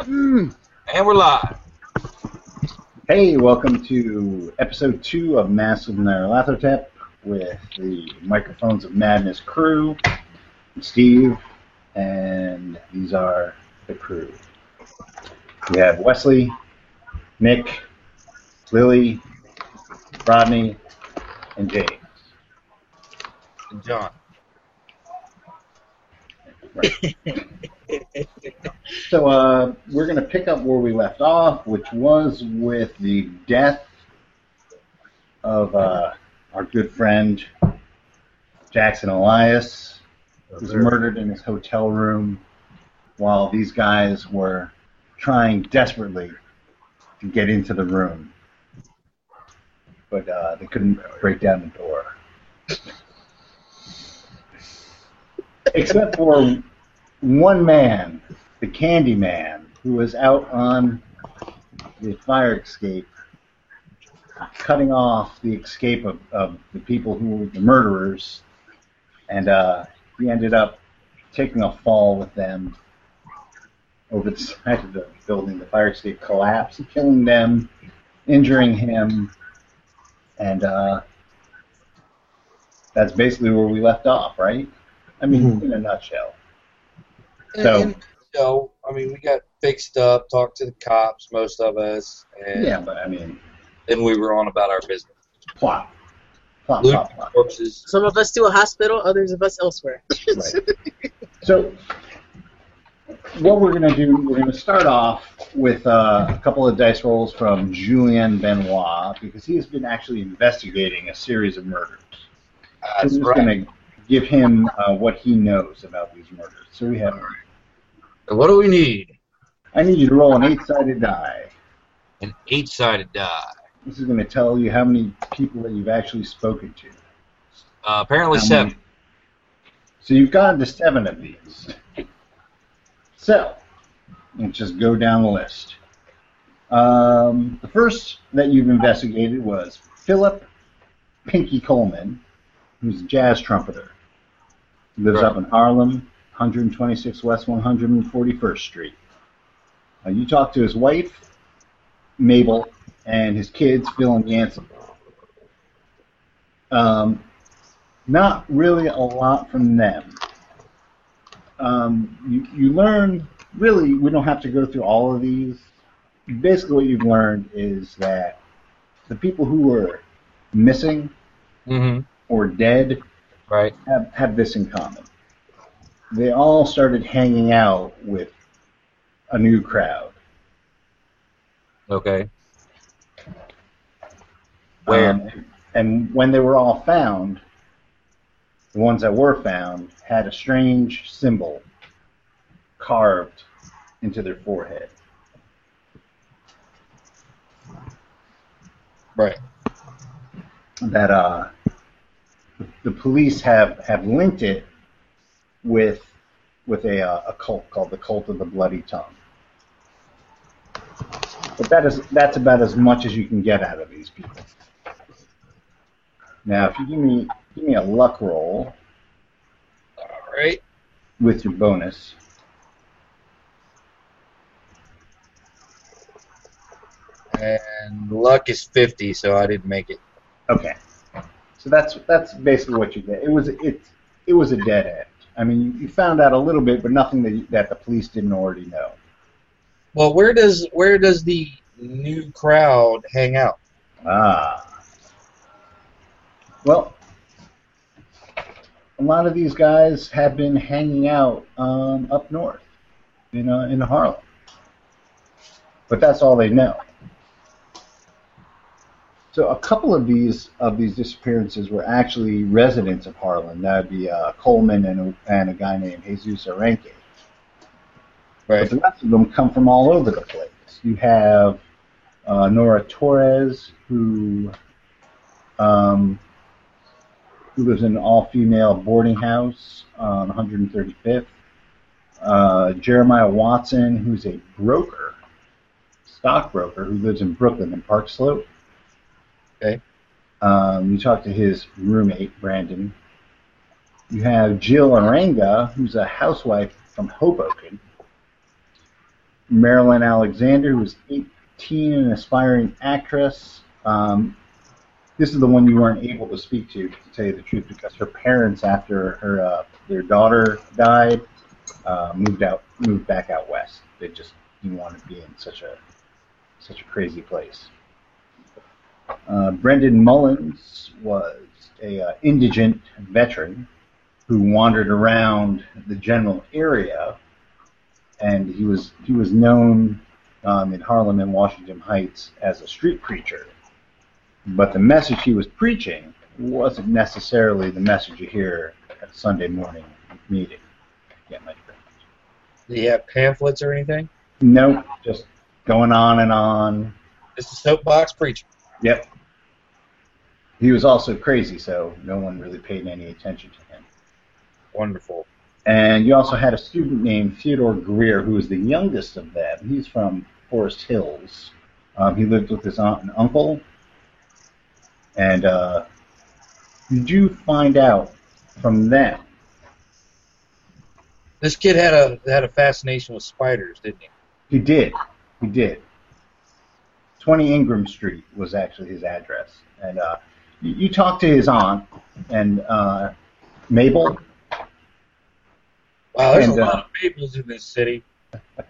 And we're live. Hey, welcome to episode two of Masks of Nyarlathotep with the Microphones of Madness crew. I'm Steve, and these are the crew. We have Wesley, Nick, Lily, Rodney, and James. And John. Right. so uh, we're going to pick up where we left off, which was with the death of uh, our good friend Jackson Elias, who was murdered in his hotel room while these guys were trying desperately to get into the room, but uh, they couldn't break down the door. Except for one man, the Candy Man, who was out on the fire escape, cutting off the escape of, of the people who were the murderers, and uh, he ended up taking a fall with them over the side of the building. The fire escape collapsed, killing them, injuring him, and uh, that's basically where we left off, right? I mean, in a nutshell. And, So- and, you know, I mean, we got fixed up, talked to the cops, most of us, and Yeah, but I mean, then we were on about our business. plot. Plot, Loot plot, plot. corpses. Some of us to a hospital, others of us elsewhere. Right. So, what we're going to do, we're going to start off with uh, a couple of dice rolls from Julien Benoit because he has been actually investigating a series of murders. That's We're just right. going to give him uh, what he knows about these murders. So we have. And what do we need? I need you to roll an eight-sided die. An eight-sided die. This is going to tell you how many people that you've actually spoken to. Uh, apparently How seven. many- So you've gotten to seven of these. So, let's just go down the list. Um, the first that you've investigated was Philip Pinky Coleman, who's a jazz trumpeter. He lives Right. up in Harlem, 126 West 141st Street. Uh, you talked to his wife, Mabel, and his kids, Phil and Yancy. Um, not really a lot from them. Um, you, you learn, really, we don't have to go through all of these. Basically, what you've learned is that the people who were missing Mm-hmm. or dead Right. have, have this in common. They all started hanging out with a new crowd. Okay. Where? Um, and when they were all found, the ones that were found had a strange symbol carved into their forehead. right. That uh, the police have, have linked it with with a, uh, a cult called the Cult of the Bloody Tongue. But that is that's about as much as you can get out of these people. Now, if you give me give me a luck roll All right. with your bonus, And luck is 50, so I didn't make it. okay. So that's that's basically what you get. It was it it was a dead end. I mean, you, you found out a little bit, but nothing that you, that the police didn't already know. Well, where does where does the new crowd hang out? Ah. Well, a lot of these guys have been hanging out um, up north, you know, in Harlem. But that's all they know. So a couple of these of these disappearances were actually residents of Harlem. That'd be uh, Coleman and a, and a guy named Jesus Arenque. But the rest of them come from all over the place. You have uh, Nora Torres, who um, who lives in an all-female boarding house on 135th. Uh, Jeremiah Watson, who's a broker, stockbroker, who lives in Brooklyn in Park Slope. Okay. Um, you talk to his roommate, Brandon. You have Jill Aranga, who's a housewife from Hoboken. Marilyn Alexander, who is 18 and an aspiring actress. Um, this is the one you weren't able to speak to, to tell you the truth, because her parents, after her uh, their daughter died, uh, moved out, moved back out west. They just didn't want to be in such a such a crazy place. Uh, Brendan Mullins was a uh, indigent veteran who wandered around the general area, and he was he was known um, in Harlem and Washington Heights as a street preacher. But the message he was preaching wasn't necessarily the message you hear at a Sunday morning meeting. Get my. Do you have pamphlets or anything? Nope, just going on and on. Just a soapbox preacher. Yep. He was also crazy, so no one really paid any attention to him. Wonderful. And you also had a student named Theodore Greer, who was the youngest of them. He's from Forest Hills. Um, he lived with his aunt and uncle. And uh, you find out from them? This kid had a had a fascination with spiders, didn't he? He did. He did. 20 Ingram Street was actually his address. And uh, you, you talked to his aunt and uh, Mabel. Wow, there's And, a uh, lot of Mabels in this city.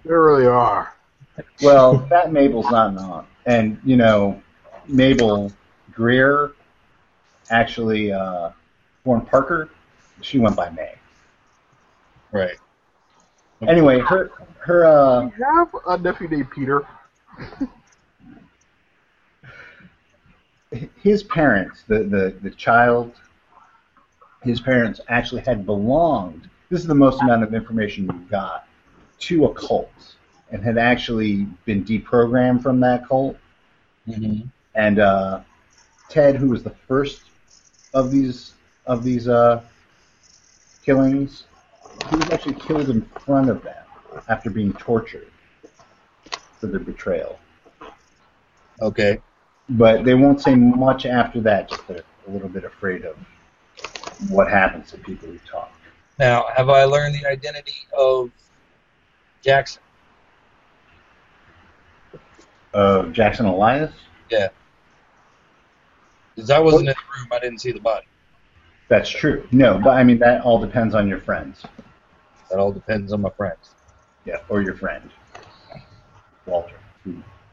There really are. Well, that Mabel's not an aunt. And, you know, Mabel Greer actually, uh, Warren Parker, she went by May. Right. Anyway, her, her, uh, We have a nephew named Peter. his parents, the, the, the child, his parents actually had belonged, this is the most amount of information we've got, to a cult and had actually been deprogrammed from that cult. Mm-hmm. And uh, Ted, who was the first of these of these uh, killings, he was actually killed in front of them after being tortured for their betrayal. Okay. But they won't say much after that. Just they're a little bit afraid of what happens to people who talk. Now, have I learned the identity of Jackson? Uh, Jackson Elias. Yeah. Because I wasn't in the room, I didn't see the body. That's true. No, but I mean that all depends on your friends. That all depends on my friends. Yeah, or your friend, Walter.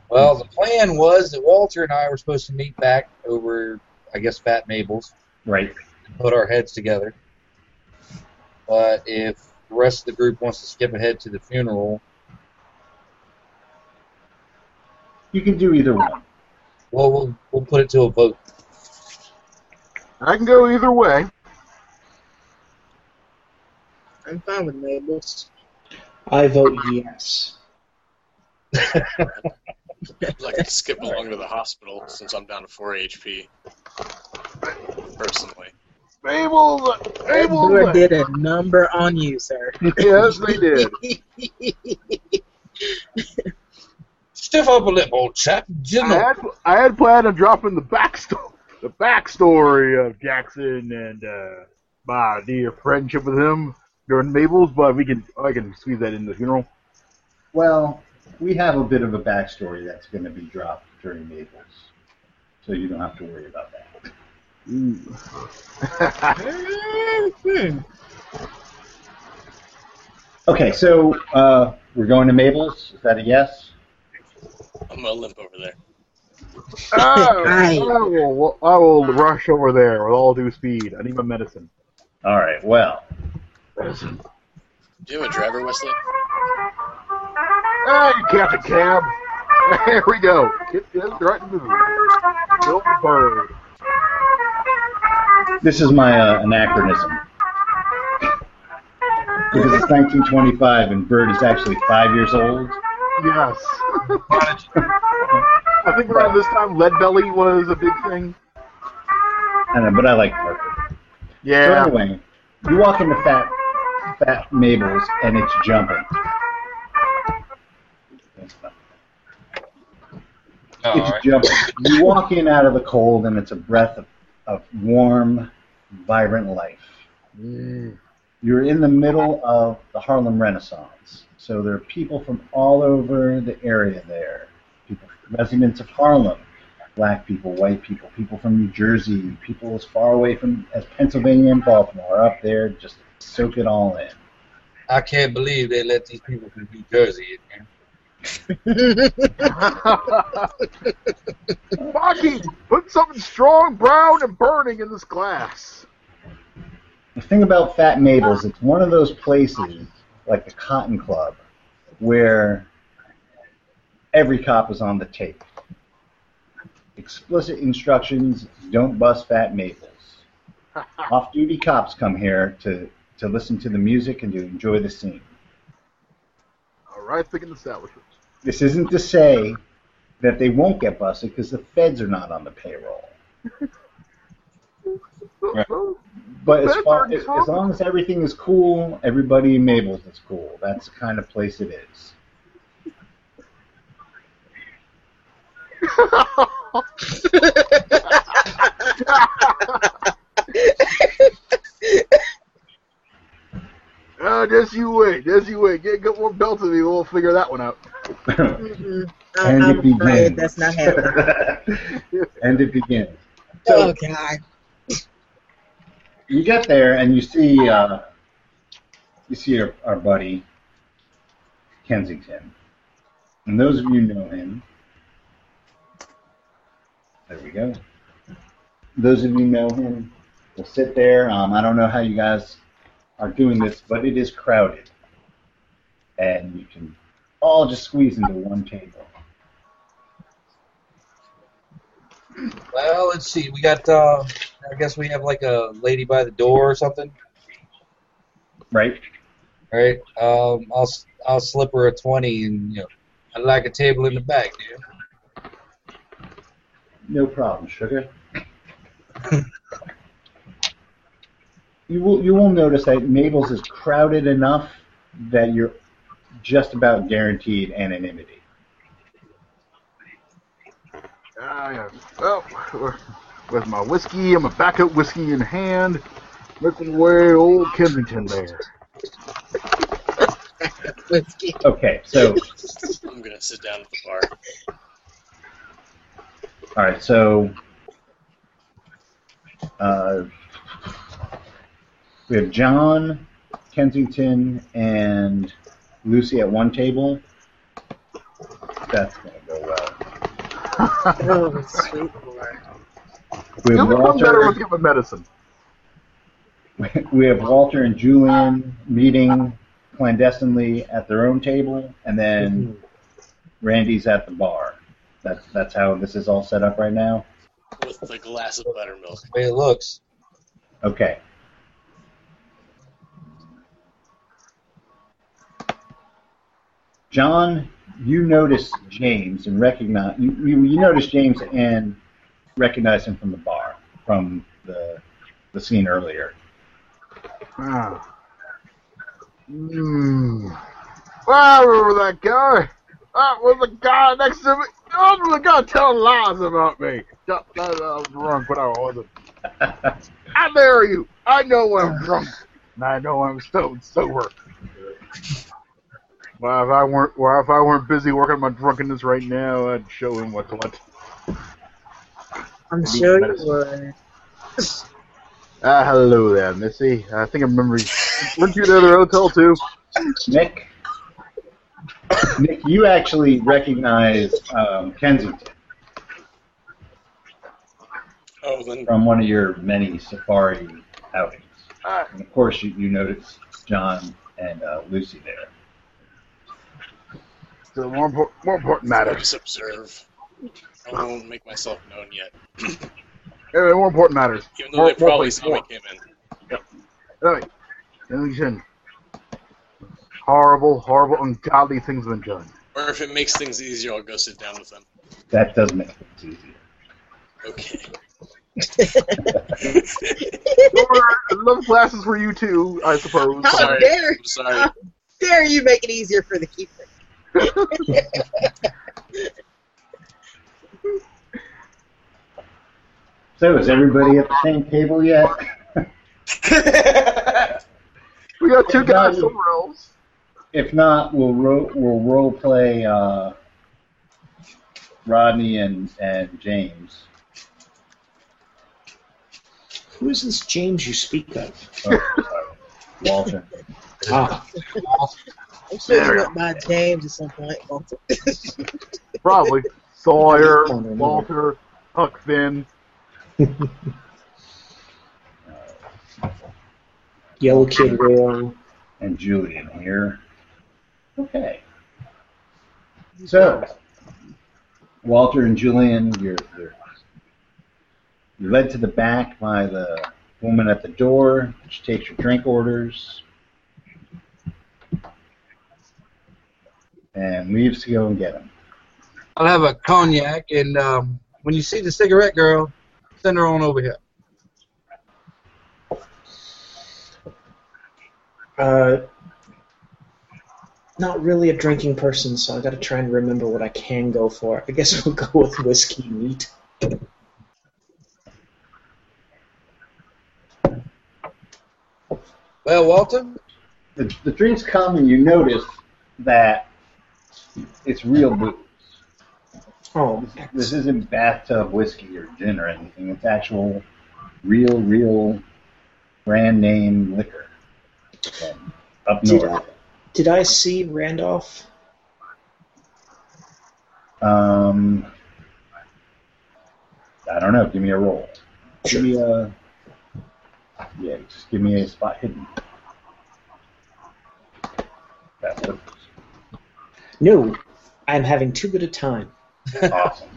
Who- Well, the plan was that Walter and I were supposed to meet back over, I guess, Fat Mabel's Right. and put our heads together. But if the rest of the group wants to skip ahead to the funeral, You can do either one. well, we'll we'll put it to a vote. I can go either way. I'm fine with Mabel's. I vote yes. I'd like to skip along to the hospital since I'm down to 4 HP. Personally. Mabel, Mabel. Edward did a number on you, sir. Yes, they did. Stiff upper lip, old chap. I had, I had planned on dropping the backstory, the backstory of Jackson and uh, my dear friendship with him during Mabel's, but we can I can squeeze that in the funeral. Well, we have a bit of a backstory that's going to be dropped during Mabel's, so you don't have to worry about that. Okay, so uh, we're going to Mabel's. Is that a yes? I'm gonna limp over there. Oh, I, will, I will rush over there with all due speed. I need my medicine. All right. Well, Do you have a driver, Wesley? Hey, Captain Cab. There we go. Get this right into the Bird. this is my uh, anachronism because it's 1925 and Bird is actually five years old. Yes. I think around this time, Lead Belly was a big thing. I know, but I like Parker. So anyway, you walk into Fat Fat Mabel's and it's jumping. All It's right. jumping. You walk in out of the cold and it's a breath of, of warm, vibrant life. Mm. You're in the middle of the Harlem Renaissance. So there are people from all over the area there. People, residents of Harlem, black people, white people, people from New Jersey, people as far away from as Pennsylvania and Baltimore are up there just soak it all in. I can't believe they let these people from New Jersey in Baki, put something strong, brown, and burning in this glass. The thing about Fat Mabel's, it's one of those places, like the Cotton Club, where every cop is on the tape. Explicit instructions, don't bust Fat Mabel's. Off-duty cops come here to, to listen to the music and to enjoy the scene. All right, picking establishments. This isn't to say that they won't get busted because the feds are not on the payroll. Right. But as far as, as long as everything is cool, everybody in Mabel's is cool. That's the kind of place it is. Uh, just you wait, just you wait. Get, get one belt to me, we'll figure that one out. Mm-mm. I- and I'm it begins. afraid that's not happening. and it begins. So Oh God. you get there and you see uh, you see our, our buddy Kensington, and those of you know him. There we go. Those of you know him will sit there. Um, I don't know how you guys are doing this, but it is crowded, and you can all just squeeze into one table. Well, let's see. We got. Uh, I guess we have like a lady by the door or something. Right? All right. Um, I'll I'll slip her a twenty, and you know, I'd like a table in the back, dude. No problem, sugar. you will you will notice that Mabel's is crowded enough that you're just about guaranteed anonymity. Ah, yeah. Well, with my whiskey and my backup whiskey in hand, making away old Kensington there. Whiskey. Okay, so I'm gonna sit down at the bar. all right, so uh, we have John, Kensington, and Lucy at one table. That's gonna go well. Oh, sweet Lord. We You'll have become better Walter. with giving medicine. we have Walter and Julian meeting clandestinely at their own table, and then mm-hmm. Randy's at the bar. That's that's how this is all set up right now. with a glass of buttermilk. The way it looks. Okay. John, you notice James and recognize you, you, you notice James and recognize him from the bar from the the scene earlier. Ah. Hmm. I remember that guy. That was the guy next to me. That was the guy telling lies about me. Just, I, I was drunk, but I wasn't. I dare you. I know I'm drunk, and I know I'm stoned sober. Well, if I weren't, well, if I weren't busy working on my drunkenness right now, I'd show him what's what. I'm Maybe sure you would. Ah, hello there, Missy. I think I remember you. Weren't you there at the hotel too? Nick, Nick, you actually recognize um, Kensington Oh, then from one of your many safari outings, Ah, and of course you, you notice John and uh, Lucy there. So more, impor- more important I matters. just observe. I won't make myself known yet, Anyway, more important matters. even though More- they probably more- saw me more. came in. Anyway, Kensington. Horrible, horrible, ungodly things have been done. Or if it makes things easier, I'll go sit down with them. That does make things easier. Okay. love glasses for you too, I suppose. How Sorry. dare, I'm sorry. how dare you make it easier for the keeper? So is everybody at the same table yet? We got two guys Exactly. somewhere else. If not, we'll ro- we'll role play uh, Rodney and and James. Who is this James you speak of? Oh, sorry. Walter. Ah, I'm sure you went by James at some point. Walter. Probably Sawyer, no, no. Walter, Huck Finn. Yellow Kid Will. and Julian here. Okay. So, Walter and Julian, you're, you're you're led to the back by the woman at the door. She takes your drink orders and leaves to go and get them. I'll have a cognac, and um, when you see the cigarette girl, send her on over here. Uh, not really a drinking person, so I got to try and remember what I can go for. I guess we'll go with whiskey neat. Well, Walter, The, the drinks come and you notice that it's real booze. Oh, This isn't bathtub whiskey or gin or anything. It's actual, real, real brand name liquor. from up Did north. did I see Randolph? Um, I don't know. Give me a roll. Give me a. Yeah, just give me a spot hidden. That's what. No, I'm having too good a time. awesome.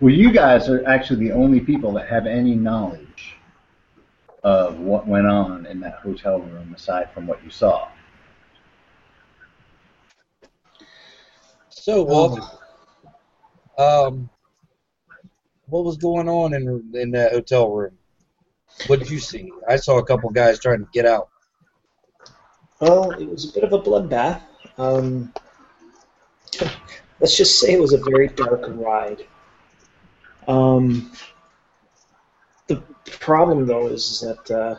Well, you guys are actually the only people that have any knowledge of what went on in that hotel room aside from what you saw. so Walter, um, what was going on in in that hotel room? What did you see? I saw a couple guys trying to get out. Well, it was a bit of a bloodbath. Um, let's just say it was a very dark ride. Um, the problem, though, is that uh,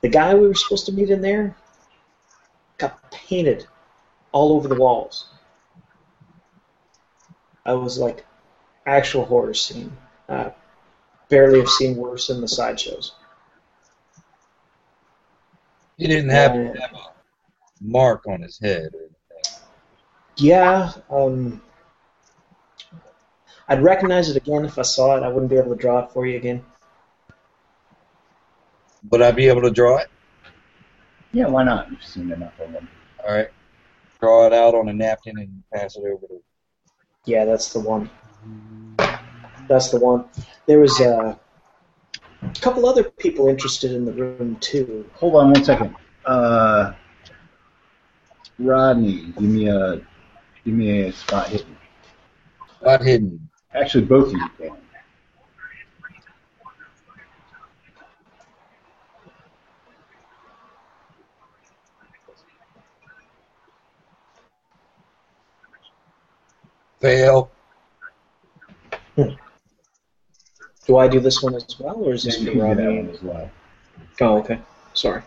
the guy we were supposed to meet in there got painted all over the walls. I was like, actual horror scene. Uh, barely have seen worse in the sideshows. He didn't have, Yeah. Have a mark on his head or anything. Yeah, um, I'd recognize it again if I saw it. I wouldn't be able to draw it for you again. Would I be able to draw it? Yeah, why not? You've seen enough of them. All right. Draw it out on a napkin and pass it over to. Yeah, that's the one. That's the one. There was uh, a couple other people interested in the room too. Hold on one second. Uh, Rodney, give me a give me a spot hidden. Not hidden. Actually, both of you can. Fail. Do I do this one as well, or is this for can that Rodney? one as well. Oh, okay. Sorry.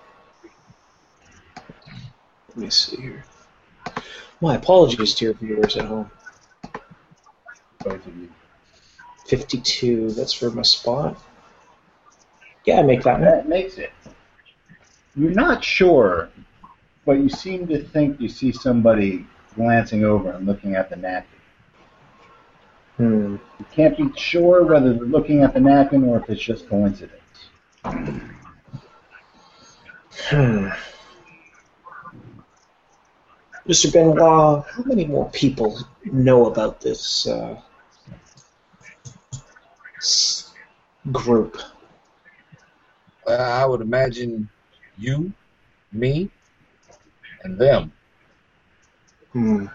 Let me see here. My apologies to your viewers at home. Both of you. 52, that's for my spot. Yeah, I make that one. That makes it. You're not sure, but you seem to think you see somebody glancing over and looking at the napkin. Hmm. You can't be sure whether they're looking at the napkin or if it's just coincidence. Hmm. Mr. Benoit, how many more people know about this uh, group? Uh, I would imagine you, me, and them. Hmm.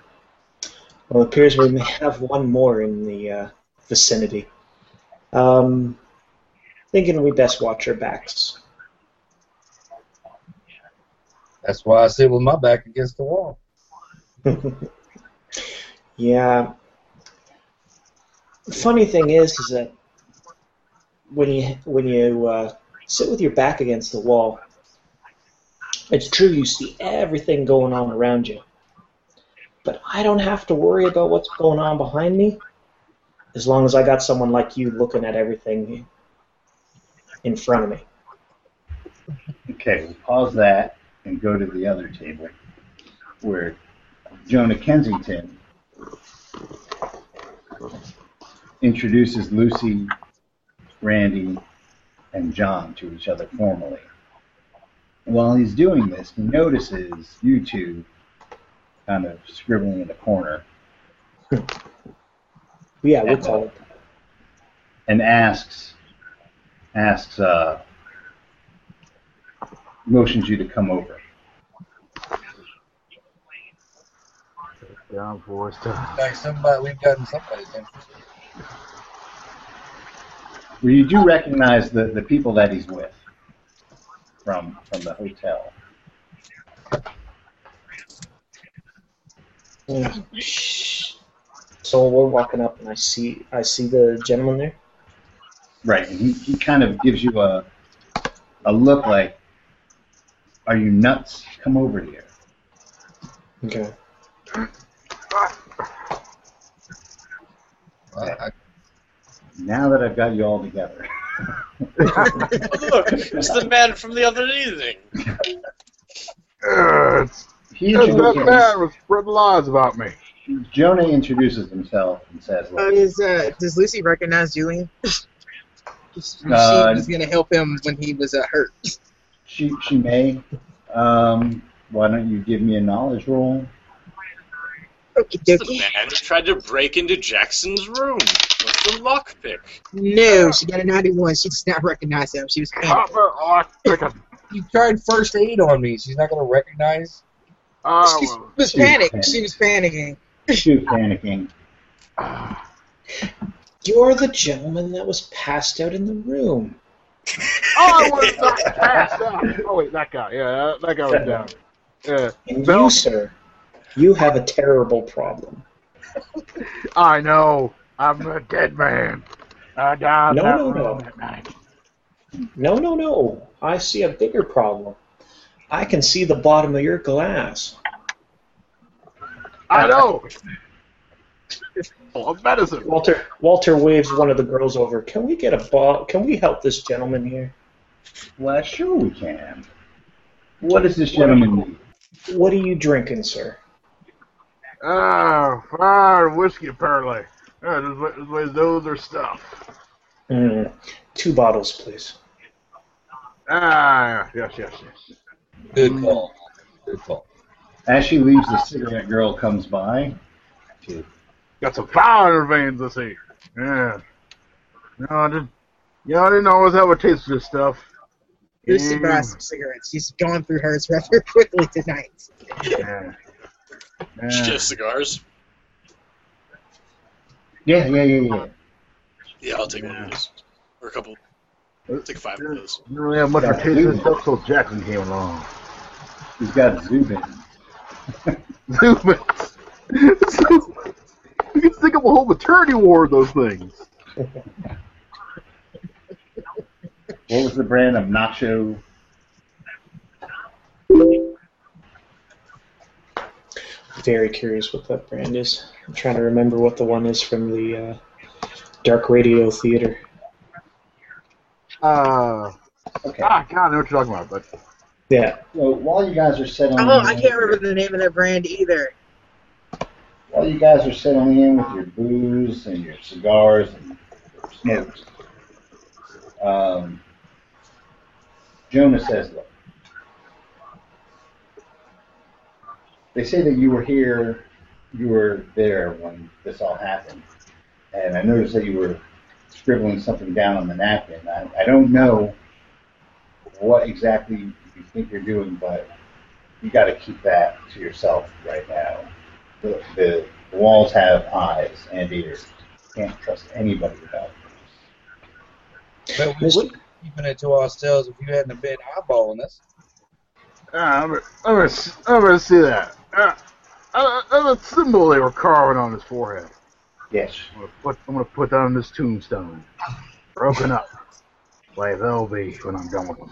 Well, it appears we may have one more in the uh, vicinity. Um, thinking we best watch our backs. That's why I sit with my back against the wall. yeah. Funny thing is, is that when you when you uh, sit with your back against the wall, It's true you see everything going on around you. But I don't have to worry about what's going on behind me as long as I got someone like you looking at everything in front of me. Okay, we'll pause that and go to the other table where Jonah Kensington introduces Lucy, Randy, and John to each other formally. While he's doing this, he notices you two kind of scribbling in the corner Yeah, we'll call it. and asks asks uh, motions you to come over. Down for us to. Like somebody, we've gotten somebody's interest. Well, you do recognize the, the people that he's with from from the hotel. Yeah. So we're walking up, and I see I see the gentleman there. Right, and he, he kind of gives you a a look like, "Are you nuts? Come over here." Okay. I, I, Now that I've got you all together, Look, it's the man from the other evening. Uh, it's, he it's that introduces, man was spreading lies about me. Jonah introduces himself and says, Uh, is, uh, does Lucy recognize Julian? she Uh, was going to help him when he was uh, hurt. she she may. Um, why don't you give me a knowledge roll?" Okie the man tried to break into Jackson's room with the lockpick. No, she got a 91. She does not recognize him. She was panicking. Copper electric. you tried first aid on me. She's not going to recognize. Oh, She was She was panicked. panicking. She was panicking. She was panicking. You're the gentleman that was passed out in the room. Oh, I was not passed out. Oh, wait, that guy. Yeah, that, that guy was down. Yeah. And you, sir, you have a terrible problem. I know. I'm a dead man. I died No, no, no. that night. No, no, no. I see a bigger problem. I can see the bottom of your glass. I know. Full of medicine. Walter Walter waves one of the girls over. Can we get a ball? Can we help this gentleman here? Well, sure we can. What does this gentleman need? What are you drinking, sir? Ah, fine whiskey, apparently. Yeah, this way, this way those are stuff. Mm, two bottles, please. Ah, yes, yes, yes. Good call. Good call. As she leaves, the cigarette girl comes by. To, Got some fire in her veins, I see. Yeah. No, I didn't. Yeah, I didn't always have a taste for this stuff. Lucy Mm, buys some cigarettes. She's gone through hers rather quickly tonight. Yeah. Did you Yeah. cigars? yeah, yeah, yeah, yeah. Yeah, I'll take one of those. Or a couple. I'll take five of those. Didn't really have much of a taste for stuff till Jackson came along. He's got Zubin. Zoom You can think of a whole maternity war of those things. What was the brand of nacho? Very curious what that brand is. I'm trying to remember what the one is from the uh, Dark Radio Theater. Uh, Okay. ah, God, I know what you're talking about, but Yeah. So while you guys are settling, Oh, in, I can't remember the name of that brand either. While you guys are sitting in with your booze and your cigars and smokes, um, Jonah says, "Look, they say that you were here, you were there when this all happened, and I noticed that you were scribbling something down on the napkin. I, I don't know what exactly you think you're doing, but you got to keep that to yourself right now." the, the walls have eyes and ears. Can't trust anybody about this. But we Mr. wouldn't be keeping it to ourselves if you hadn't been eyeballing us. ah, I'm, gonna- I'm, gonna, s- I'm gonna see that. Uh, uh, uh, the symbol they were carving on his forehead. Yes. I'm gonna put, I'm gonna put that on this tombstone. Broken up. Like they'll be when I'm done with them.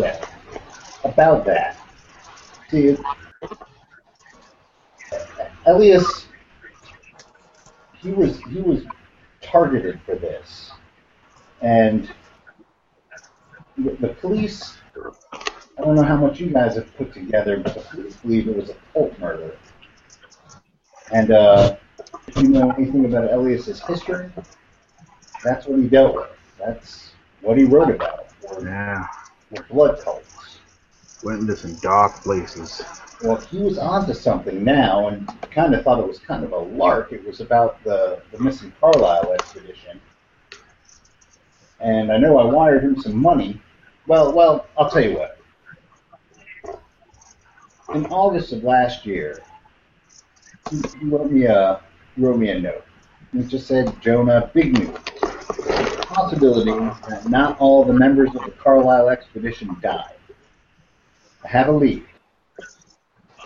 Yeah. about that. See, Elias, he was he was targeted for this, and the police. I don't know how much you guys have put together, but the police believe it was a cult murder. And uh, if you know anything about Elias's history, that's what he dealt with. That's what he wrote about. Yeah. were blood cults. Went into some dark places. Well, he was onto something now, and kind of thought it was kind of a lark. It was about the, the missing Carlyle expedition. And I know I wired him some money. Well, well, I'll tell you what. In August of last year, he, wrote me a wrote me a note. It just said, "Jonah, big news. Possibility that not all the members of the Carlyle expedition died. I have a lead.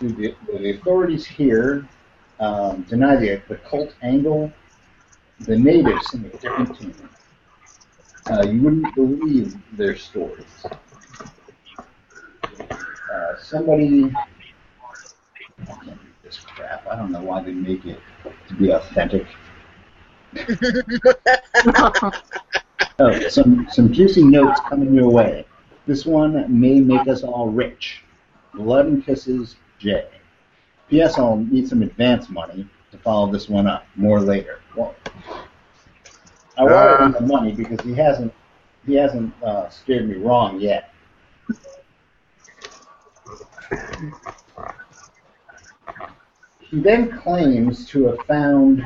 The, the authorities here um, deny the, the cult angle. The natives seem a different team. Uh, you wouldn't believe their stories. Uh, somebody. I can't read this crap. I don't know why they make it to be authentic. Oh, some some juicy notes coming your way. This one may make us all rich. Blood and kisses, Jay. P.S. I'll need some advance money to follow this one up. More later. Well, I wanted him the money because he hasn't he hasn't uh, steered me wrong yet. He then claims to have found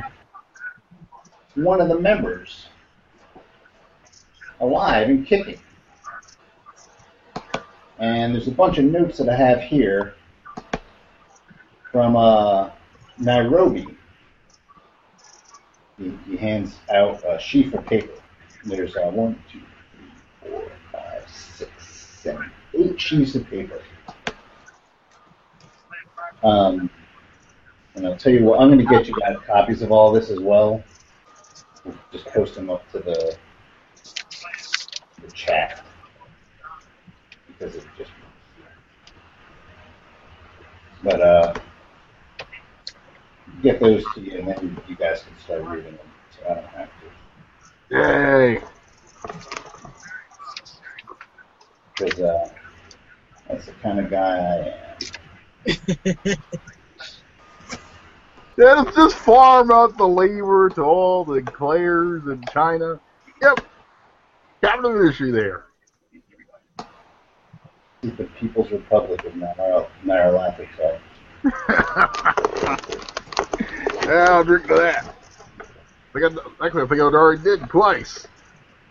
one of the members alive and kicking. And there's a bunch of notes that I have here from uh, Nairobi. He, he hands out a sheaf of paper. There's uh, one, two, three, four, five, six, seven, eight sheets of paper. Um, and I'll tell you what, I'm going to get you guys copies of all this as well. We'll just post them up to the the chat because it just. But uh, get those to you, and then you guys can start reading them. So I don't have to, Yay! because uh, that's the kind of guy I am. Yeah, let's just farm out the labor to all the Claires in China. Yep. Capital issue there. The People's Republic of Naira Naira so. yeah, I'll drink to that. I got, actually, I think I already did twice.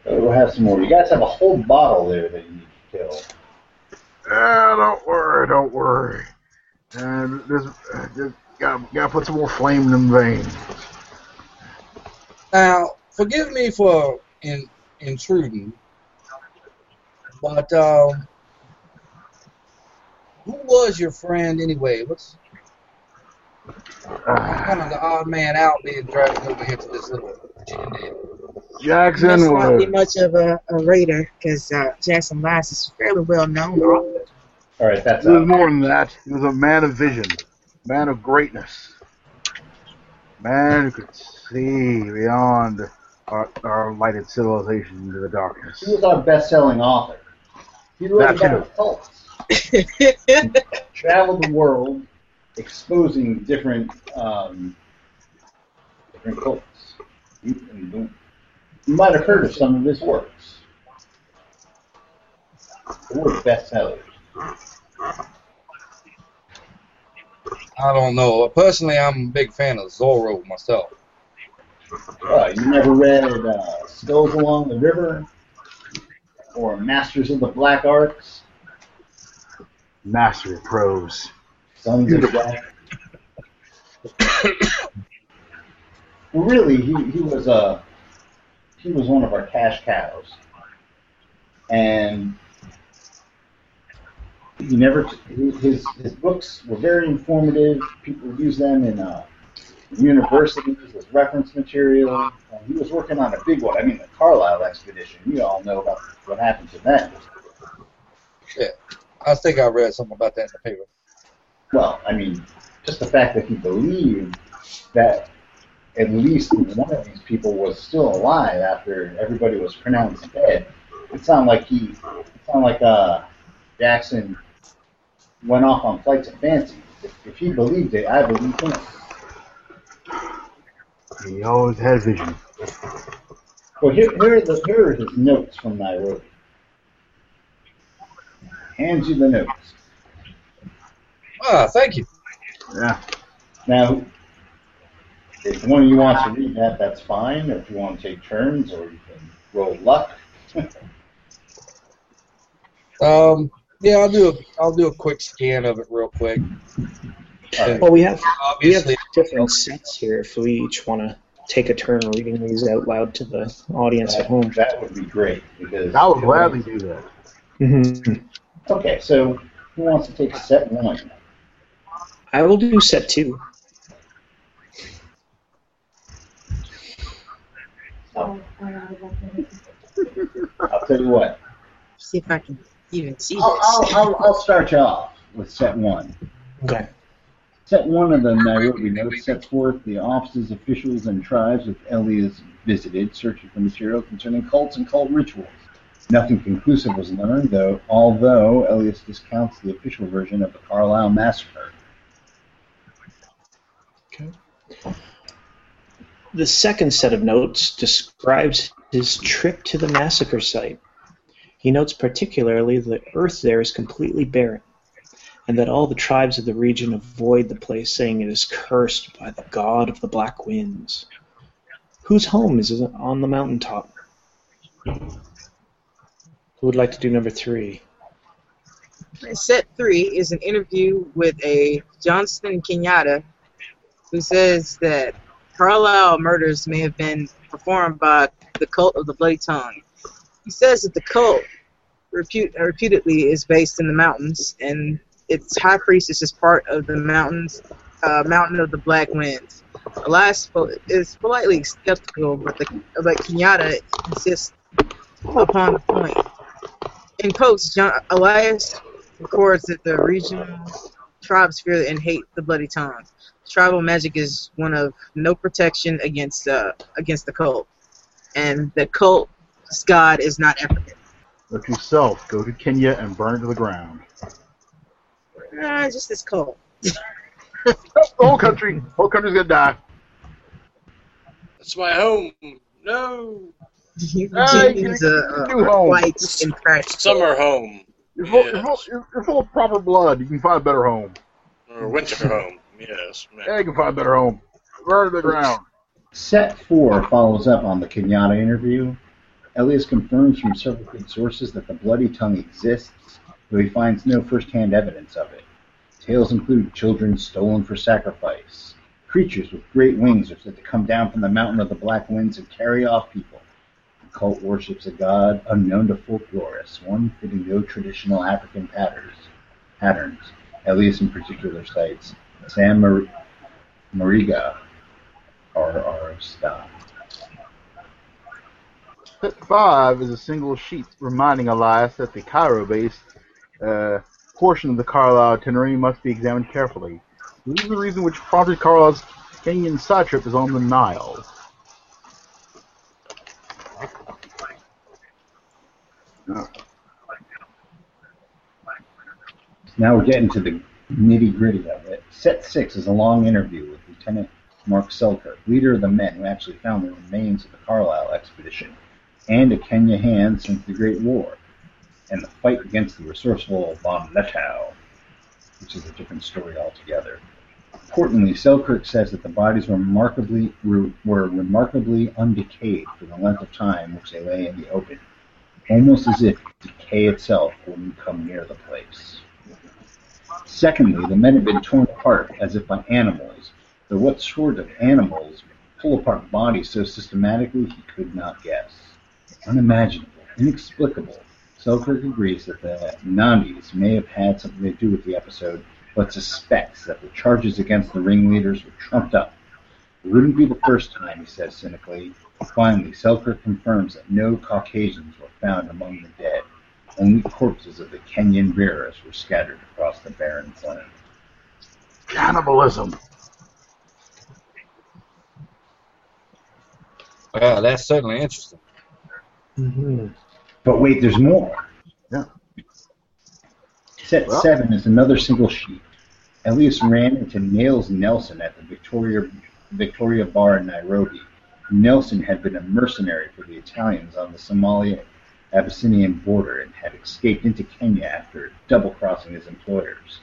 Uh, we'll have some more. You guys have a whole bottle there that you need to kill. Yeah, don't worry, don't worry. And just, uh, just gotta, gotta put some more flame in them veins. Now, forgive me for in, intruding, but um, who was your friend anyway? What's kind of the odd man out being dragged over here to this little chicken den? Jackson That's not be much of a, a raider because uh, Jackson Elias is fairly well known. All right, that's He was uh, more than that. He was a man of vision, man of greatness, man who could see beyond our, our lighted civilization into the darkness. he was our best-selling author. He wrote about cults. traveled the world exposing different um, different cults. You, you might have heard of some of his works. They were bestsellers. I don't know. Personally, I'm a big fan of Zorro myself. Uh, you never read uh, Skulls Along the River or Masters of the Black Arts, Master of prose. Sons of Black. well, really, he, he was uh, he was one of our cash cows, and he never his his books were very informative. People use them in uh, universities as reference material. And he was working on a big one. I mean, the Carlyle expedition. You all know about what happened to them. Yeah. I think I read something about that in the paper. Well, I mean, just the fact that he believed that at least one of these people was still alive after everybody was pronounced dead. It sounded like he, it sounded like uh, Jackson went off on flights of fancy. If, if he believed it, I believe him. He always had vision. Well, here, here, are the, here are his notes from Nairobi. Hands you the notes. Ah, thank you. Yeah. Now, if one of you wants to read that, that's fine. If you want to take turns, or you can roll luck. Um, yeah, I'll do a I'll do a quick scan of it real quick. Alright. Well, we have we have Obviously, different sets here. If we each want to take a turn reading these out loud to the audience at home. That would be great because I would gladly do that. hmm Okay, so who wants to take set one? I will do set two. I'll tell you what. See if I can even see I'll, I'll. I'll, I'll start you off with set one. Okay. Set one of the Nairobi notes sets forth the offices, officials, and tribes which Elias visited, searching for material concerning cults and cult rituals. Nothing conclusive was learned, though, although Elias discounts the official version of the Carlyle massacre. Okay. The second set of notes describes his trip to the massacre site. He notes particularly that the earth there is completely barren, and that all the tribes of the region avoid the place, saying it is cursed by the god of the black winds. Whose home is on the mountaintop? Who would like to do number three? Set three is an interview with a Johnstone Kenyatta who says that Carlyle murders may have been performed by the cult of the Bloody Tongue. He says that the cult repute, reputedly is based in the mountains, and its high priestess is part of the mountains, uh, mountain of the Black Winds. Elias is politely skeptical, but, the, but Kenyatta insists upon the point. In quotes, John, Elias records that the regional tribes fear and hate the Bloody Tongue. Tribal magic is one of no protection against uh, against the cult, and the cult's god is not African. Look yourself. Go to Kenya and burn it to the ground. Nah, just this cult. The whole country, whole country's gonna die. That's my home. No. Virginians you- are you uh, home. whites and. Summer home. You're full, Yes. you're, full, you're, you're full of proper blood. You can find a better home. Or winter home. Yes. Yeah, you can find a better home. Burn it to the ground. Set four follows up on the Kenyatta interview. Elias confirms from several good sources that the Bloody Tongue exists, though he finds no first-hand evidence of it. Tales include children stolen for sacrifice. Creatures with great wings are said to come down from the mountain of the black winds and carry off people. The cult worships a god unknown to folklorists, one fitting no traditional African patterns. patterns. Elias in particular cites Sam Mar- Mariga, R.R. Scott. Set five is a single sheet reminding Elias that the Cairo-based uh, portion of the Carlyle itinerary must be examined carefully. This is the reason which prompted Carlyle's Kenyan side trip is on the Nile. Now we're getting to the nitty gritty of it. Set six is a long interview with Lieutenant Mark Selkirk, leader of the men who actually found the remains of the Carlyle expedition, and a Kenya hand since the Great War, and the fight against the resourceful Von Lettow, which is a different story altogether. Importantly, Selkirk says that the bodies were remarkably were, were remarkably undecayed for the length of time which they lay in the open, almost as if decay itself wouldn't come near the place. Secondly, the men had been torn apart as if by animals, though what sort of animals pull apart bodies so systematically he could not guess. Unimaginable, inexplicable. Selkirk agrees that the Nandis may have had something to do with the episode, but suspects that the charges against the ringleaders were trumped up. It wouldn't be the first time, he says cynically. Finally, Selkirk confirms that no Caucasians were found among the dead. Only corpses of the Kenyan bearers were scattered across the barren plain. Cannibalism. Wow, that's certainly interesting. Mm-hmm. But wait, there's more. Yeah. Set Well- seven is another single sheet. Elias ran into Nails Nelson at the Victoria Victoria Bar in Nairobi. Nelson had been a mercenary for the Italians on the Somalia Abyssinian border and had escaped into Kenya after double crossing his employers.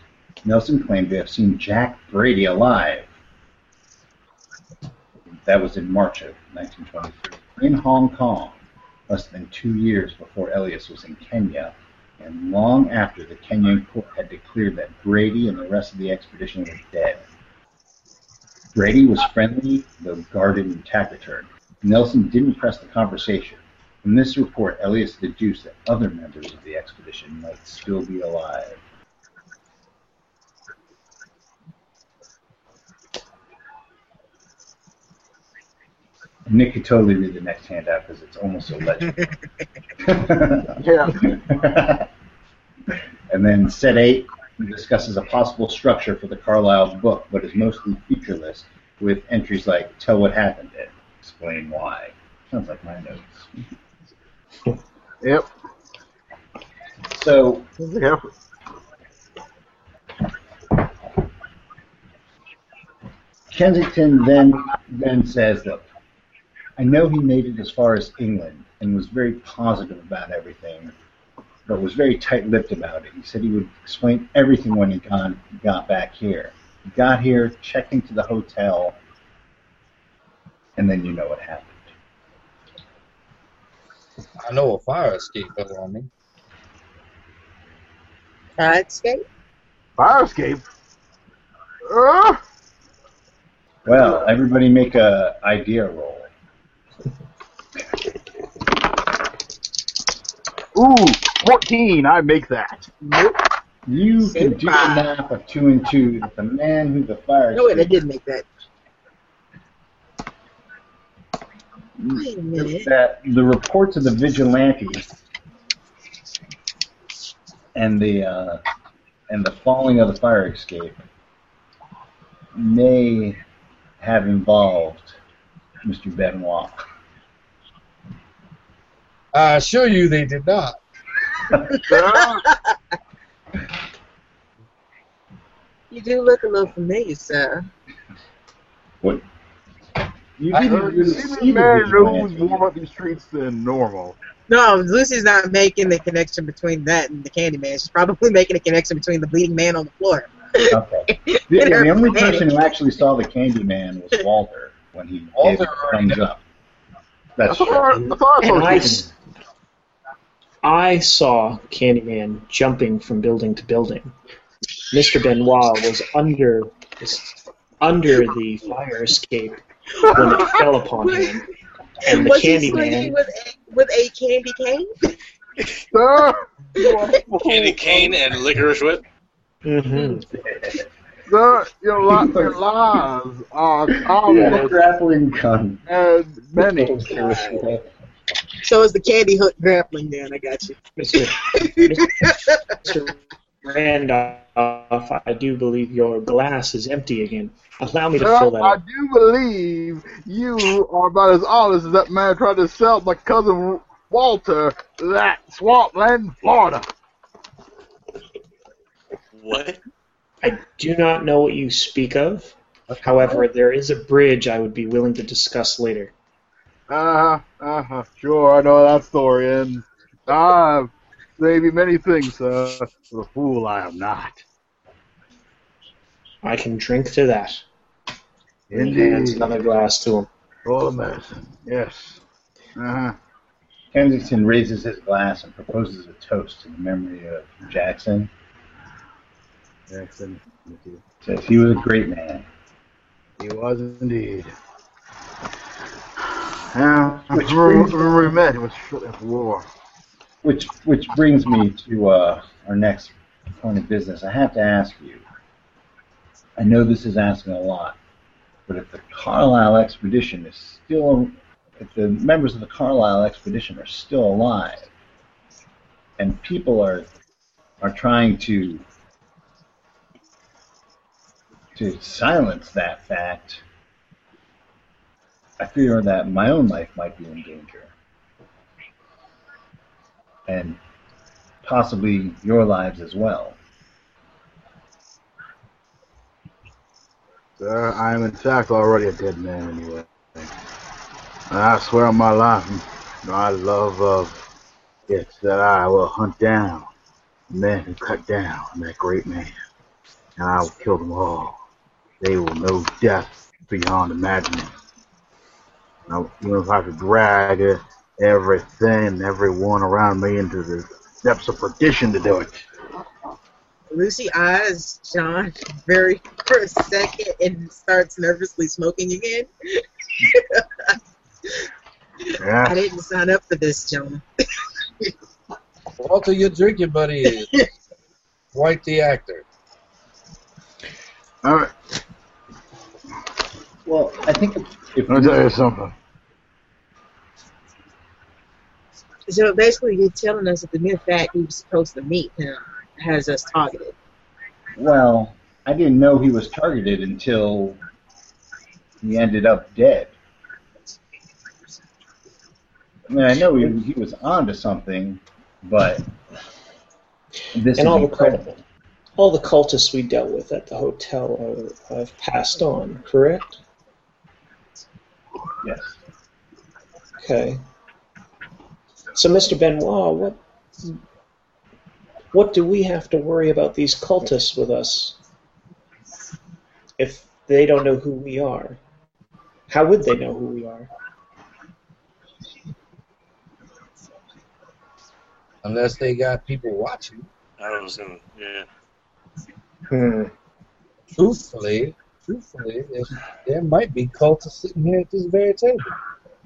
Nelson claimed to have seen Jack Brady alive. That was in March of 1923 in Hong Kong, less than two years before Elias was in Kenya, and long after the Kenyan court had declared that Brady and the rest of the expedition were dead. Brady was friendly, though guarded and taciturn. Nelson didn't press the conversation. From this report, Elias deduced that other members of the expedition might still be alive. Nick could totally read the next handout because it's almost illegible. Yeah. and then set eight discusses a possible structure for the Carlyle book, but is mostly featureless, with entries like "Tell what happened" and "Explain why." Sounds like my notes. Yep. So Yep. Kensington then then says, "Look, I know he made it as far as England and was very positive about everything, but was very tight-lipped about it. He said he would explain everything when he got got back here. He got here, checked into the hotel, and then you know what happened." I know a fire escape fell on me. Fire escape? Fire escape. Uh, Well, everybody make a idea roll. Ooh, 14. I make that. Nope. You can do the math of two and two. That the man who the fire No, wait, I did make that. Wait a minute. that the reports of the vigilantes and the uh, and the falling of the fire escape may have involved Mr. Benoit. I assure you they did not. You do look a little familiar, sir. What? You I didn't really you see see, the this man knows vigilante. more about these streets than normal. No, Lucy's not making the connection between that and the Candyman. She's probably making a connection between the bleeding man on the floor. Okay. The, yeah, the only person who actually saw the Candyman was Walter when he gave Walter the thumbs up. That's I true. thought, I thought I saw And I, something. s- I saw Candyman jumping from building to building. Mr. Benoit was under under the fire escape when it fell upon him, and the Was he swinging Candyman. with a, with a candy cane? Sir, you are full Candy cane and licorice whip. hmm Sir, your, li- your lies are Yeah, common grappling gun. and many. So it's the candy hook grappling gun. I got you. Mr. Mr. Randolph, I do believe your glass is empty again. Allow me to fill Sir, that I up. do believe you are about as honest as that man tried to sell my cousin Walter that swampland, Florida. What? I do not know what you speak of. However, there is a bridge I would be willing to discuss later. Uh huh, uh huh. Sure, I know that story, and I've maybe many things, sir. But a fool I am not. I can drink to that. And he hands another glass to him. Roll of medicine. Yes. Uh huh. Kensington raises his glass and proposes a toast in the memory of Jackson. Jackson. Says he was a great man. He was indeed. Yeah, Which brings- we met. He was shortly after war. Which which brings me to uh, our next point of business. I have to ask you. I know this is asking a lot, but if the Carlyle expedition is still, if the members of the Carlyle expedition are still alive, and people are are trying to to silence that fact, I fear that my own life might be in danger. And possibly your lives as well. Sir, I am in fact already a dead man anyway. I swear on my life, my love of it, that I will hunt down the men who cut down that great man. And I will kill them all. They will know death beyond imagining. Now, even if I could drag everything and everyone around me into the depths of perdition to do it. Lucy eyes John very for a second and starts nervously smoking again. Yeah. I didn't sign up for this, John. Walter, your drinking buddy is White the actor. All right. Well, I think if, if Let me tell you something. So basically, you're telling us that the mere fact we were supposed to meet him has us targeted. well, I didn't know he was targeted until he ended up dead. I mean, I know he, he was onto something, but this and is all the incredible. cult, all the cultists we dealt with at the hotel are, have passed on, correct? Yes. Okay. So, Mr. Benoit, what what do we have to worry about these cultists with us if they don't know who we are? How would they know who we are? Unless they got people watching. I was gonna, yeah. Hmm. Truthfully, truthfully, there, there might be cultists sitting here at this very table.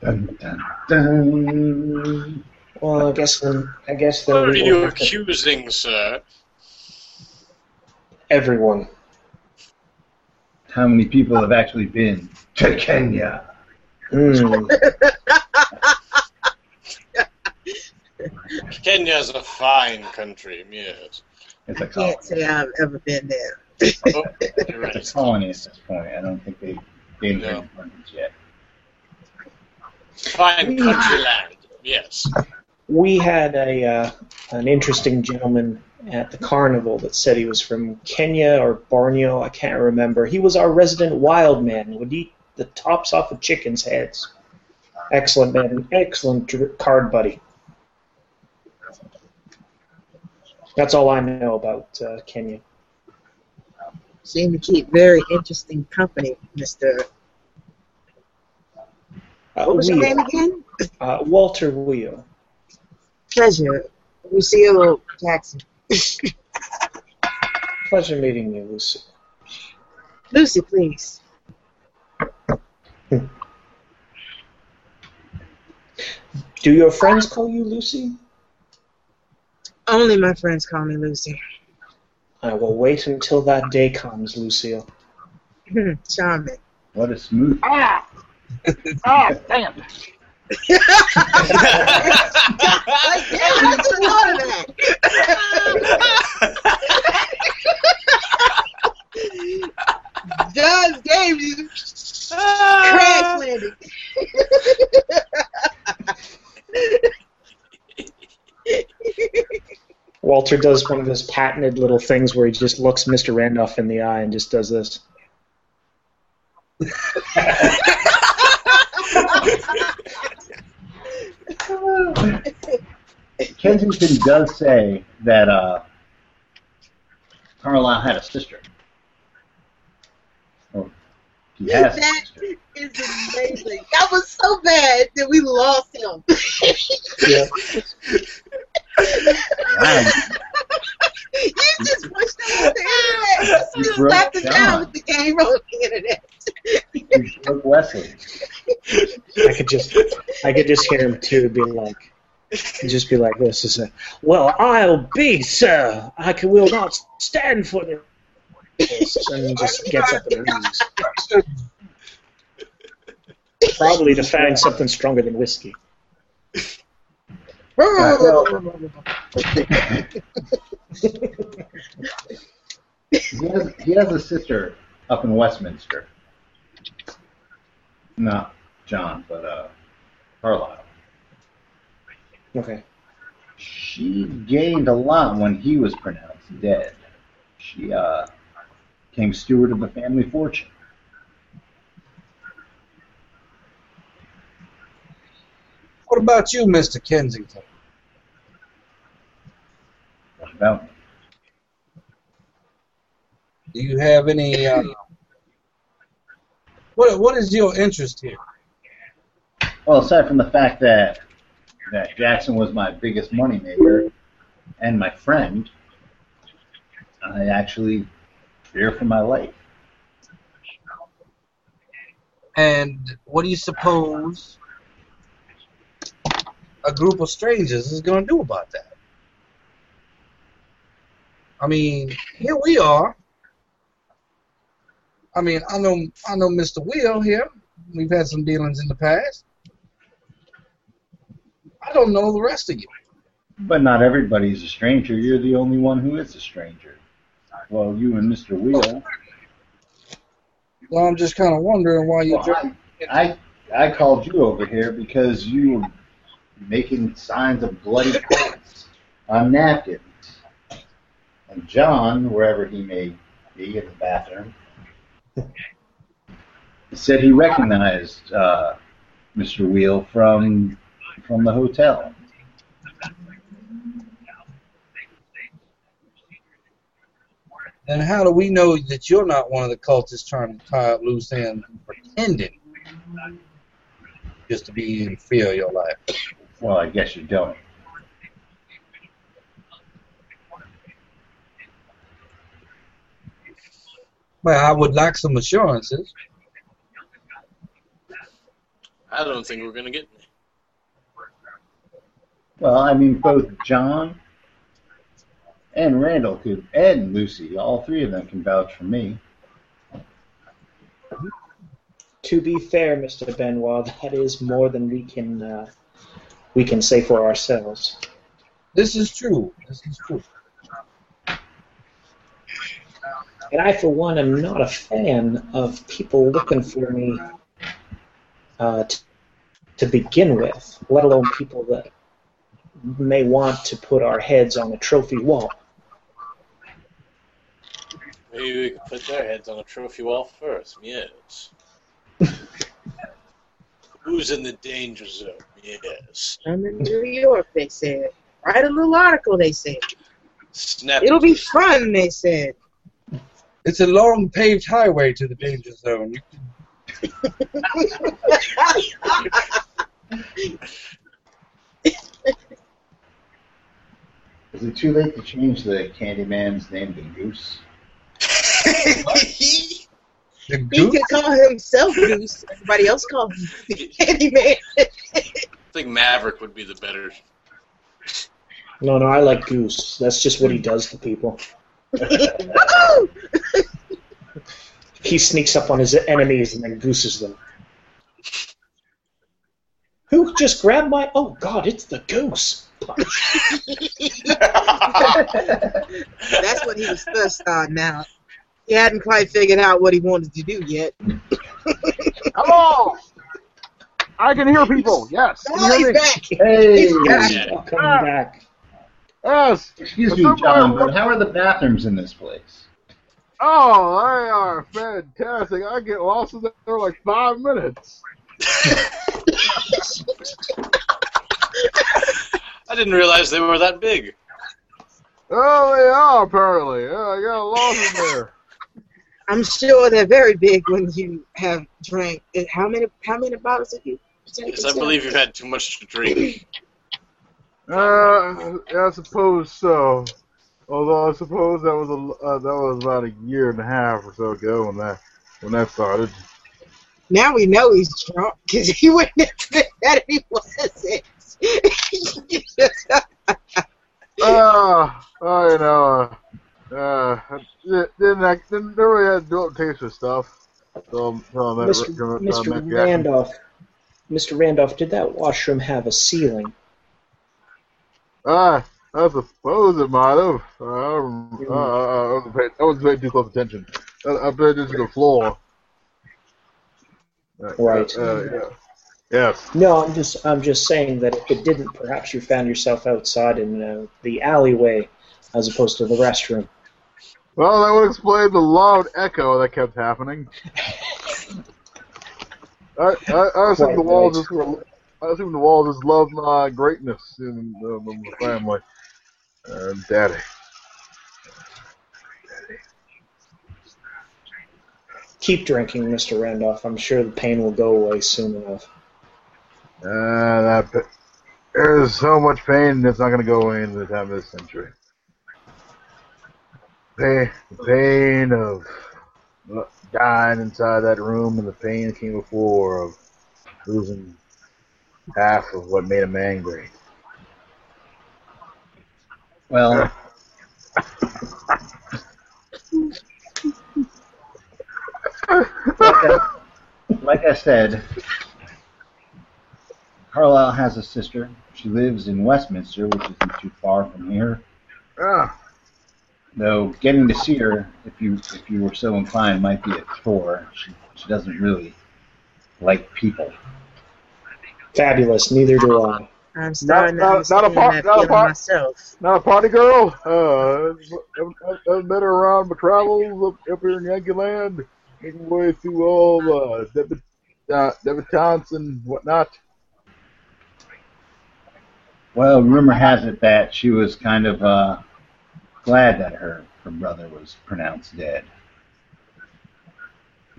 Dun, dun, dun. Well, I guess then. I guess then. What are you will have to- accusing, sir? Everyone. How many people have actually been to Kenya? Hmm. Kenya's a fine country, yes. It's a I colony. can't say I've ever been there. Oh, you're right. It's a colony at this point. I don't think they gained No. any independence yet. Fine country land, yes. We had a uh, an interesting gentleman at the carnival that said he was from Kenya or Borneo. I can't remember. He was our resident wild man. Would eat the tops off of chickens' heads. Excellent man. Excellent card buddy. That's all I know about uh, Kenya. Seem to keep very interesting company, Mister. Uh, What was your name again? Uh, Walter Wheel. Pleasure, Lucille Jackson. Pleasure meeting you, Lucy. Lucy, please. Do your friends call you Lucy? Only my friends call me Lucy. I will wait until that day comes, Lucille. Charming. What a smooth. Ah! Ah, damn. Like, yeah, I just thought of that. John's game just crash landing. Walter does one of his patented little things where he just looks Mr. Randolph in the eye and just does this. Kensington does say that uh, Carlyle had a sister. Or he has a That amazing. That was so bad that we lost him. Yeah. Wow, you just pushed him on the internet. You just broke slapped him John. down with the game on the internet. you broke Wesley. I could just I could just hear him too be like he'd just be like this is a well I'll be sir I can, will not stand for this and just gets up and leaves probably to find something stronger than whiskey he, has, he has a sister up in Westminster. Not John, but uh, Carlyle. Okay. She gained a lot when he was pronounced dead. She uh, became steward of the family fortune. What about you, Mr. Kensington? What about me? Do you have any? Uh, what What is your interest here? Well, aside from the fact that that Jackson was my biggest moneymaker and my friend, I actually fear for my life. And what do you suppose a group of strangers is going to do about that? I mean, here we are. I mean, I know I know Mr. Will here. We've had some dealings in the past. I don't know the rest of you. But not everybody's a stranger. You're the only one who is a stranger. Well, you and Mr. Wheel. Well, I'm just kind of wondering why you. Well, I, I I called you over here because you were making signs of bloody cuts on napkins. And John, wherever he may be in the bathroom, said he recognized uh, Mr. Wheel from from the hotel. Then how do we know that you're not one of the cultists trying to tie up loose ends and pretending just to be in fear of your life? Well, I guess you don't. Well, I would like some assurances. I don't think we're gonna get any. Well, I mean, both John and Randall could, and Lucy, all three of them can vouch for me. To be fair, Mr. Benoit, that is more than we can uh, we can say for ourselves. This is true. This is true. And I, for one, am not a fan of people looking for me uh, t- to begin with, let alone people that may want to put our heads on a trophy wall. Maybe we could put their heads on a trophy wall first. Yes. Who's in the danger zone? Yes. I'm in New York, they said. Write a little article, they said. Snap. It'll be fun, they said. It's a long paved highway to the danger zone. You can, Is it too late to change the Candyman's name to Goose? the He goose? could call himself Goose. Everybody else called him Candyman. I think Maverick would be the better. No, no, I like Goose. That's just what he does to people. He sneaks up on his enemies and then gooses them. Who just grabbed my? Oh God, it's the goose. That's what he was first on now. He hadn't quite figured out what he wanted to do yet. Hello! I can hear people. Yes. Can Oh, you he's me? back. Hey! He's back. Yeah. Oh, coming back. Yes. Excuse me, John, but how are the bathrooms in this place? Oh, they are fantastic. I get lost in there like five minutes. I didn't realize they were that big. Oh, they are apparently. Yeah, I got lost in there. I'm sure they're very big when you have drank. uh, How many? How many bottles have you? Yes, I believe you've had too much to drink. Uh, I suppose so. Although I suppose that was a uh, that was about a year and a half or so ago when that when that started. Now we know he's drunk because he wouldn't have said that if he wasn't. Uh, oh, you know, uh, uh, didn't I didn't really had up taste of stuff. So, so that, Mr. uh, Mr. Randolph. Mr. Randolph, did that washroom have a ceiling? Uh, uh, I suppose it might have. Uh, I, wasn't paying, I wasn't paying too close attention. I, I paid attention to the floor. Uh, Right. Uh, yeah. Yes. No, I'm just I'm just saying that if it didn't, perhaps you found yourself outside in uh, the alleyway as opposed to the restroom. Well, that would explain the loud echo that kept happening. I, I, I assume the walls just were, I assume the walls just love my greatness in the, the family. Uh, daddy. Keep drinking, Mr. Randolph. I'm sure the pain will go away soon enough. Uh, that there's so much pain that's not going to go away in the time of this century. Pain, the pain of dying inside that room, and the pain that came before of losing half of what made him angry. Well, like I, like I said, Carlyle has a sister. She lives in Westminster, which isn't too far from here. Ah, Though getting to see her, if you if you were so inclined, might be a chore. She she doesn't really like people. Fabulous. Neither do I. I'm starting not- to not a understand that not a feeling myself. not a party girl. Uh, I've, I've met her around my travels up, up here in Yankee Land, making my way through all uh, debut, uh, debutantes and whatnot. Well, rumor has it that she was kind of uh, glad that her her brother was pronounced dead.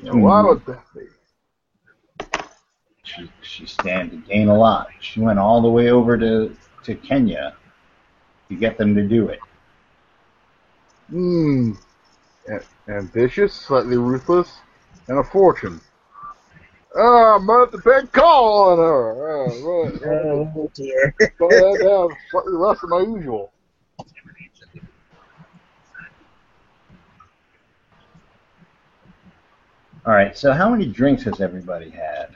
And why would that be? She she stand to gain a lot. She went all the way over to to Kenya to get them to do it. Hmm. Ambitious, slightly ruthless, and a fortune. Ah, I'm gonna have to pay call on her. Uh, right. Oh dear. So I have slightly less than my usual. All right. So how many drinks has everybody had?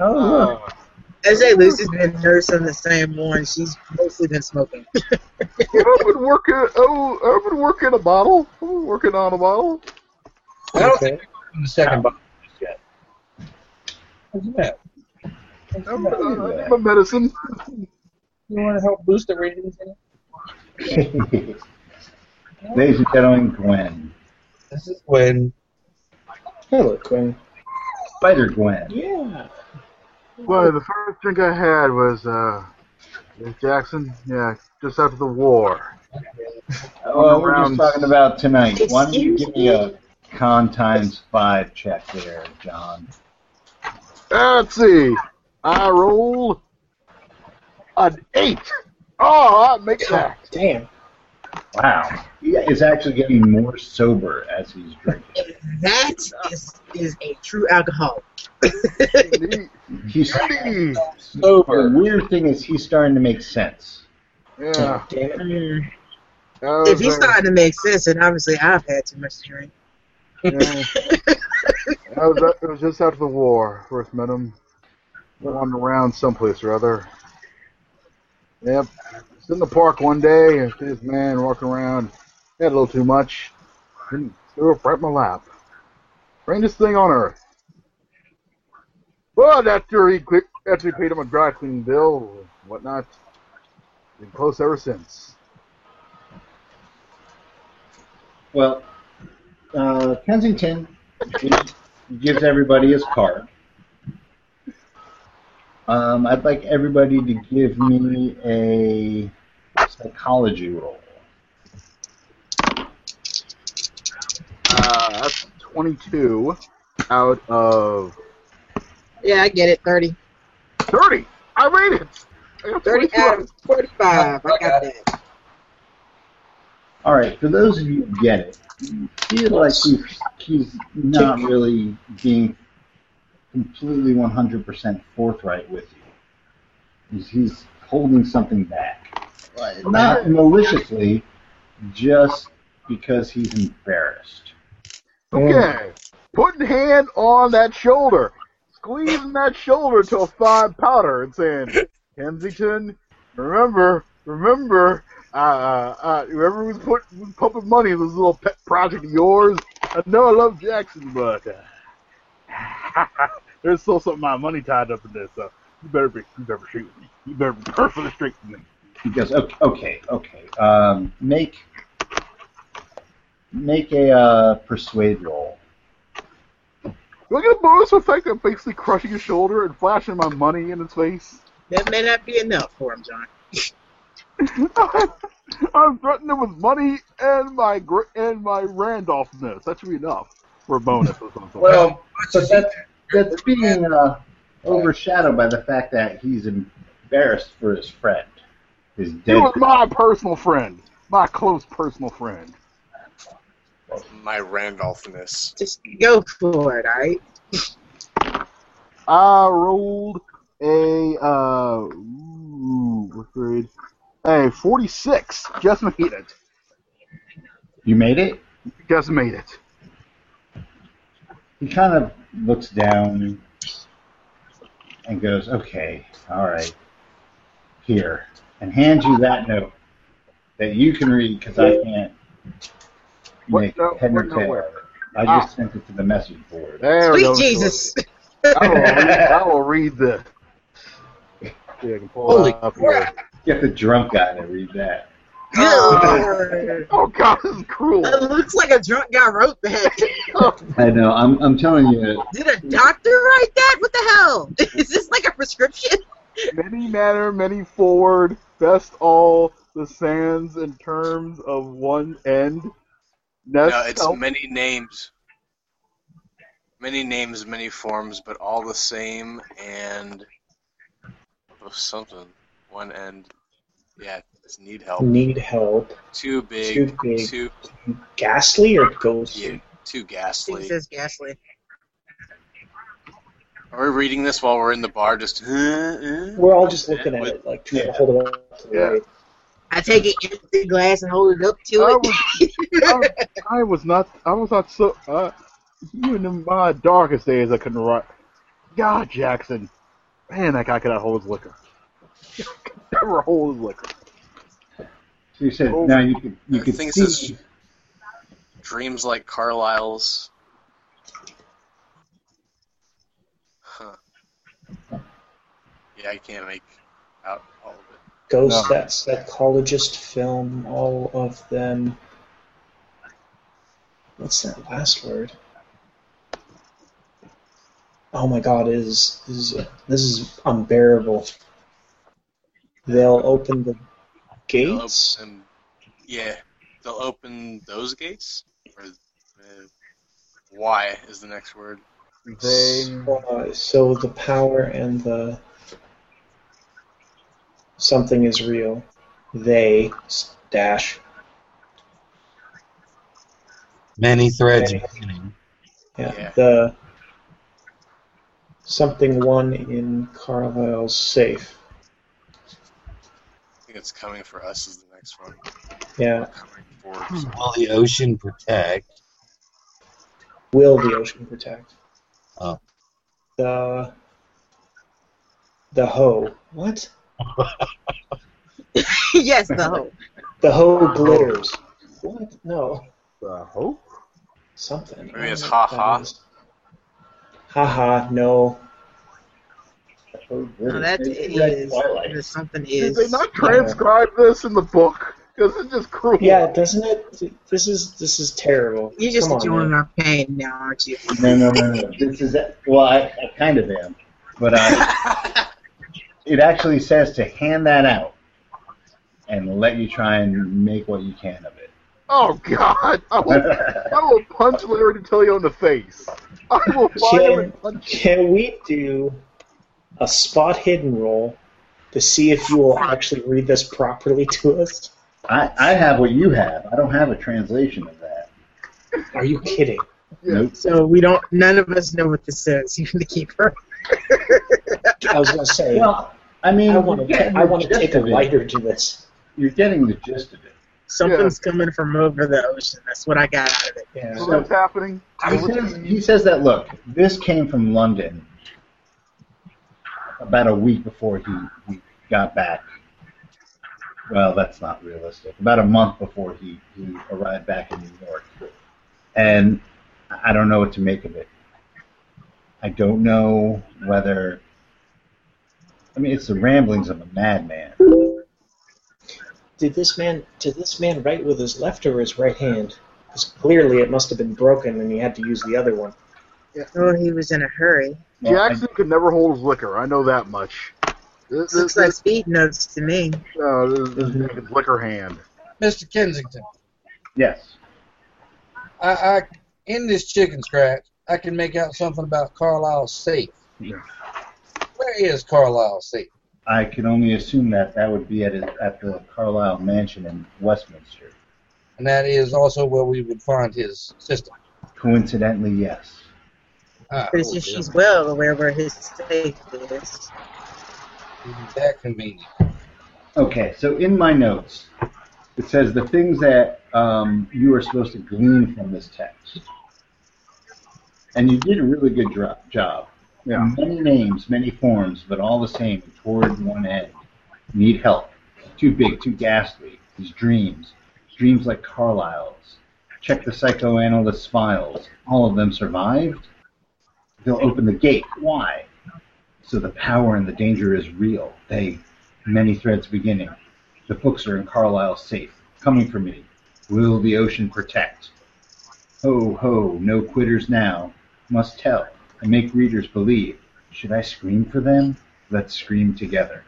Oh, look. Uh, SJ Lucy's been nursing the same one. She's mostly been smoking. I've been working. Oh, I've been working a bottle. I've been working on a bottle. I don't think we're the second box just yet. What's that? I'm, I'm a medicine. You want to help boost the ratings? Ladies and gentlemen, Gwen, This is when Hello, Gwen. Spider Gwen. Yeah. Well, the first drink I had was uh, Jackson. Yeah, just after the war. Oh, we're just talking about tonight. Why don't you Excuse give me a con times five check there, John? Let's see. I roll an eight. Oh, I make that. Damn. Wow. He is actually getting more sober as he's drinking. That is is a true alcoholic. Indeed. He's Indeed. the weird thing is he's starting to make sense. Yeah. Damn it. Mm. that was, If he's starting to make sense, then obviously I've had too much to drink. yeah. It was just after the war. First met him. Wandering around someplace or other. Yep. Was in the park one day, and this man walking around. Had a little too much. Threw up right in my lap. Strangest thing on earth. But after he quick, after he paid him a dry bill and whatnot, been close ever since. Well, uh, Kensington gives- gives everybody his card. Um, I'd like everybody to give me a psychology roll. Uh, that's 22 out of Yeah, I get it. 30. 30. I made it. I got 30 out of 45. I got that. All right, for those of you who get it, you feel like he's, he's not really being completely 100% forthright with you. He's, he's holding something back. Not maliciously, just because he's embarrassed. Okay. Putting hand on that shoulder. Squeezing that shoulder to a fine powder and saying, Kensington, remember, remember, uh, uh, uh, whoever was put was pumping money in this little pet project of yours. I know I love Jackson, but uh, there's still some of my money tied up in this. So you better be, you better shoot me. You better be perfectly straight with me. He goes, okay, okay, okay. Um, make make a uh, persuade roll. Do I get a bonus effect of basically crushing his shoulder and flashing my money in his face? That may not be enough for him, John. I'm threatening him with money and my gr- and my Randolphness. That should be enough for a bonus or something. Well, but that's that's being uh, overshadowed by the fact that he's embarrassed for his friend, his dead. you are my personal friend, my close personal friend. My Randolphness. Just go for it, alright? I rolled a uh, ooh, what grade? A 46. Just made it. You made it. Just made it. He kind of looks down and goes, "Okay, all right, here," and hands you that note that you can read because I can't What make note? head nor tail note? of it. I ah. just sent it to the message board. There we Sweet. Jesus! I will, read, I will read the. See, I can pull Holy it up here. Get the drunk guy to read that. Good oh, oh God, this is cruel. It looks like a drunk guy wrote that. I know. I'm, I'm telling you. Did a doctor write that? What the hell? Is this like a prescription? many manner, many forward, best all the sands in terms of one end. Nest No, it's help- many names. Many names, many forms, but all the same and oh, something. One end. Yeah, it's need help. Need help. Too big. Too big. Too Ghastly or ghostly? yeah, too It ghastly. says ghastly. Are we reading this while we're in the bar? Just. Uh, uh? We're all just looking at With- it, like trying to hold it up to Yeah. light. I take an empty glass and hold it up to I it. was, I, I was not. I was not so. Uh, even in my darkest days, I couldn't write. God, Jackson, man, that guy could not hold his liquor. Never hold his liquor. So you said Oh. now you could you I could think see. this Dreams like Carlyle's. Huh. Yeah, I can't make out all of it. Ghost, No. that psychologist film, all of them. What's that last word? Oh my god, it is this is this is unbearable. They'll open the They'll gates. open, yeah, they'll open those gates. Or uh, why is the next word? They. Uh, so the power and the something is real. They dash. Many threads. Okay. Yeah, Yeah. the something one in Carlyle's safe. I think it's coming for us is the next one. Yeah, Coming for Will the ocean protect? will the ocean protect? Oh. The the hoe. What? yes, the hoe. The hoe glitters. What? No. The hoe? Something. Maybe it's I don't know what ha-ha. Ha ha. No. No, that It's is Red Twilight. there's something Did is. they not transcribe this in the book? Because it's just cruel. Yeah, doesn't it? This is this is terrible. You're just Come enjoying man. our pain now, aren't you? No, no, no, no. This is well, I, I kind of am, but I. it actually says to hand that out and let you try and make what you can of it. Oh God! I will, I will punch Larry DiTillio in the face. I will find him and punch. Can we do a spot hidden roll to see if you will actually read this properly to us? I, I have what you have. I don't have a translation of that. Are you kidding? Nope. So we don't. None of us know what this says. Even the keeper. I was gonna say Well, I mean, I want to I want to take a of lighter to this. You're getting the gist of it. Something's coming from over the ocean. That's what I got out of it. Yeah. So what's happening? He says, he says that look, this came from London about a week before he, he got back well, that's not realistic. About a month before he, he arrived back in New York. And I don't know what to make of it. I don't know whether. I mean, it's the ramblings of a madman. Did this man did this man write with his left or his right hand? Because clearly it must have been broken and he had to use the other one. Or he was in a hurry. Well, I- Jackson could never hold his liquor. I know that much. This, Looks this, like this, speed notes to me. uh, this, this is his liquor hand. Mr. Kensington, yes. I, I in this chicken scratch, I can make out something about Carlyle's safe. Yeah. Where is Carlyle's safe? I can only assume that that would be at his, at the Carlisle Mansion in Westminster. And that is also where we would find his sister. Coincidentally, yes. Ah, But it's oh, just she's well aware where his safe is. that convenient. Okay, so in my notes, it says the things that um, you are supposed to glean from this text. And you did a really good dro- job. Yeah. Many names, many forms, but all the same toward one end. Need help. Too big, too ghastly. These dreams. Dreams like Carlyle's. Check the psychoanalyst's files. All of them survived? They'll open the gate. Why? So the power and the danger is real. They many threads beginning. The books are in Carlyle's safe, coming for me. Will the ocean protect? Ho, ho, no quitters now. Must tell, and make readers believe. Should I scream for them? Let's scream together.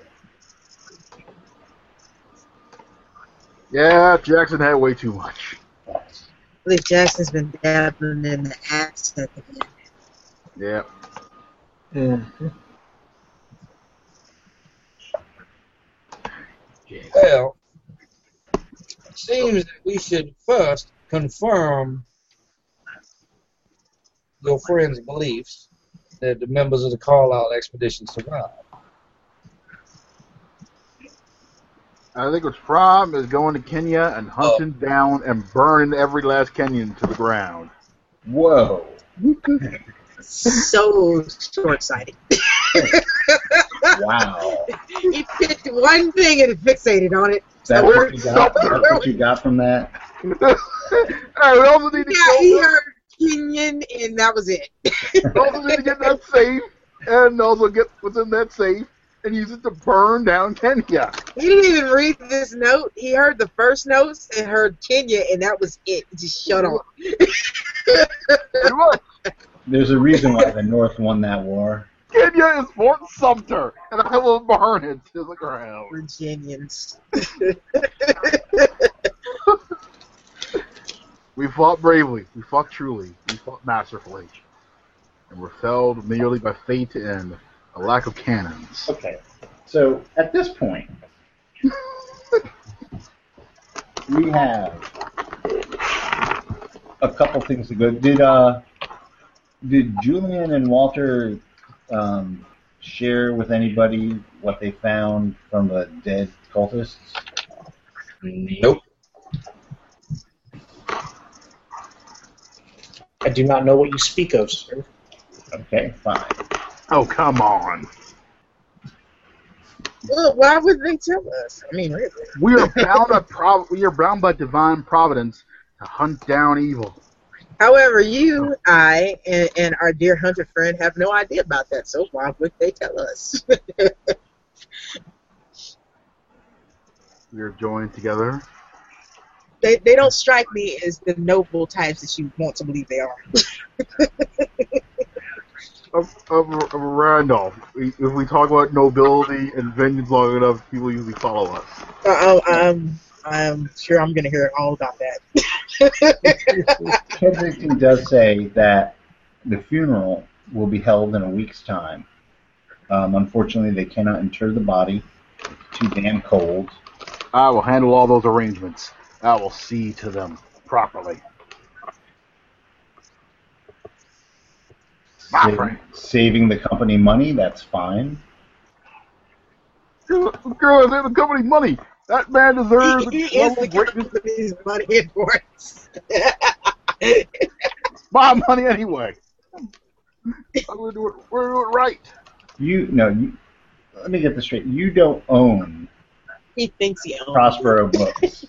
Yeah, Jackson had way too much. I believe Jackson's been dabbling in the accent again. Yeah. Well, it seems that we should first confirm your friend's beliefs that the members of the Carlyle expedition survived. I think what's problem is going to Kenya and hunting down and burning every last Kenyan to the ground. Whoa. So short sighted. Wow. he picked one thing and fixated on it. That's So what you got? That's what you got from that? Alright, we also need to yeah, he heard Kenyan and that was it. also need to get that safe and also get what's in that safe and use it to burn down Kenya. He didn't even read this note. He heard the first notes and heard Kenya, and that was it. Just shut off. Pretty much. There's a reason why the North won that war. Kenya is Fort Sumter, and I will burn it to the ground. Virginians. We fought bravely. We fought truly. We fought masterfully. And we were felled merely by fate and a lack of cannons. Okay. So at this point, we have a couple things to go. Did uh, did Julian and Walter um, share with anybody what they found from the dead cultists? Nope. I do not know what you speak of, sir. Okay, fine. Oh, come on. Well, why would they tell us? I mean, really. We are bound by prov- we are bound by divine providence to hunt down evil. However, you, I, and, and our dear hunter friend have no idea about that. So why would they tell us? We are joined together. they they don't strike me as the noble types that you want to believe they are. Of, of, of Randolph. If we talk about nobility and vengeance long enough, people usually follow us. Uh, I'm I'm sure I'm gonna hear all about that. Kensington does say that the funeral will be held in a week's time. Um, unfortunately, they cannot inter the body. It's too damn cold. I will handle all those arrangements. I will see to them properly. My friend. saving the company money, that's fine. Girl the company money. That man deserves he, a he is level the of greatness. company's money in force. My money anyway. I'm gonna do it. We're gonna do it right. You no, you, let me get this straight. You don't own He thinks he owns Prospero Books.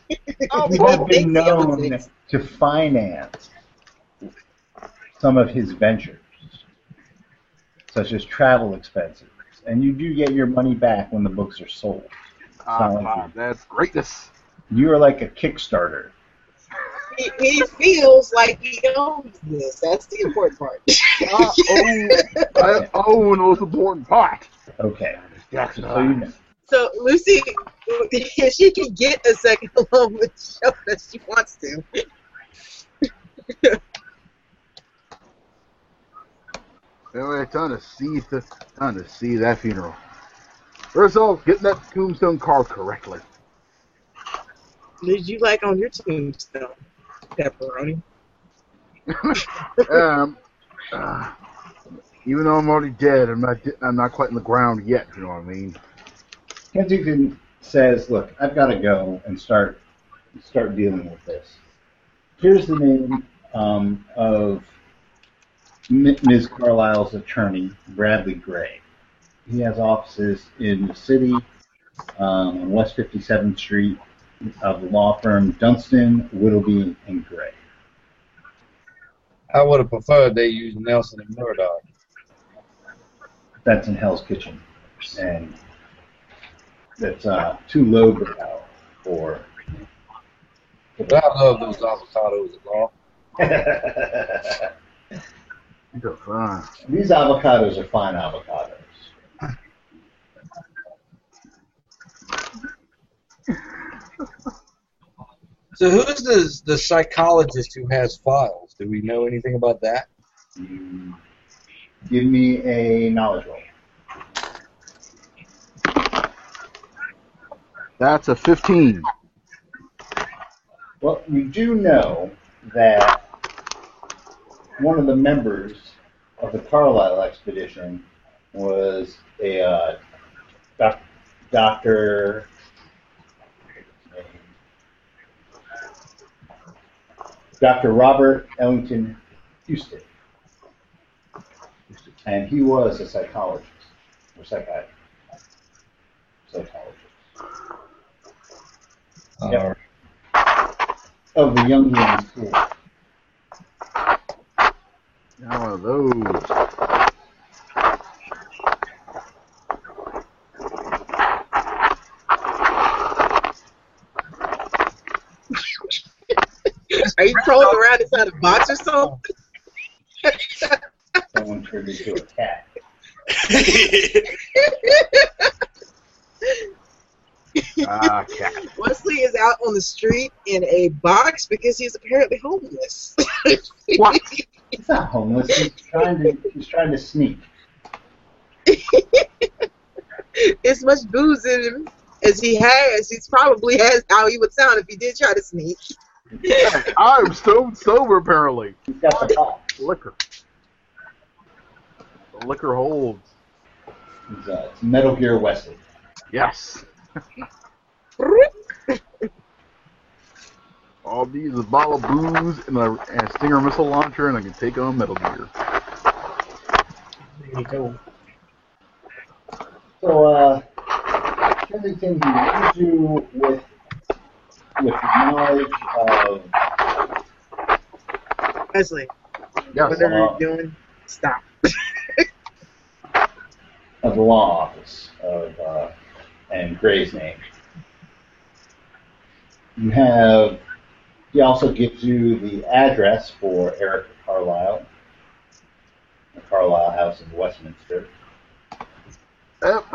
Oh, You He have been known to finance some of his ventures, such as travel expenses, and you do get your money back when the books are sold. Ah, ah, that's greatness. You are like a Kickstarter. He, he feels like he owns this. That's the important part. I own, I own the most important part. Okay, Jackson so you know. So Lucy, if she can get a second alone with Joe that she wants to. Anyway, time to see the time to see that funeral. First off, getting that tombstone carved correctly. Did you like on your tombstone? Pepperoni. um, uh, even though I'm already dead, I'm not I'm not quite in the ground yet. You know what I mean? Kensington says, "Look, I've got to go and start start dealing with this." Here's the name um, of M- Ms. Carlyle's attorney, Bradley Gray. He has offices in the city um, on West 57th Street of the law firm Dunstan, Whittleby, and Gray. I would have preferred they used Nelson and Murdock. That's in Hell's Kitchen, and that's uh, too lowbrow for. But I love those avocados at law. These avocados are fine avocados. So who's the the psychologist who has files? Do we know anything about that? Give me a knowledge roll. That's a 15. Well, you do know that one of the members of the Carlyle expedition was a uh, doc, Doctor. Dr. Robert Ellington Huston. And he was a psychologist, or psychiatrist. Psychologist. Yep. Uh, Of the Jungian school. Now one of those. You crawling around inside a box or something? Someone turned into a cat. Ah, cat. Wesley is out on the street in a box because he's apparently homeless. What? He's not homeless. He's trying to. He's trying to sneak. as much booze in him as he has, he probably has how he would sound if he did try to sneak. I'm so sober apparently. He's got the box. Liquor. The liquor holds. He's, uh, it's Metal Gear Wesley. Yes. All these is a bottle of booze and a, and a Stinger missile launcher, and I can take on Metal Gear. There you go. So, uh, Kensington, he leaves you with with knowledge of Wesley, Yes. whatever uh, you're doing, stop. of the law office of uh, and Gray's name. You have. He also gives you the address for Eric Carlyle, the Carlyle House in Westminster. Yep.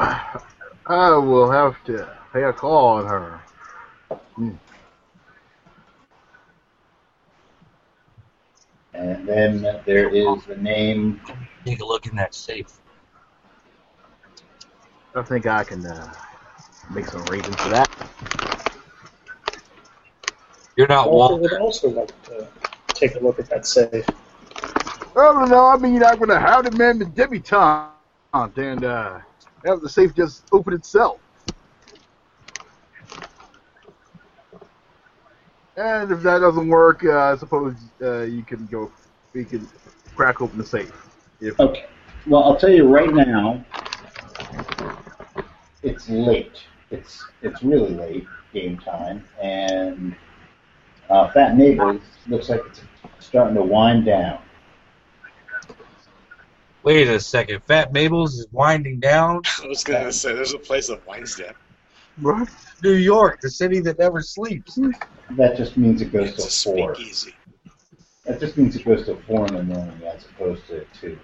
I will have to pay a call on her. And then there is the name. take a look in that safe. I think I can uh, make some arrangements for that. You're not Walter walking. would also like to take a look at that safe. I don't know. I mean, I'm gonna have the man the debutante and uh, have the safe just open itself. And if that doesn't work, uh, I suppose uh, you can go. We can crack open the safe. If Okay. Well, I'll tell you right now. It's late. it's it's really late game time, and uh, Fat Mabel's looks like it's starting to wind down. Wait a second. Fat Mabel's is winding down. I was gonna say there's a place that winds down. What? New York, the city that never sleeps. That just means it goes It's a to four. speakeasy. That just means it goes to four in the morning as opposed to two.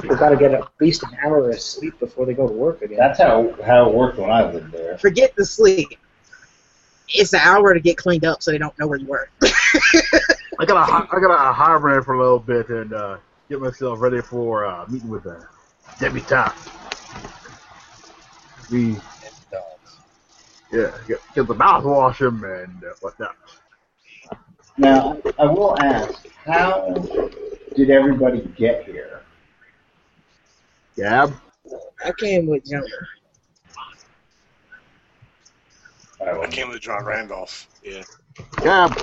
People got to get at least an hour of sleep before they go to work again. That's how how it worked when I lived there. Forget the sleep. It's an hour to get cleaned up so they don't know where you were. I gotta hi- I gotta hibernate for a little bit and uh, get myself ready for uh, meeting with uh, Debbie Top. We yeah get, get the mouthwash him and uh, whatnot. Now, I will ask, how did everybody get here? Gab. I came with Jonah. I came with John Randolph. Yeah. Gab.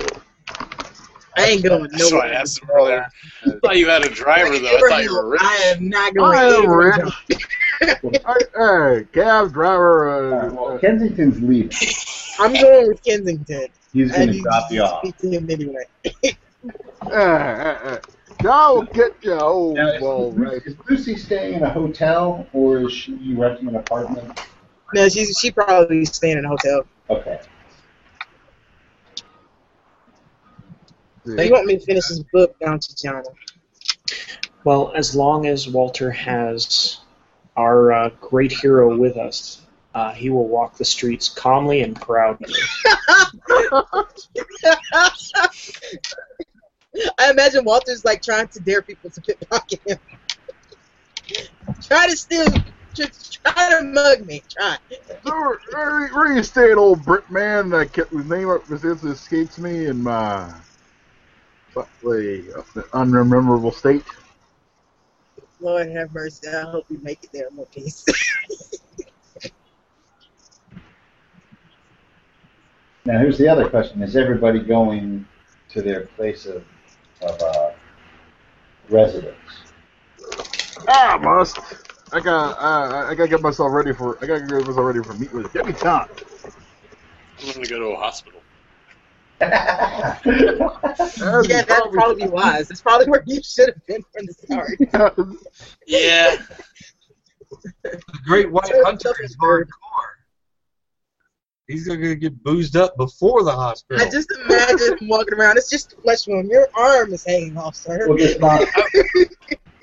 I ain't going That's why I asked him earlier. I thought you had a driver though. I thought you were rich. I am not going I am rich. Hey, cab driver. All Uh, right, well, Kensington's leaving. I'm going with Kensington. He's I going to need drop to you off. speak to him anyway. uh, uh, uh, I'll get you home. Now, is, all right. is Lucy staying in a hotel or is she renting an apartment? No, she's she probably staying in a hotel. Okay. You want me to finish this book, don't you, Well, as long as Walter has our uh, great hero with us, uh, he will walk the streets calmly and proudly. I imagine Walter's like trying to dare people to pickpocket him. try to steal, just try to mug me. Try. Where, where, where you staying, old Brit man? That kept his name up because it escapes me in my what, the unrememberable state. Lord have mercy. I hope you make it there in one piece. Now, here's the other question: Is everybody going to their place of, of uh, residence? Ah, I must. I got. Uh, I gotta get myself ready for. I gotta get myself ready for meet with Debbie Tom. I'm gonna go to a hospital. That'd yeah, that'd probably be wise. That's probably where you should have been from the start. Yeah. The Great White Hunter is me, hardcore. He's gonna get boozed up before the hospital. I just imagine him walking around. It's just a flesh wound. Your arm is hanging off, sir. well, it's not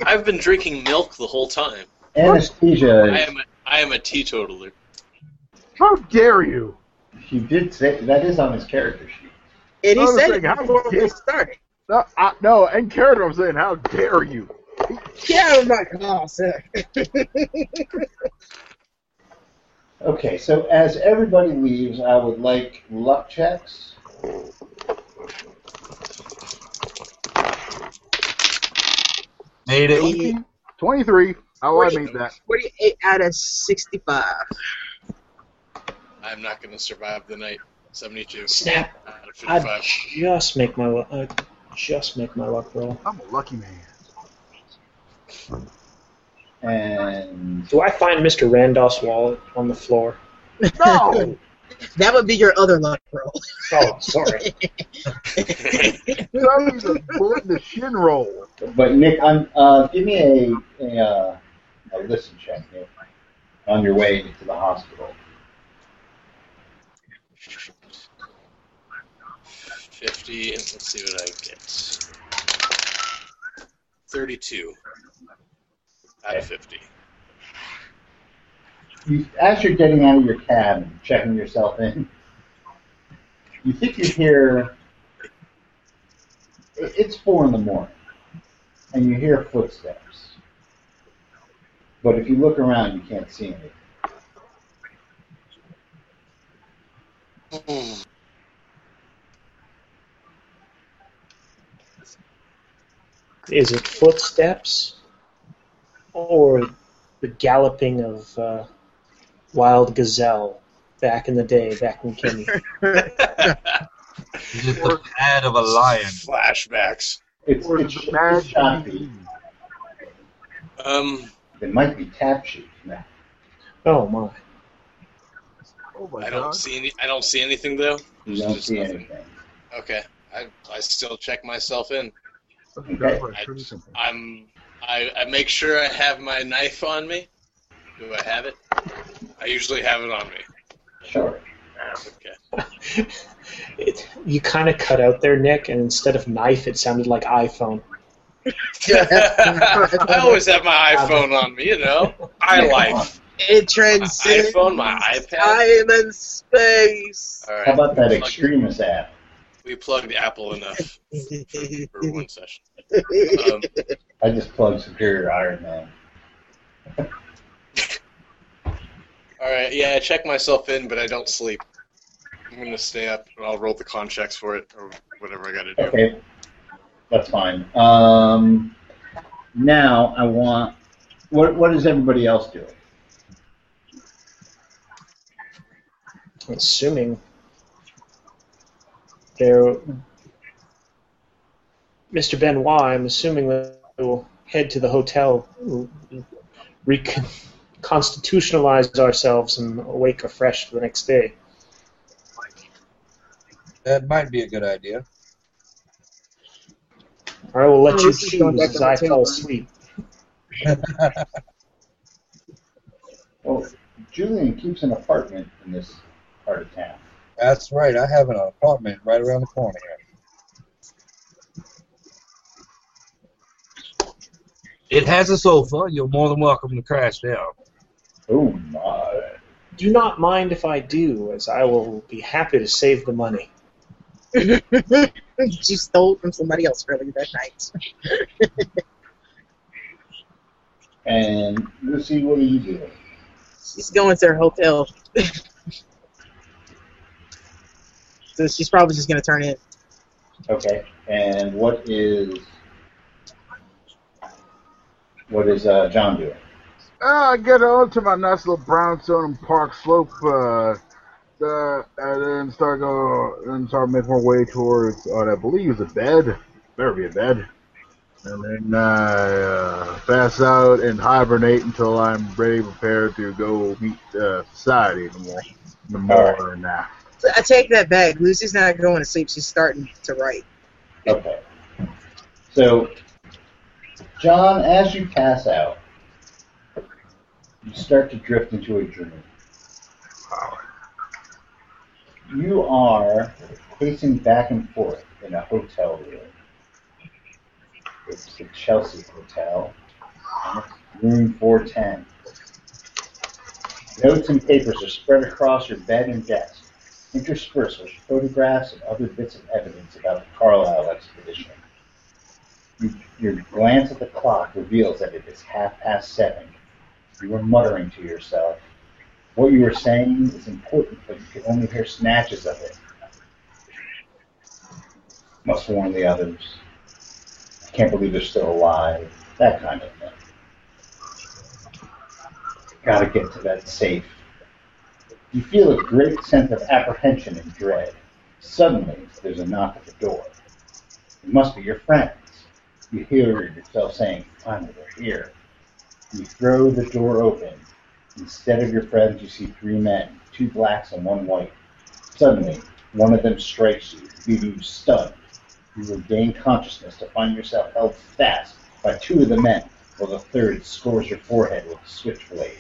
I've been drinking milk the whole time. anesthesia. I am a, I am a teetotaler. How dare you? he did say that is on his character sheet. And he I said thinking, it how before we dare- started. No, I, no, in character, I'm saying, how dare you? Yeah, I'm like, oh, sir. Okay, so as everybody leaves, I would like luck checks. Made it. Eight. 23. How I Forty- made that. 48 out of 65. I'm not gonna survive the night. 72 Snap! out of I just make my lu- uh, just make my luck roll. I'm a lucky man. And Do I find Mr. Randolph's wallet on the floor? No! That would be your other luck roll. Oh, sorry. that is a bullet in the shin roll. but Nick, I'm, uh, give me a a, uh, a listen check Nick, on your way to the hospital. 50, and let's see what I get. 32 out of 50. You, as you're getting out of your cab and checking yourself in, you think you hear. It's four in the morning, and you hear footsteps. But if you look around, you can't see anything. Hmm. Is it footsteps or the galloping of uh, wild gazelle back in the day, back in Kimmy? Is it the pad of a lion? Flashbacks. It's, Or it's, the it's magic. shot beat. Um, It might be tap shoes now. Oh my! Oh my I don't god. see any. I don't see anything though. You don't see nothing. anything. Okay. I I still check myself in. That's Okay. that's. I'm. I, I make sure I have my knife on me. Do I have it? I usually have it on me. Sure. Okay. It, you kind of cut out there, Nick, and instead of knife, it sounded like iPhone. I always have my iPhone on me. You know, I life. It transcends My transcends iPhone, my iPad. time and space. All right. How about that extremist app? We plugged Apple enough for one session. Um, I just plugged Superior Iron Man. all right. Yeah, I check myself in, but I don't sleep. I'm gonna stay up and I'll roll the con checks for it or whatever I gotta do. Okay, that's fine. Um, now I want. What What is everybody else doing? Assuming there, Mr. Benoit. I'm assuming that we'll head to the hotel, reconstitutionalize ourselves, and awake afresh for the next day. That might be a good idea. I will let Oh, you this is going back choose to as I fall asleep. Well, Julian keeps an apartment in this part of town. That's right. I have an apartment right around the corner here. It has a sofa. You're more than welcome to crash there. Oh my! Do not mind if I do, as I will be happy to save the money. you stole from somebody else earlier that night. And Lucy, what are you doing? She's going to her hotel. so she's probably just going to turn in. Okay. And what is what is uh, John doing? Uh, I get on to my nice little brownstone and park slope, uh, uh, and then start go and start making my way towards what I believe is a bed. Better be a bed. And then I uh, pass out and hibernate until I'm ready, prepared to go meet uh, society in the morning. In the morning. Nah. So I take that back. Lucy's not going to sleep. She's starting to write. Okay. So, John, as you pass out, you start to drift into a dream. You are pacing back and forth in a hotel room. It's the Chelsea Hotel, room 410. Notes and papers are spread across your bed and desk, interspersed with photographs and other bits of evidence about the Carlyle expedition. You, your glance at the clock reveals that it is half past seven. You are muttering to yourself. What you are saying is important, but you can only hear snatches of it. Must warn the others. I can't believe they're still alive. That kind of thing. Gotta get to that safe. You feel a great sense of apprehension and dread. Suddenly, there's a knock at the door. It must be your friends. You hear yourself saying, finally, they're here. You throw the door open. Instead of your friends, you see three men, two blacks and one white. Suddenly, one of them strikes you, leaving you stunned. You regain consciousness to find yourself held fast by two of the men, while the third scores your forehead with a switchblade.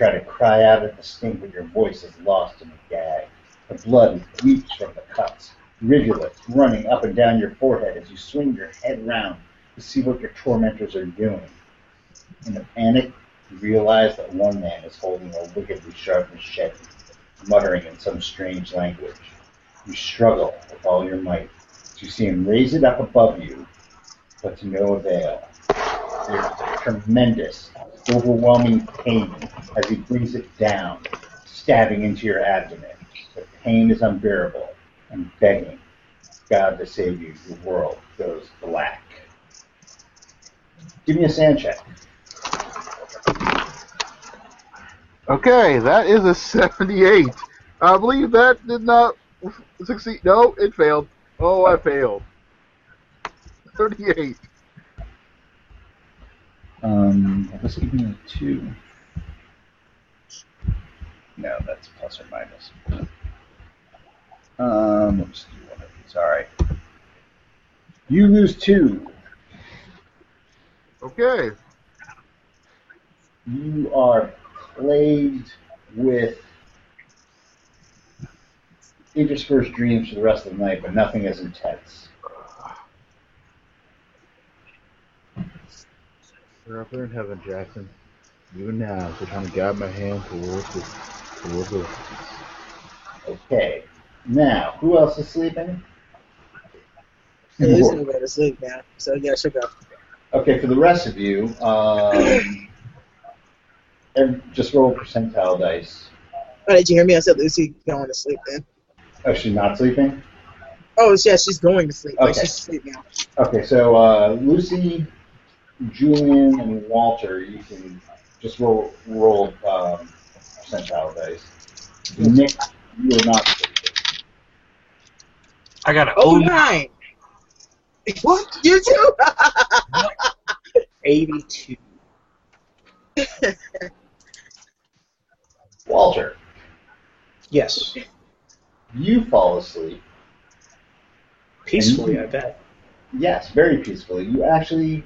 Try to cry out at the sting, but your voice is lost in a gag. The blood leaps from the cuts, rivulets running up and down your forehead as you swing your head round to see what your tormentors are doing. In a panic, you realize that one man is holding a wickedly sharp machete, muttering in some strange language. You struggle with all your might. You see him raise it up above you, but to no avail. Tremendous, overwhelming pain as he brings it down, stabbing into your abdomen. The pain is unbearable, and begging God to save you, your world goes black. Give me a SAN check. Okay, that is a 78. I believe that did not succeed. No, it failed. Oh, I failed. 38. Um, let's give me a two. No, that's plus or minus. Um, let's do one of these. All right. You lose two. Okay. You are plagued with interspersed dreams for the rest of the night, but nothing as intense. You're up there in heaven, Jackson. Even now, they're trying to guide my hand towards the towards the. Okay. Now, who else is sleeping? Lily's gonna go to sleep now, so yeah, she'll go. Okay, for the rest of you, um, and just roll percentile dice. Oh, did you hear me? I said Lucy going to sleep then. Oh, she's not sleeping? Oh, yeah, she's going to sleep. Like Okay. she's asleep now. Okay, so uh, Lucy, Julian, and Walter, you can just roll roll um, percentile dice. Nick, you are not sleeping. I got an Oh O nine. What? You too? 82. Walter, Yes. you fall asleep. Peacefully, I bet. Yes, very peacefully. You actually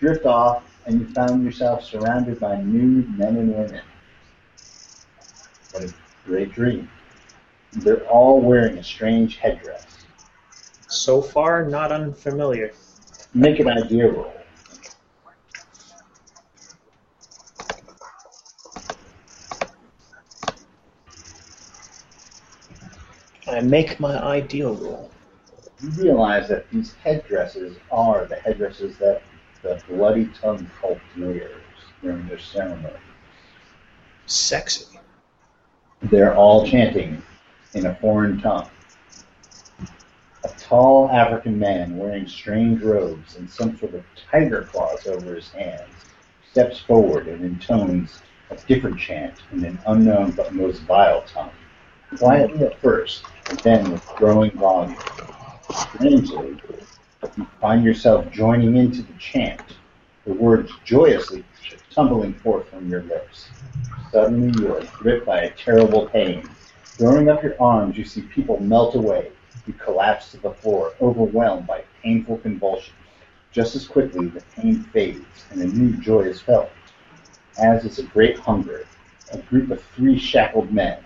drift off and you found yourself surrounded by nude men and women. What a great dream. They're all wearing a strange headdress. So far, not unfamiliar. Make an idea roll. I make my ideal roll. You realize that these headdresses are the headdresses that the Bloody Tongue cult wears during their ceremony. Sexy. They're all chanting in a foreign tongue. A tall African man wearing strange robes and some sort of tiger claws over his hands steps forward and intones a different chant in an unknown but most vile tongue. Quietly at first, and then with growing volume. Strangely, you find yourself joining into the chant, the words joyously tumbling forth from your lips. Suddenly, you are gripped by a terrible pain. Throwing up your arms, you see people melt away. You collapse to the floor, overwhelmed by painful convulsions. Just as quickly, the pain fades, and a new joy is felt. As is a great hunger, a group of three shackled men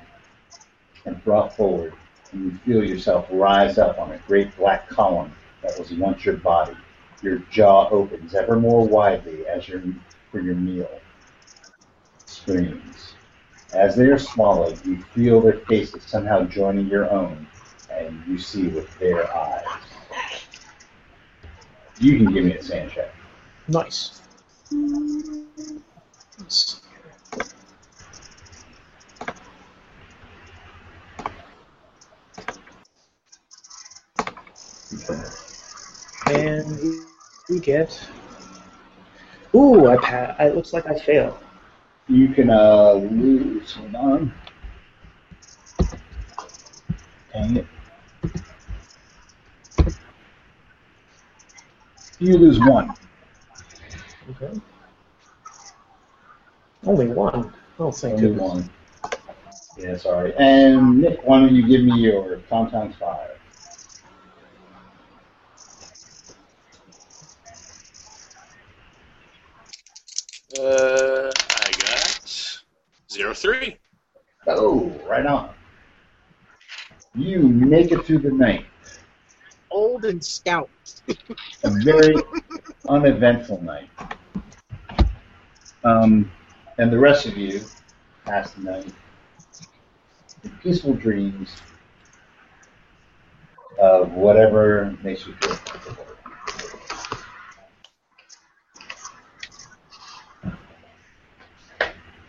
are brought forward, and you feel yourself rise up on a great black column that was once your body. Your jaw opens ever more widely as your, for your meal. Screams. As they are swallowed, you feel their faces somehow joining your own, and you see with their eyes. You can give me a SAN check. Nice see here. And we- get. Ooh, I pa- It looks like I fail. You can uh, lose. Hold on. Dang it. You lose one. Okay. Only one. Oh, thank Only goodness. one. Yeah, sorry. And Nick, why don't you give me your times five? Uh, I got zero three. Oh, right on. You make it through the night. Old and stout. A very uneventful night. Um, and the rest of you pass the night in peaceful dreams of whatever makes you feel comfortable.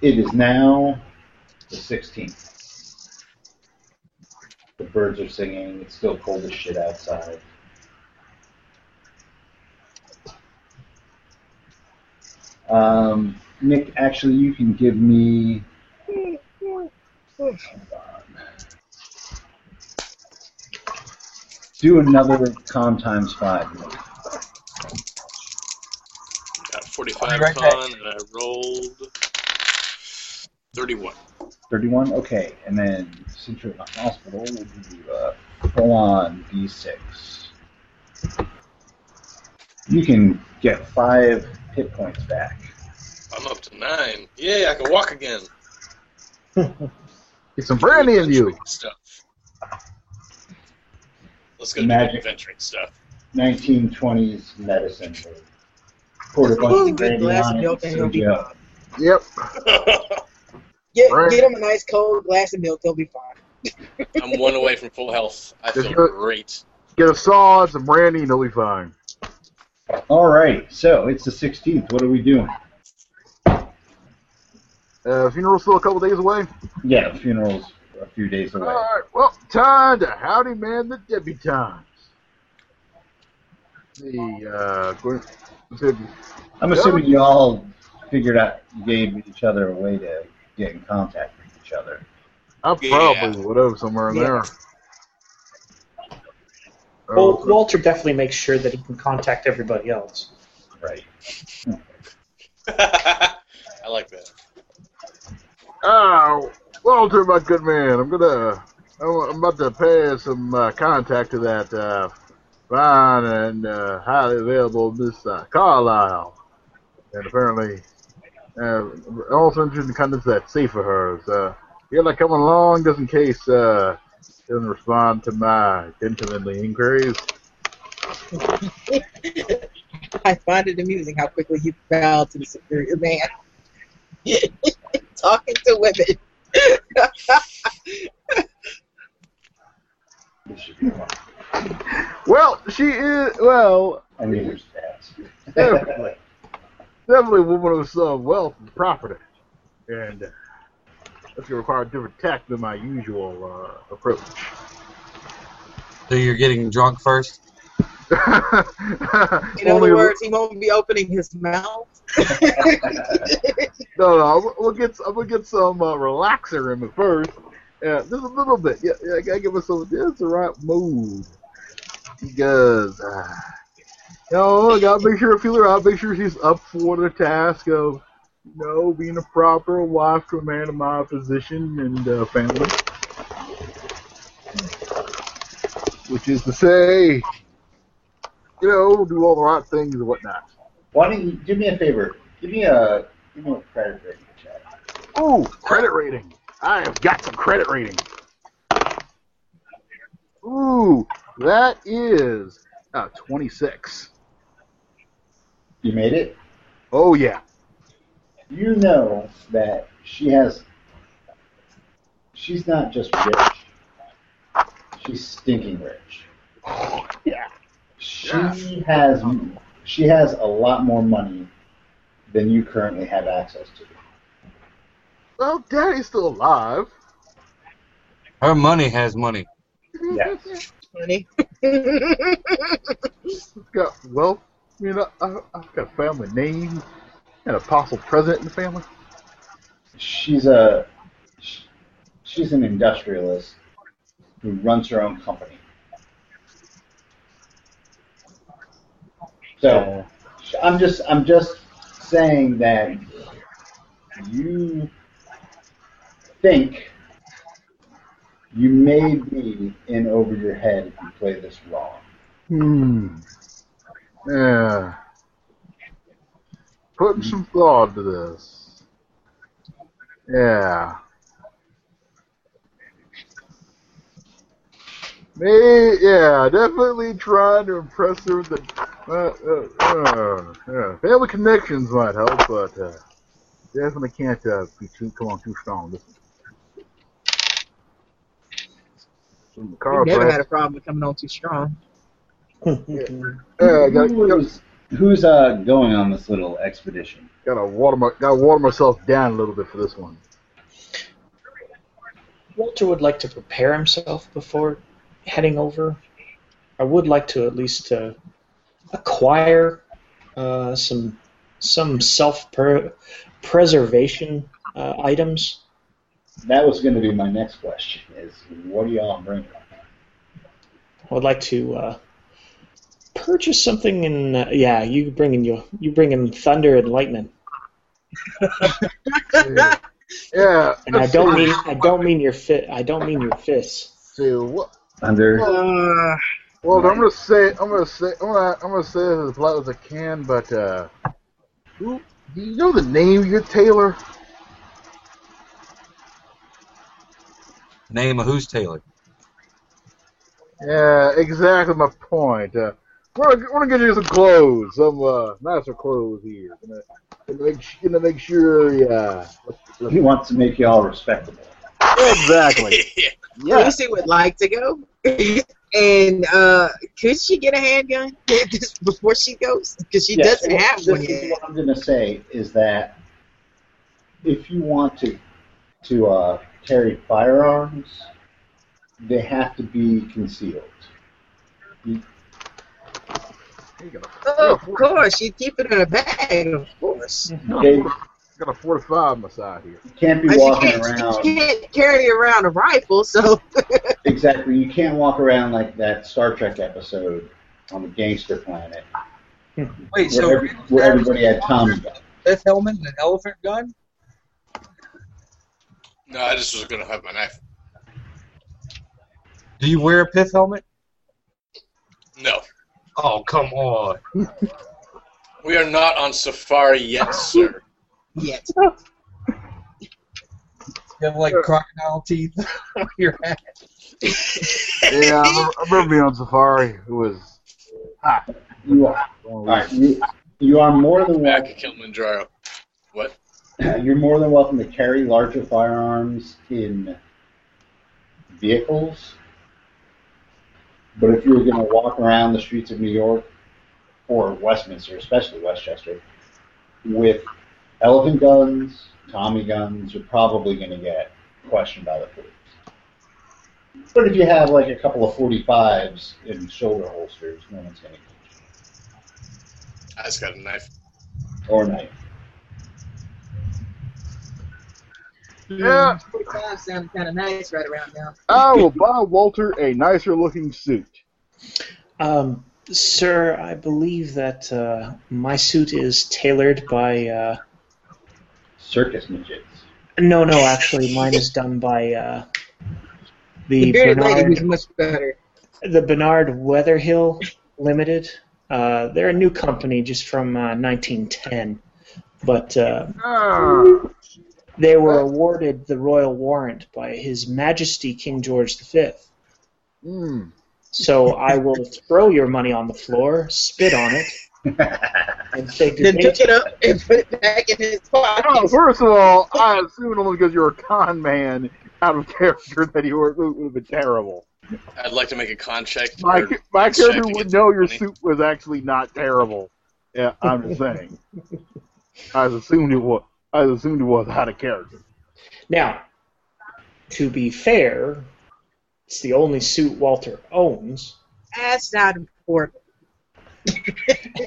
It is now the 16th. The birds are singing. It's still cold as shit outside. Um, Nick, actually, you can give me. Do another con times five. Nick. Got 45 I'll back. con, and I rolled 31. 31? Okay, and then since you're in the hospital, we'll give you a full on D6. You can get five hit points back. I'm up to nine. Yay, I can walk again. Get some brandy in you. Stuff. Let's go do Magic. adventuring stuff. 1920s medicine. Poured a bunch Eat a of brandy glass on of it, milk and he'll be you up. fine. Yep. Get, Right. get him a nice cold glass of milk, he'll be fine. I'm one away from full health. I Just feel good. great. Get a saw some brandy and you'll be fine. All right, so it's the 16th. What are we doing? Uh, funeral's still a couple days away. Yeah, funeral's a few days away. Alright, well, time to howdy man the debutantes. The, uh, I'm assuming you all figured out, you gave each other a way to get in contact with each other. I Yeah. probably would have somewhere in Yeah. there. Well, Oh, Walter definitely makes sure that he can contact everybody else. Right. I like that. Oh, Walter, my good man, I'm gonna, I'm I'm about to pay some uh, contact to that uh, fine and uh, highly available Miss uh, Carlyle, and apparently, uh, also interested in kind of that safe of hers. Uh, feel like coming along just in case uh, doesn't respond to my gentlemanly inquiries. I find it amusing how quickly you bow to the superior man. Talking to women. This should be fun. Well, she is well. I need your stats. Definitely. Definitely a woman of some wealth and property. And uh, that's going to require a different tact than my usual uh, approach. So you're getting drunk first? In Only other words, he won't be opening his mouth. no, no, we'll get, I'm going to get some uh, relaxer in me first. Yeah, just a little bit. Yeah, yeah I got to give myself just the right mood. Because, uh, know, I got to make sure I feel her out, make sure she's up for the task of, you know, being a proper wife to a man of my position and uh, family. Which is to say, you know, do all the right things and whatnot. Why don't you do me a favor? Give me a give me a credit rating check. Ooh, credit rating. I have got some credit rating. Ooh, that is uh, 26. You made it. Oh, yeah. You know that she has. She's not just rich. She's stinking rich. Oh, yeah. She Yeah. has she has a lot more money than you currently have access to. Well, Daddy's still alive. Her money has money. Yes. Funny. He's got wealth. You know, I, I've got a family name and apostle president in the family. She's a she's an industrialist who runs her own company. So I'm just I'm just saying that you think you may be in over your head if you play this wrong. Hmm. Yeah. Putting some thought into this. Yeah. Me, yeah, definitely trying to impress her with the uh, uh, uh, yeah. family connections might help, but uh, definitely can't uh, be too come on too strong. This Some We've never had a problem with coming on too strong. Yeah, I got, got, Who's, who's uh, going on this little expedition? gotta water my gotta water myself down a little bit for this one. Walter would like to prepare himself before heading over. I would like to at least uh, acquire uh, some some self preservation uh, items. That was going to be my next question. Is what do y'all bring? I would like to uh, purchase something in. Uh, yeah, you bring in you you bring in thunder and lightning. Yeah. Yeah. And I don't mean I don't mean your fit. I don't mean your fists. See, what, Under. Uh, well, I'm gonna say, I'm gonna say, I'm gonna, I'm gonna say this as polite as I can, but uh, who, do you know the name of your tailor? Name of who's tailor? Yeah, exactly my point. Uh, we're, gonna- we're gonna get you some clothes, some uh, nicer clothes here. Gonna, gonna make, gonna make sure, yeah. He wants to make you all respectable. Exactly. Yeah. Lucy would like to go. and uh, could she get a handgun before she goes? Because she Yes, doesn't well, have one yet. What I'm going to say is that if you want to to uh, carry firearms, they have to be concealed. You- You got Oh, of course, you keep it in a bag, of course. Mm-hmm. They, got a 45 on my side here. you can't be walking you, can't, around. you can't carry around a rifle, so Exactly. You can't walk around like that Star Trek episode on the gangster planet hmm. Wait, where, so every, where everybody had Tommy guns. Pith helmet and an elephant gun? No, I just was gonna have my knife. Do you wear a pith helmet? No, Oh, come on. we are not on safari yet, sir. yes. You have like crocodile teeth on your hat. Yeah, I remember, I being on safari. It was hot. You are, all right, you, you are more than Back welcome. at Kilimanjaro. What? You're more than welcome to carry larger firearms in vehicles. But if you're going to walk around the streets of New York or Westminster, especially Westchester, with elephant guns, Tommy guns, you're probably going to get questioned by the police. But if you have like a couple of 45s in shoulder holsters, no one's going to catch you. I just got a knife. Or a knife. Yeah. 45 sounded kind of nice right around now. I will buy Walter a nicer looking suit. Um, sir, I believe that uh, my suit is tailored by. Uh, Circus midgets. no, no, actually, mine is done by uh, The the bearded lady Bernard, was much better. the Bernard Weatherill Limited. Uh, they're a new company just from uh, 1910, but uh, Ah, they were awarded the royal warrant by His Majesty King George V. mm. So I will throw your money on the floor, spit on it, and say good Then day took to it up and put it back in his pocket. Oh, first of all, I assumed only because you're a con man out of character that your suit would have been terrible. I'd like to make a con check. My, or my character would know your money. suit was actually not terrible. Yeah, I'm just saying. I assumed it was. I assumed it was out of character. Now, to be fair, it's the only suit Walter owns, That's not important.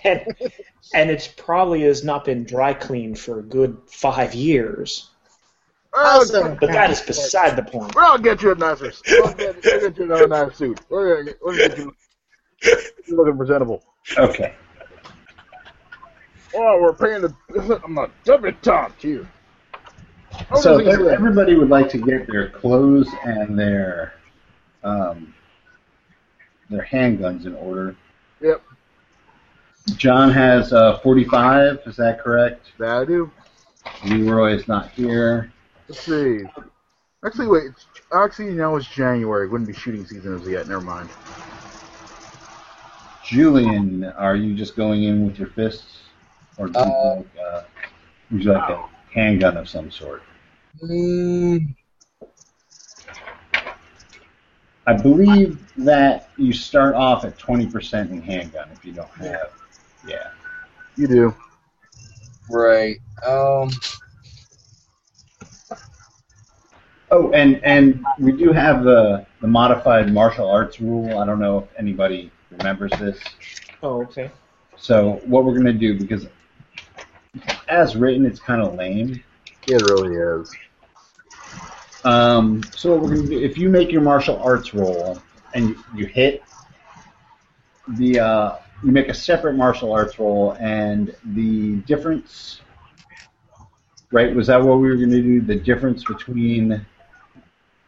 and, and it probably has not been dry cleaned for a good five years. Also, But that is beside the point. Well, I'll get you a nicer. I'll get, I'll get you another nice suit. We're gonna get, we're get you looking presentable. Okay. Oh, we're paying the. I'm a debutante here. Oh, So this is ev- good. everybody would like to get their clothes and their um, their handguns in order. Yep, John has uh, 45. Is that correct? that I do. Leroy is not here. Let's see. Actually, wait. it's- Actually, now it's January. It Wouldn't be shooting season as yet. Never mind. Julian, are you just going in with your fists, or do you Uh, like, uh, would like a handgun of some sort? Mm, I believe that you start off at 20% in handgun if you don't have. Yeah. You do. right. Um, Oh, and and we do have the the modified martial arts rule. I don't know if anybody remembers this. Oh, okay. So what we're gonna do because as written, it's kind of lame. It really is. Um, so what we're gonna do, if you make your martial arts roll and you, you hit the, uh, you make a separate martial arts roll, and the difference right? Was that what we were going to do? The difference between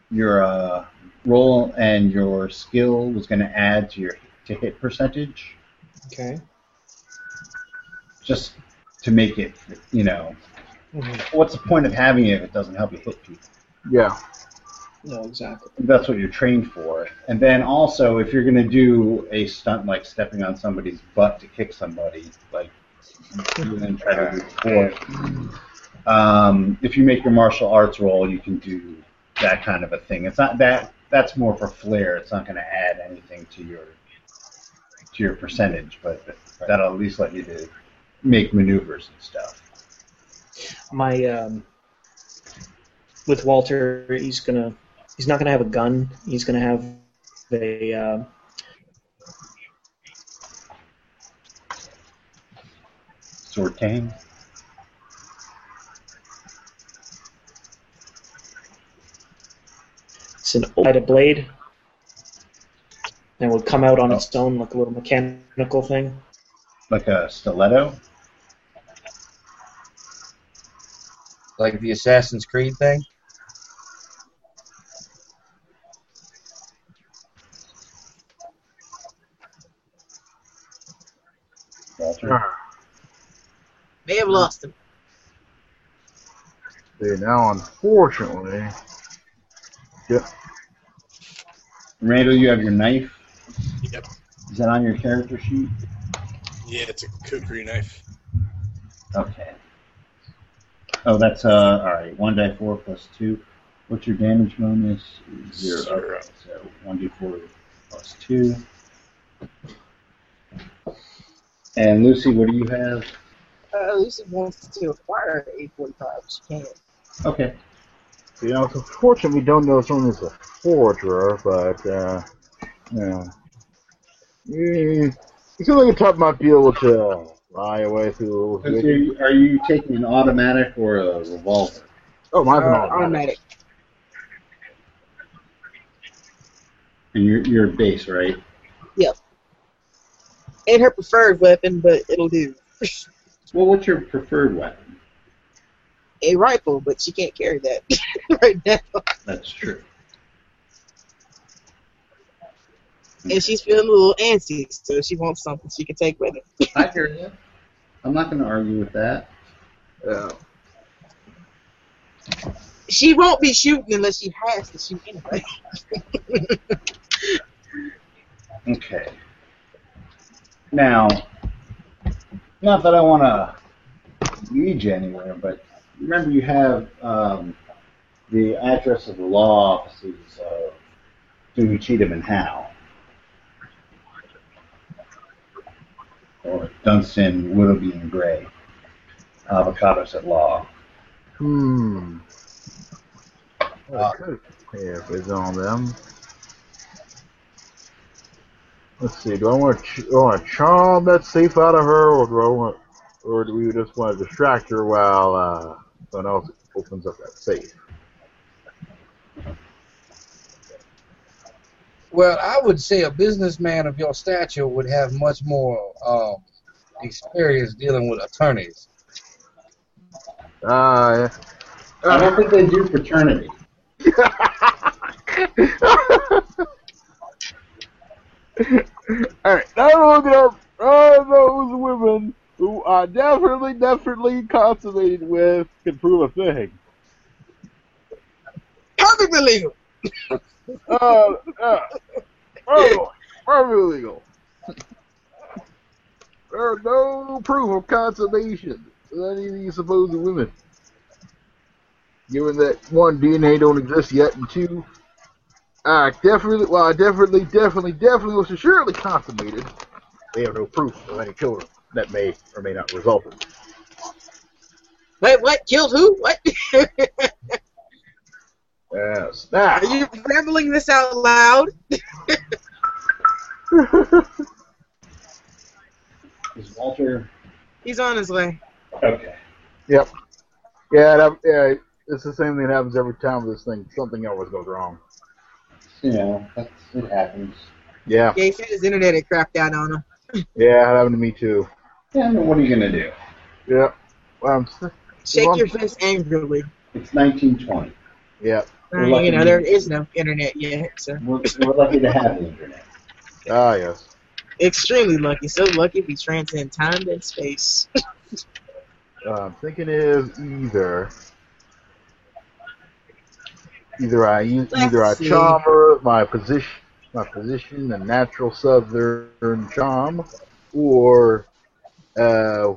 your uh, roll and your skill was going to add to your to hit percentage, Okay. just to make it, you know. Mhm. What's the point of having it if it doesn't help you hit people? Yeah. No, exactly. That's what you're trained for. And then also, if you're going to do a stunt like stepping on somebody's butt to kick somebody, like you then try to do before, um, if you make your martial arts roll, you can do that kind of a thing. It's not that. That's more for flair. It's not going to add anything to your to your percentage, but that'll at least let you to make maneuvers and stuff. My um, with Walter, he's gonna he's not gonna have a gun. He's gonna have a uh, Sword cane. it's an old blade, and would come out on its own like a little mechanical thing. Like a stiletto? Like the Assassin's Creed thing. Walter? May have lost him. See, now, unfortunately, yep. Randall, you have your knife. Yep. Is that on your character sheet? Yeah, it's a kukri knife. Okay. Oh, that's uh. All right. One die four plus two. What's your damage bonus? Zero. Zero. Okay, so one d four plus two. And Lucy, what do you have? Uh, Lucy wants to acquire a 45. She can't. Okay. you know, it's unfortunate we don't know if someone's a forger, but, uh, you know, you, you feel like a top might be able to lie away through. Are you, are you taking an automatic or a revolver? Oh, mine's an Uh, automatic. automatic. And you're, you're base, right? Yep. Ain't her preferred weapon, but it'll do. Well, what's your preferred weapon? a rifle, but she can't carry that right now. That's true. And she's feeling a little antsy, so she wants something she can take with her. I hear you. I'm not going to argue with that. Yeah. She won't be shooting unless she has to shoot anyway. Okay. Now, not that I want to lead you anywhere, but remember you have um, the address of the law offices of Dewey, Cheatham, and Howe. Or Dunstan, Willoughby, and Gray. Avocados at law. Hmm. I could have is on them. Let's see. Do I want to ch- do I want to charm that safe out of her, or do I want, or do we just want to distract her while uh, someone else opens up that safe? Well, I would say a businessman of your stature would have much more um, experience dealing with attorneys. Uh, I don't think they do fraternity. All right, now we're looking up all those women who are definitely, definitely consummated with can prove a thing. Perfectly legal. Uh, uh, oh, perfectly legal. There's no proof of consummation of any of these supposed women. Given that one, DNA don't exist yet, and two, I definitely, well, I definitely, definitely, definitely was assuredly consummated. They have no proof of any children that may or may not result. Wait, what? Killed who? What? Yes. Now, Are you rambling this out loud? Is Walter. He's on his way. Okay. Yep. Yeah, that, yeah, it's the same thing that happens every time with this thing. Something always goes wrong. You know, that's, it happens. Yeah, Yeah, he said his internet had crapped out on him. yeah, it happened to me too. Yeah, I mean, what are you going to do? Yeah. Well, I'm, Shake Well, your fist angrily. It's 1920. Yeah. We're Uh, you know, there is no internet yet, so We're, we're lucky to have the internet. Ah, yes. extremely lucky. So lucky we transcend time and space. Uh, I'm thinking is either either I use Let's either I charm her my position my position and natural southern charm, or uh,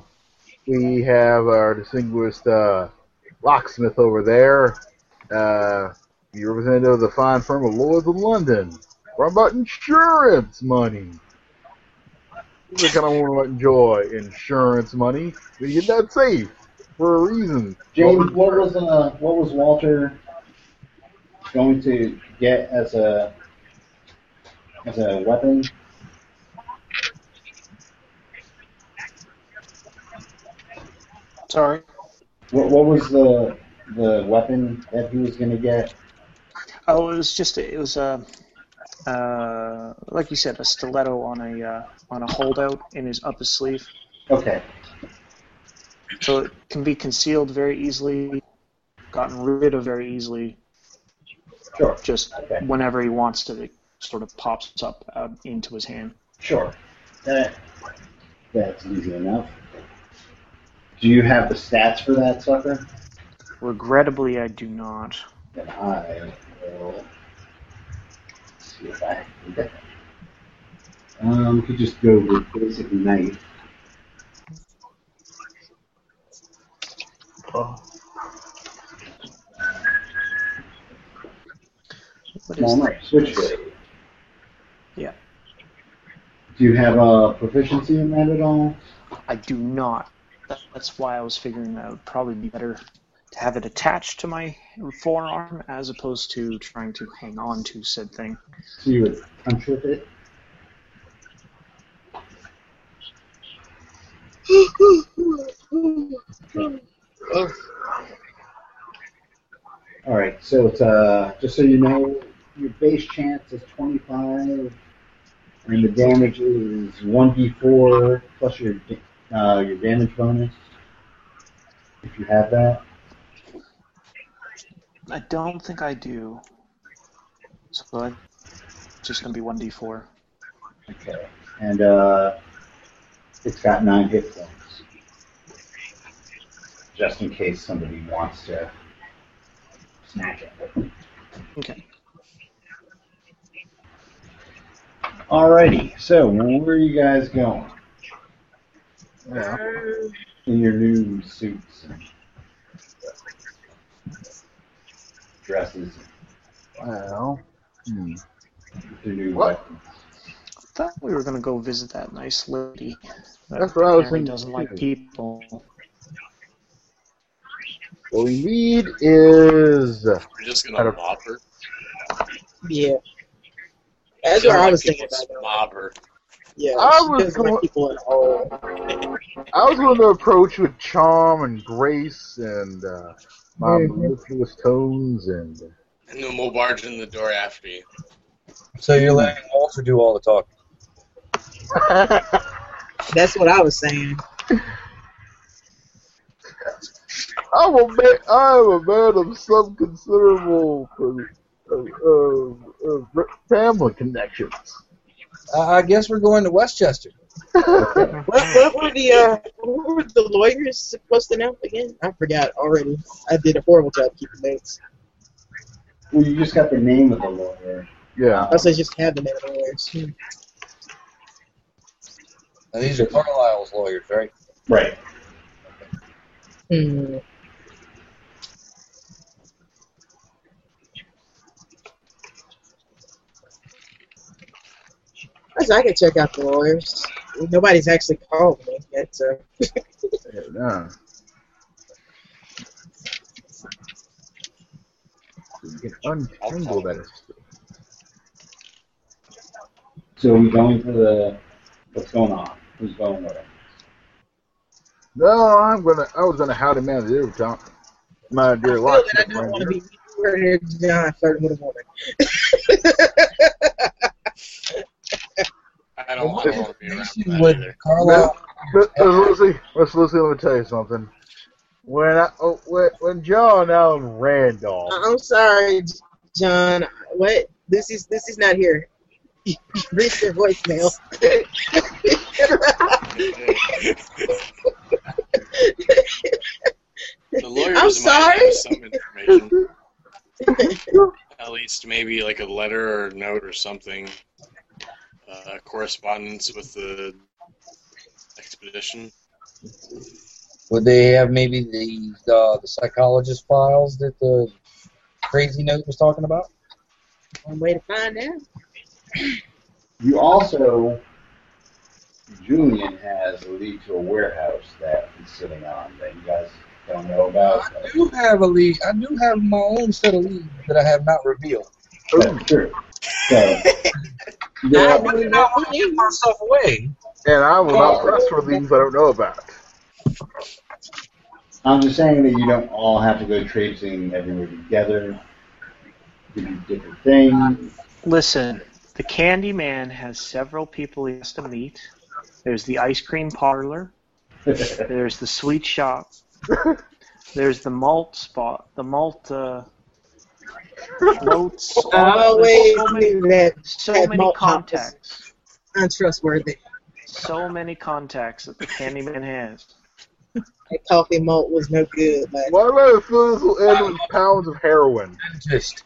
we have our distinguished uh, locksmith over there, uh, the representative of the fine firm of Lloyd's of London. What about insurance money? People kind of want to enjoy insurance money. But you're not safe for a reason. James, what was uh, what was Walter going to get as a as a weapon? Sorry. What, what was the the weapon that he was going to get? Oh, it was just it was a uh, like you said, a stiletto on a uh, on a holdout in his upper sleeve, Okay, so it can be concealed very easily, gotten rid of very easily, sure, just Okay. whenever he wants to. It sort of pops up out into his hand. sure. That that's easy enough. Do you have the stats for that sucker? Regrettably, I do not. Then I will see if I can get that. Um, we could just go with basic knife. Oh, What Small is knife, switchblade. Yeah. Do you have a proficiency in that at all? I do not. That's why I was figuring that would probably be better have it attached to my forearm as opposed to trying to hang on to said thing. So you would punch with it? All right, so it's uh, just so you know, your base chance is 25, and the damage is 1d4 plus your uh, your damage bonus, if you have that. I don't think I do. So it's just going to be 1d4. Okay, and uh, it's got nine hit points, just in case somebody wants to snatch it. Okay. Alrighty, so where are you guys going yeah. in your new suits and dresses Well, hmm. with your new What? weapons? thought we were going to go visit that nice lady. That That's what I was thinking doesn't like people. what we need is We're just gonna don't- mob her. Yeah. That's what I was thinking about. Mob her. Yeah, I she was doesn't like going- people at all. I was going to approach with charm and grace and uh, my mellifluous tones and And then we'll barge in the door after you. So you're letting Walter do all the talking. That's what I was saying. I'm a man. I'm a man of some considerable uh, uh, uh, family connections. I I guess we're going to Westchester. What, what were the uh, what were the lawyers supposed to know again? I forgot already. I did a horrible job keeping notes. Well, you just got the name of the lawyer. Yeah. I also just had the name of the lawyers. Hmm. Now, these are Carlyle's lawyers, right? Right. Hmm. I guess I could check out the lawyers. Nobody's actually called me yet, so yeah. You can untangle that. So are we going for the what's going on? Who's going with it? No, I'm gonna. I was gonna howdy man the Tom. My dear feel that I don't want to friend. be anywhere near John flirting with a woman. I don't, I don't want to be around that either. Carlyle. Miss Miss uh, Lucy, Miss Lucy, let me tell you something. when I, oh, when, when John Allen Randolph. Uh, I'm sorry, John. What? This is this is not here. Read your voicemail. The lawyers I'm sorry. some information. At least maybe like a letter or a note or something. Uh, correspondence with the expedition. Would they have maybe the uh, the psychologist files that the crazy note was talking about? One way to find out. You also, Julian has a lead to a warehouse that he's sitting on that you guys don't know about. I do have a lead. I do have my own set of leads that I have not revealed. That's true. So, I there, do not believe myself away. And I will not press for things I don't know about. I'm just saying that you don't all have to go traipsing everywhere together. You do different things. Listen, the Candy Man has several people he has to meet. There's the ice cream parlor. There's the sweet shop. There's the malt spot. The malt uh, floats. always there's so many, that so that many malt hop was contacts. untrustworthy. So many contacts that the Candy Man has. That coffee malt was no good. But Why do I feel this will end with pounds of heroin? Just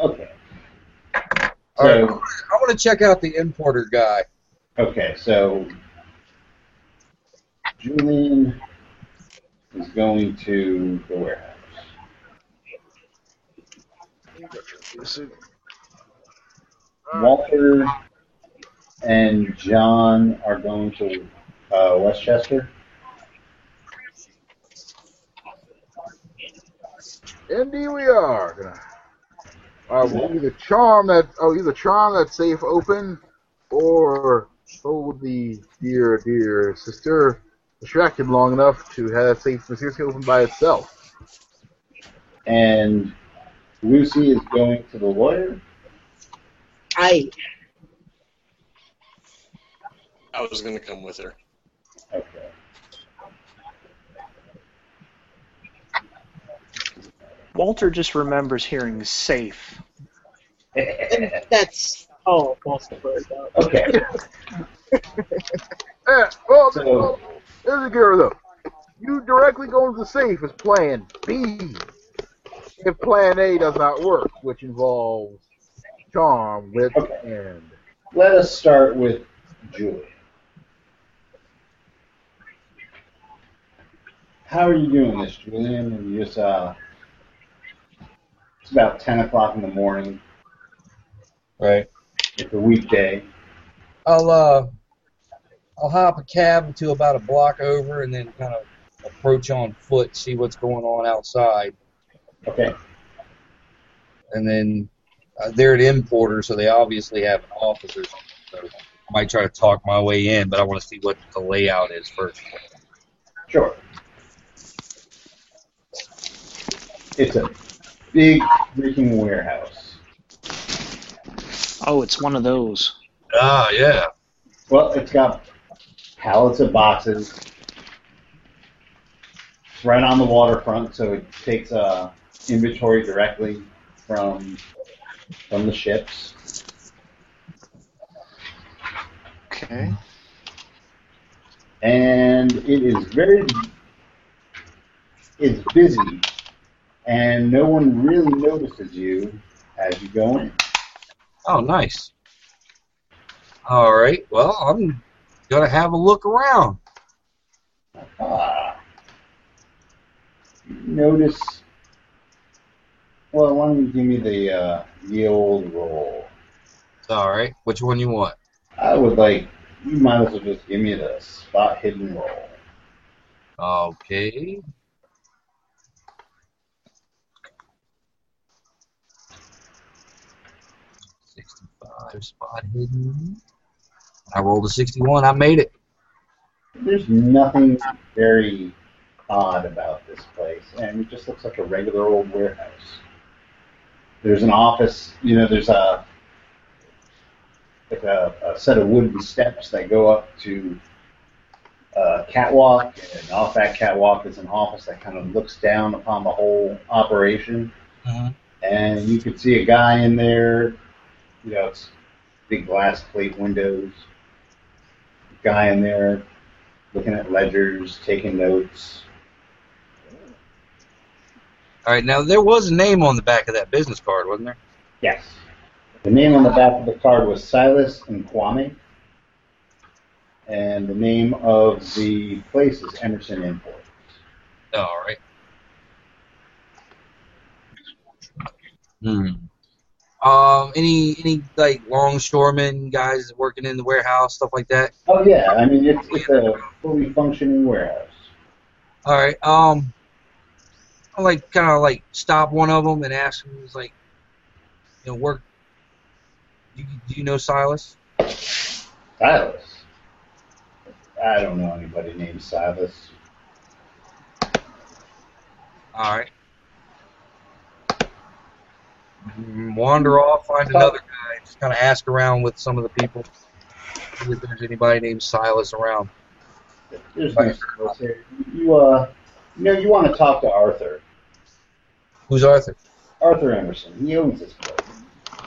Okay. all right. So, I want to check out the importer guy. okay, so Julian is going to the warehouse. Walter and John are going to uh, Westchester. Indeed, we are. I will either charm that, oh, either charm that safe open, or hold the dear, dear sister distracted long enough to have that safe mysteriously open by itself. And Lucy is going to the lawyer. I I was gonna come with her. Okay. Walter just remembers hearing safe. that's oh, false word though. okay. Eh, well, So- well, here's the gear though. You directly go into the safe as plan B. If plan A does not work, which involves charm, wit, Okay. and Let us start with Julie. How are you doing this, Julian? And you just uh, it's about ten o'clock in the morning. Right. It's a weekday. I'll uh, I'll hop a cab to about a block over, and then kind of approach on foot, see what's going on outside, Okay. and then uh, they're an importer, so they obviously have an office. So I might try to talk my way in, but I want to see what the layout is first. Sure. It's a big freaking warehouse. Oh, it's one of those. Ah, yeah. Well, it's got pallets of boxes. It's right on the waterfront, so it takes uh, inventory directly from from the ships. Okay. and it is very it's busy and no one really notices you as you go in Oh, nice. All right. Well, I'm gonna have a look around. ah. notice well why don't you give me the uh, the old roll All right. Which one you want? I would like you might as well just give me the spot hidden roll Okay. Sixty-five spot hidden. I rolled a sixty-one. I made it. there's nothing very odd about this place, and it just looks like a regular old warehouse. There's an office, you know, there's a like a, a set of wooden steps that go up to a catwalk, and off that catwalk is an office that kind of looks down upon the whole operation. Mhm. And you could see a guy in there. You know, it's big glass plate windows. Guy in there looking at ledgers, taking notes. All right, now there was a name on the back of that business card, wasn't there? Yes. The name on the back of the card was Silas N'Kwane. And the name of the place is Emerson Import. All right. Hmm. Um, any any like longshoremen guys working in the warehouse, stuff like that. Oh yeah, I mean it's it's a fully functioning warehouse. All right. Um, I like kind of like stop one of them and ask him, "Is like, you know, work? Do you, do you know Silas?" Silas. I don't know anybody named Silas. All right. Wander off, find another guy. Just kind of ask around with some of the people. See if there's anybody named Silas around. There's no Silas here. You uh, you know you want to talk to Arthur. Who's Arthur? Arthur Emerson. He owns this place.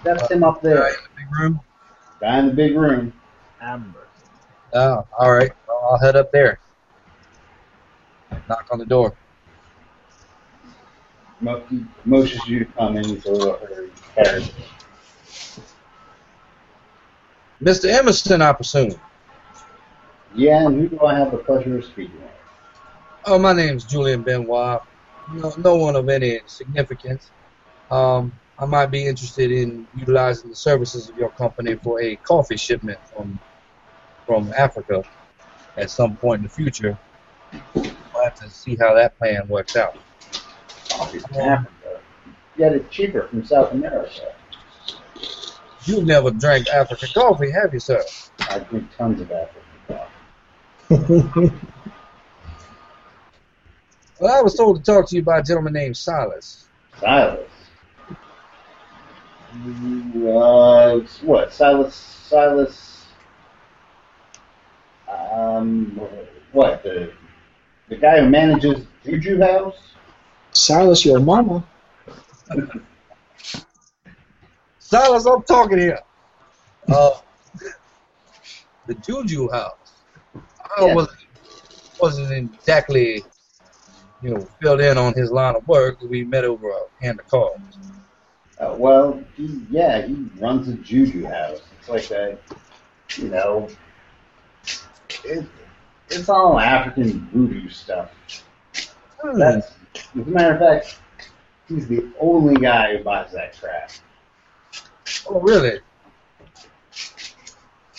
That's him up Guy there. in the big room. Guy in the big room. Amber. Oh, all right. Well, I'll head up there. Knock on the door. Mo- he motions you to come in. He's a little hurried. Mr. Emerson, I presume. Yeah, and who do I have the pleasure of speaking with? Oh, my name's Julian Benoit. No, no one of any significance. Um, I might be interested in utilizing the services of your company for a coffee shipment from from Africa at some point in the future. We'll have to see how that plan works out. Coffee from Africa. Get it cheaper from South America. You've never drank African coffee, have you, sir? I drink tons of African coffee. Well, I was told to talk to you by a gentleman named Silas. Silas. Uh, what? Silas. Silas. Um, what? The the guy who manages Juju House. Silas, your mama. Silas, I'm talking here. Uh, the Juju house. I Yeah. wasn't, wasn't exactly, you know, filled in on his line of work. We met over a hand of cards. Uh, well, he, yeah, he runs a Juju House. It's like that, you know. It, it's all African voodoo stuff. Hmm. That's, as a matter of fact, he's the only guy who buys that crap. Oh, really?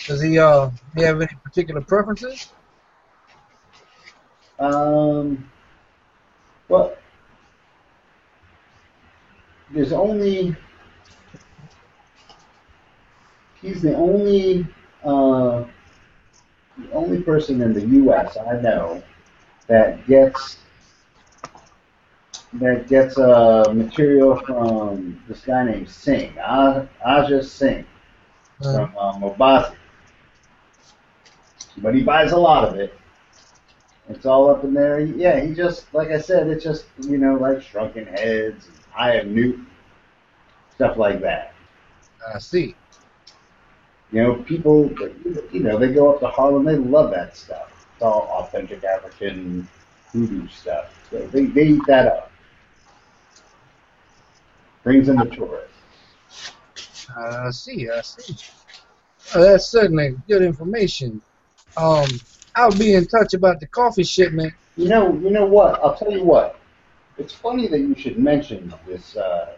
Does he uh he have any particular preferences? Um, well, there's only he's the only uh, the only person in the U.S. I know that gets that gets uh, material from this guy named Singh, Aj- Ahja Singh from uh, Mombasa. But he buys a lot of it. It's all up in there. Yeah, he just, like I said, it's just, you know, like Shrunken Heads, Eye of Newton, stuff like that. I see. You know, people, you know, they go up to Harlem, they love that stuff. It's all authentic African voodoo stuff. So they, they eat that up. Brings in the tourists. I see. I see. Uh, that's certainly good information. Um, I'll be in touch about the coffee shipment. You know, you know what? I'll tell you what. It's funny that you should mention this uh,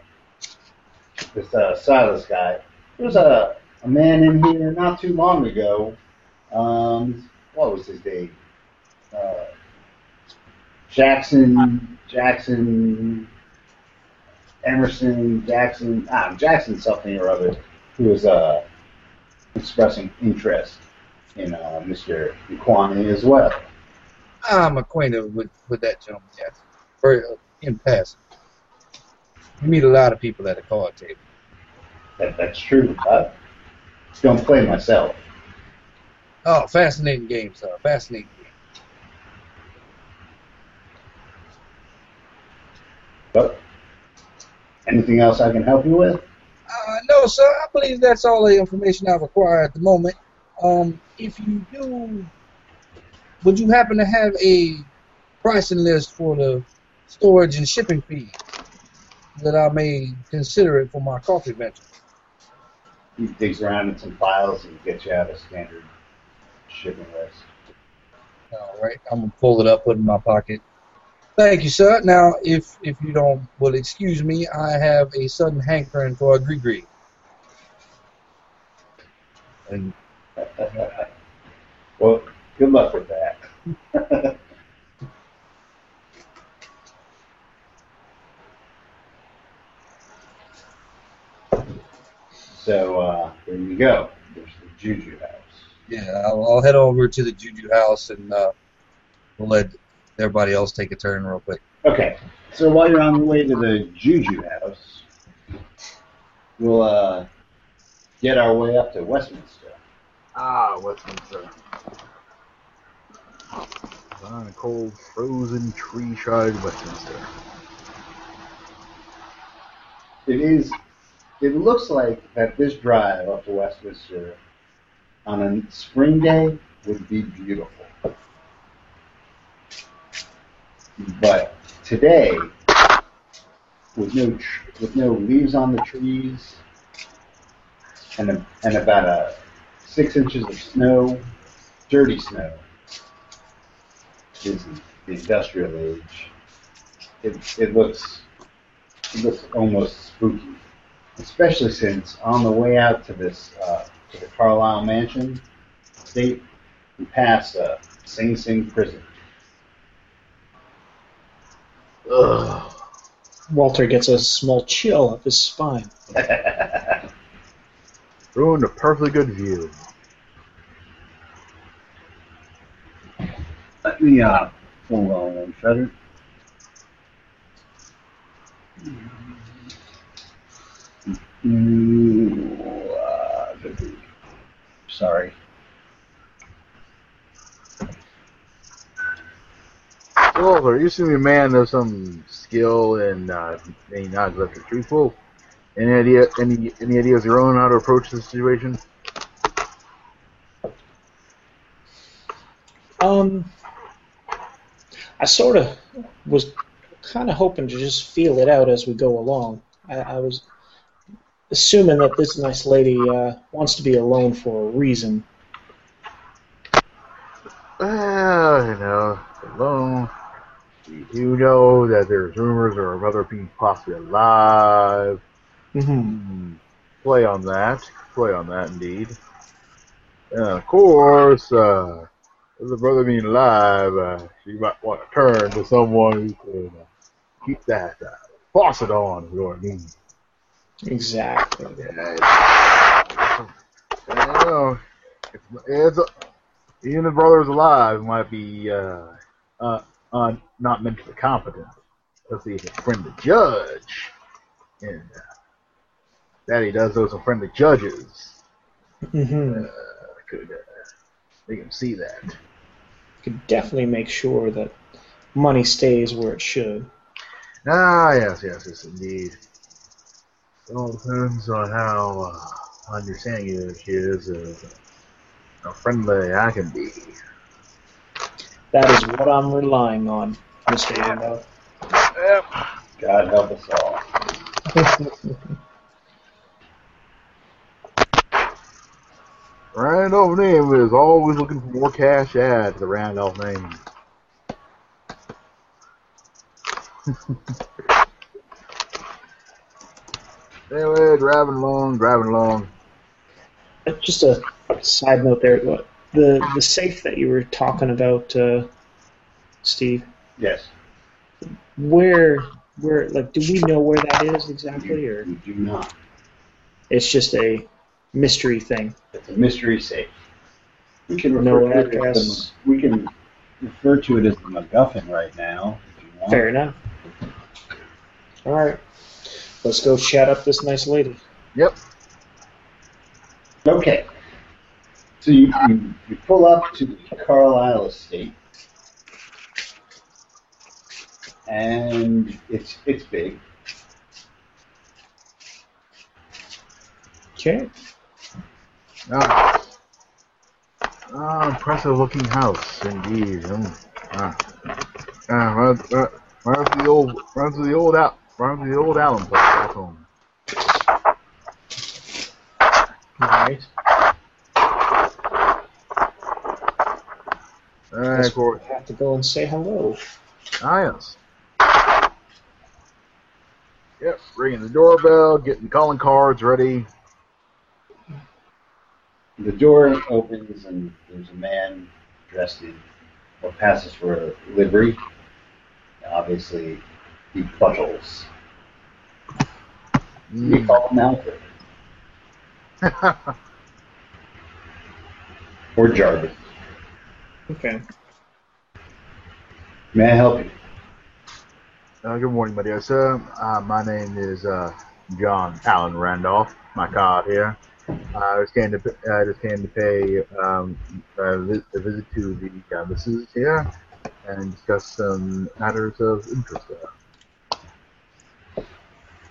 this uh, Silas guy. There's a a man in here not too long ago. Um, what was his name? Uh, Jackson Jackson Emerson Jackson ah Jackson something or other who was uh, expressing interest and uh, Mr. Kwame as well. I'm acquainted with, with that gentleman, yes. For, in passing. You meet a lot of people at a card table. That, that's true. I don't play myself. Oh, fascinating game, sir. Fascinating game. But anything else I can help you with? Uh, no, sir. I believe that's all the information I've acquired at the moment. Um, if you do, would you happen to have a pricing list for the storage and shipping fee that I may consider it for my coffee venture? He digs around in some files and gets you out a standard shipping list. All right, I'm gonna pull it up, put it in my pocket. Thank you, sir. Now, if if you don't will excuse me, I have a sudden hankering for a gree And well, good luck with that. so uh, there you go. There's the Juju house. yeah, I'll, I'll head over to the Juju house and uh, we'll let everybody else take a turn real quick. Okay, so while you're on the way to the Juju house, we'll uh, get our way up to Westminster. Ah, Westminster. On a cold, frozen, tree-shrouded Westminster. It is. It looks like that this drive up to Westminster on a spring day would be beautiful. But today, with no tr- with no leaves on the trees, and a, and about a six inches of snow, dirty snow, is the industrial age. It, it looks it looks almost spooky, especially since on the way out to this uh, to the Carlyle mansion state, we passed uh, Sing Sing prison. Ugh. Walter gets a small chill up his spine. Ruined a perfectly good view. Let me uh, pull on one shutter. Uh, Sorry. Walter, you seem to be a man of some skill and uh, left are truthful. Any idea, any any ideas of your own how to approach this situation? Um, I sort of was kind of hoping to just feel it out as we go along. I, I was assuming that this nice lady uh, wants to be alone for a reason. Well, you know, alone. We do know that there's rumors of other people possibly alive. Mm-hmm. Hmm. Play on that. Play on that, indeed. And of course, uh, the brother being alive, uh, she might want to turn to someone who can uh, keep that uh, faucet on, if you know what I mean. Exactly. I don't know. It's, it's even if the brother's alive, might be uh, uh, uh, not mentally competent. Let's see if his friend the judge, and uh, that he does those some friendly judges Mm-hmm. uh, could uh, make him see that. Could definitely make sure that money stays where it should. Ah, yes, yes, yes, indeed. It all depends on how uh, understanding you she is, uh, how friendly I can be. That is what I'm relying on, Mr. Randolph. Yep. God help us all. Randolph name is always looking for more cash add to the Randolph name. anyway, driving along, driving along. Uh, Just a side note there. what- The the safe that you were talking about, uh, Steve. Yes. Where where like do we know where that is exactly, or We do not. it's just a mystery thing? It's a mystery safe. We can No refer to it as address. the, we can refer to it as the MacGuffin right now. If you want. Fair enough. All right, let's go chat up this nice lady. Yep. Okay. So you, you, you pull up to the Carlyle estate. and it's it's big. Okay. Ah, ah impressive looking house indeed. Mm. Ah, ah, uh, the old, runs the old out, runs the old Allen place back home. Alright. And of course, I have to go and say hello. ah yes. Yep, ringing the doorbell, getting calling cards ready. The door opens and there's a man dressed in what passes for a livery. Obviously, he buttles. We Mm. call him Alfred or Jarvis. Okay. May I help you? Uh, good morning, my dear sir. Uh, my name is uh, John Allen Randolph. My card here. I just came to I just came to pay um, a, a visit to the canvases here and discuss some matters of interest. There.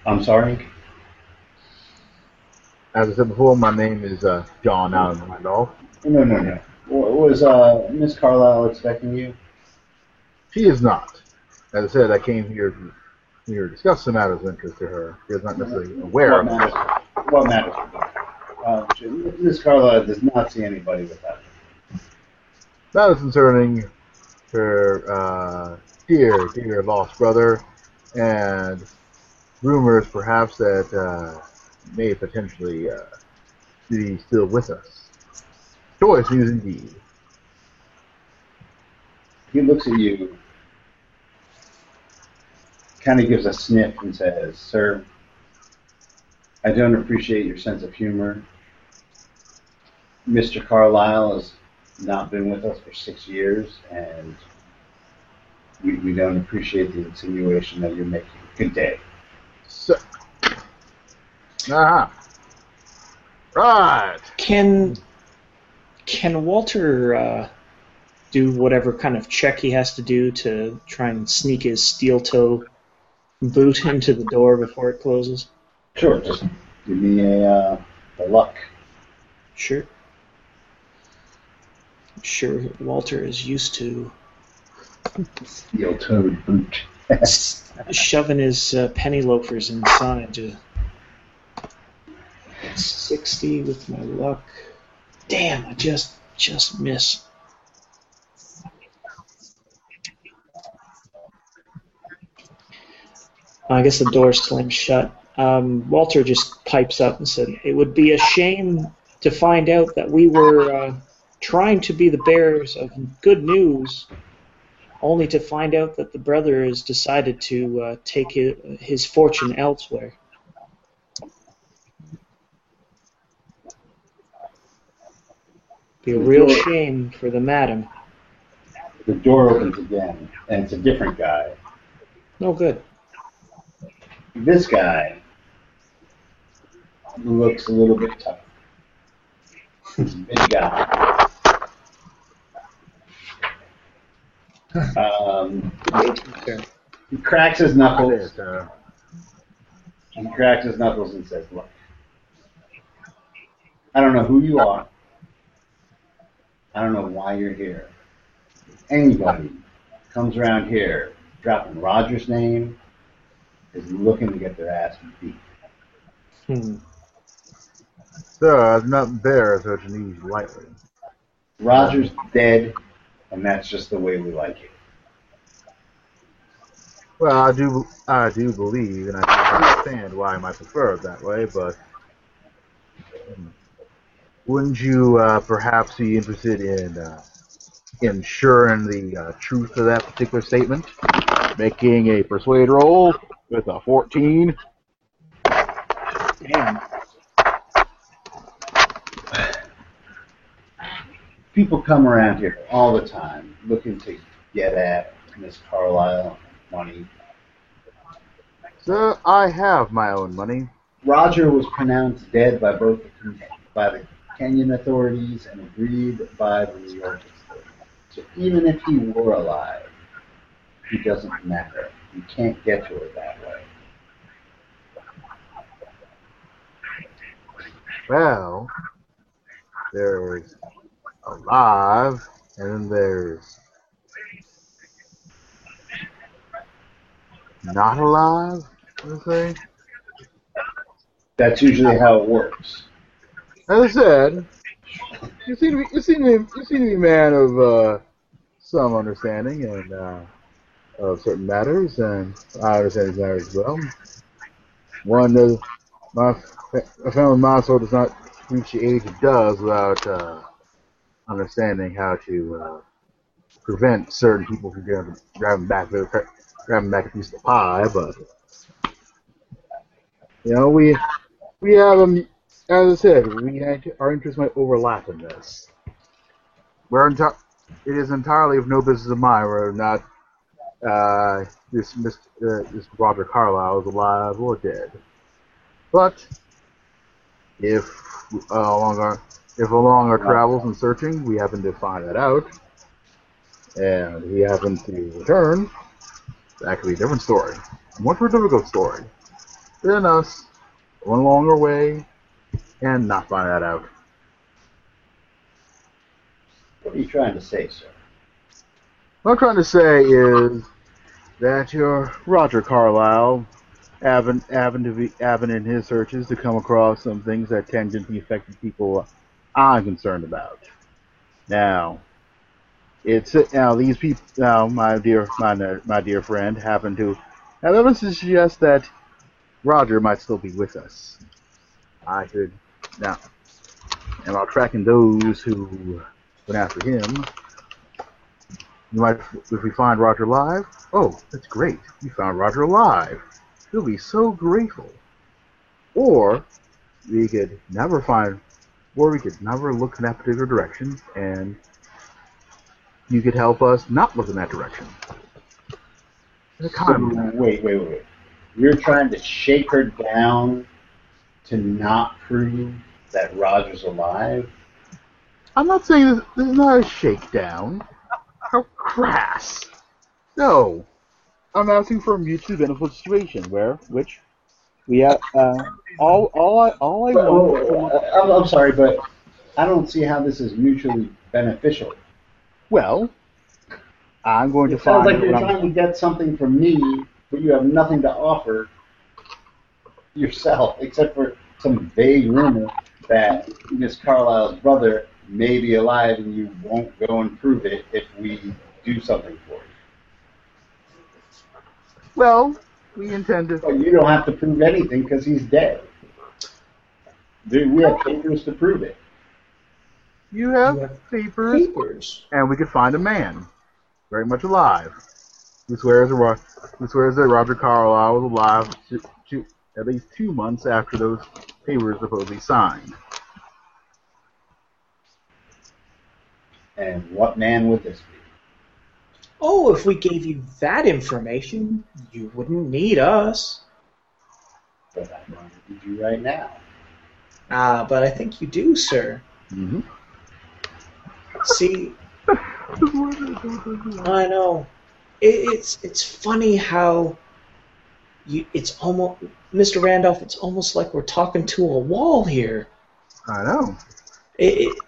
I'm sorry. As I said before, my name is uh, John Allen Randolph. No, no, no. Was uh, Miss Carlyle expecting you? She is not. As I said, I came here to here to discuss some matters of interest to her. She is not necessarily aware What of matters? What matters? Uh, Miss Carlyle does not see anybody with that. Matters concerning her uh, dear, dear lost brother, and rumors perhaps that uh, may potentially uh, be still with us. Joyous news indeed. He looks at you, kind of gives a sniff, and says, "Sir, I don't appreciate your sense of humor. Mr. Carlyle has not been with us for six years, and we, we don't appreciate the insinuation that you're making. Good day." So, aha. Right. Can can Walter uh, do whatever kind of check he has to do to try and sneak his steel toe boot into the door before it closes? Sure, just give me a, uh, a luck. Sure. I'm sure Walter is used to Steel-toed boot. shoving his uh, penny loafers inside to 60 with my luck. Damn, I just just miss. I guess the door slammed shut. Um, Walter just pipes up and said, "It would be a shame to find out that we were uh, trying to be the bearers of good news, only to find out that the brother has decided to uh, take his, his fortune elsewhere." Be a real shame for the madam. The door opens again, and it's a different guy. No good. This guy looks a little bit tough. He's a big guy. Um, he cracks his knuckles. Uh, He cracks his knuckles and says, "Look, I don't know who you are. I don't know why you're here. Anybody comes around here dropping Roger's name is looking to get their ass beat. Hmm. sir, I do not bear such news lightly. Roger's dead, and that's just the way we like it. Well, I do, I do believe, and I do understand why I might prefer it that way, but wouldn't you uh, perhaps be interested in uh, ensuring the uh, truth of that particular statement? Making a persuade roll with a 14. Damn. People come around here all the time looking to get at Miss Carlyle money. Sir, I have my own money. Roger was pronounced dead by both the, by the Kenyan authorities and agreed by the New York authorities. So even if he were alive, he doesn't matter. You can't get to her that way. Well, there's alive, and then there's not alive. Let's say. That's usually how it works. As I said, you seem to be you seem to be, you seem to be a man of uh, some understanding and uh, of certain matters, and I understand these matters as well. One does my a family my soul does not reach the age it does without uh, understanding how to uh, prevent certain people from grabbing, grabbing back grabbing back a piece of the pie. But you know, we we have um, as I said, we our interests might overlap in this. We're enti- it is entirely of no business of mine whether or not uh, this Mr. Uh, this Roger Carlyle is alive or dead. But if uh, along our if along our travels and searching we happen to find that out, and he happens to return, that could be a different story. A much more difficult story than us going along our way and not find that out. What are you trying to say, sir? What I'm trying to say is that your Roger Carlyle having having to be having in his searches to come across some things that tangentially affected people I'm concerned about. Now, it's now these people now my dear my my dear friend happen to have evidence to suggest that Roger might still be with us. I could now, and while tracking those who went after him, you might if we find Roger alive. Oh, that's great! We found Roger alive. He'll be so grateful. Or we could never find, or we could never look in that particular direction, and you could help us not look in that direction. So, wait, wait, wait. You're trying to shake her down to not prove that Roger's alive? I'm not saying this, this is not a shakedown. How crass. No. I'm asking for a mutually beneficial situation where, which, we have, uh, all, all I, all I But, want. oh, uh, I'm, I'm sorry, but I don't see how this is mutually beneficial. Well, I'm going to It sounds find. like you're what I'm- trying to get something from me, but you have nothing to offer yourself except for some vague rumor that Miss Carlyle's brother may be alive and you won't go and prove it if we do something for you. Well, we intend to. Well, you don't have to prove anything because he's dead. Dude, we have papers to prove it. You have You have papers, Papers. and we could find a man, very much alive, who swears that who swears that Roger Carlyle was alive to, to at least two months after those papers supposedly signed. And what man would this be? Oh, if we gave you that information, you wouldn't need us. But I'm going to give you right now. Ah, but I think you do, sir. Mm-hmm. See, I know. It, it's it's funny how you. It's almost, Mr. Randolph. It's almost like we're talking to a wall here. I know. It, it,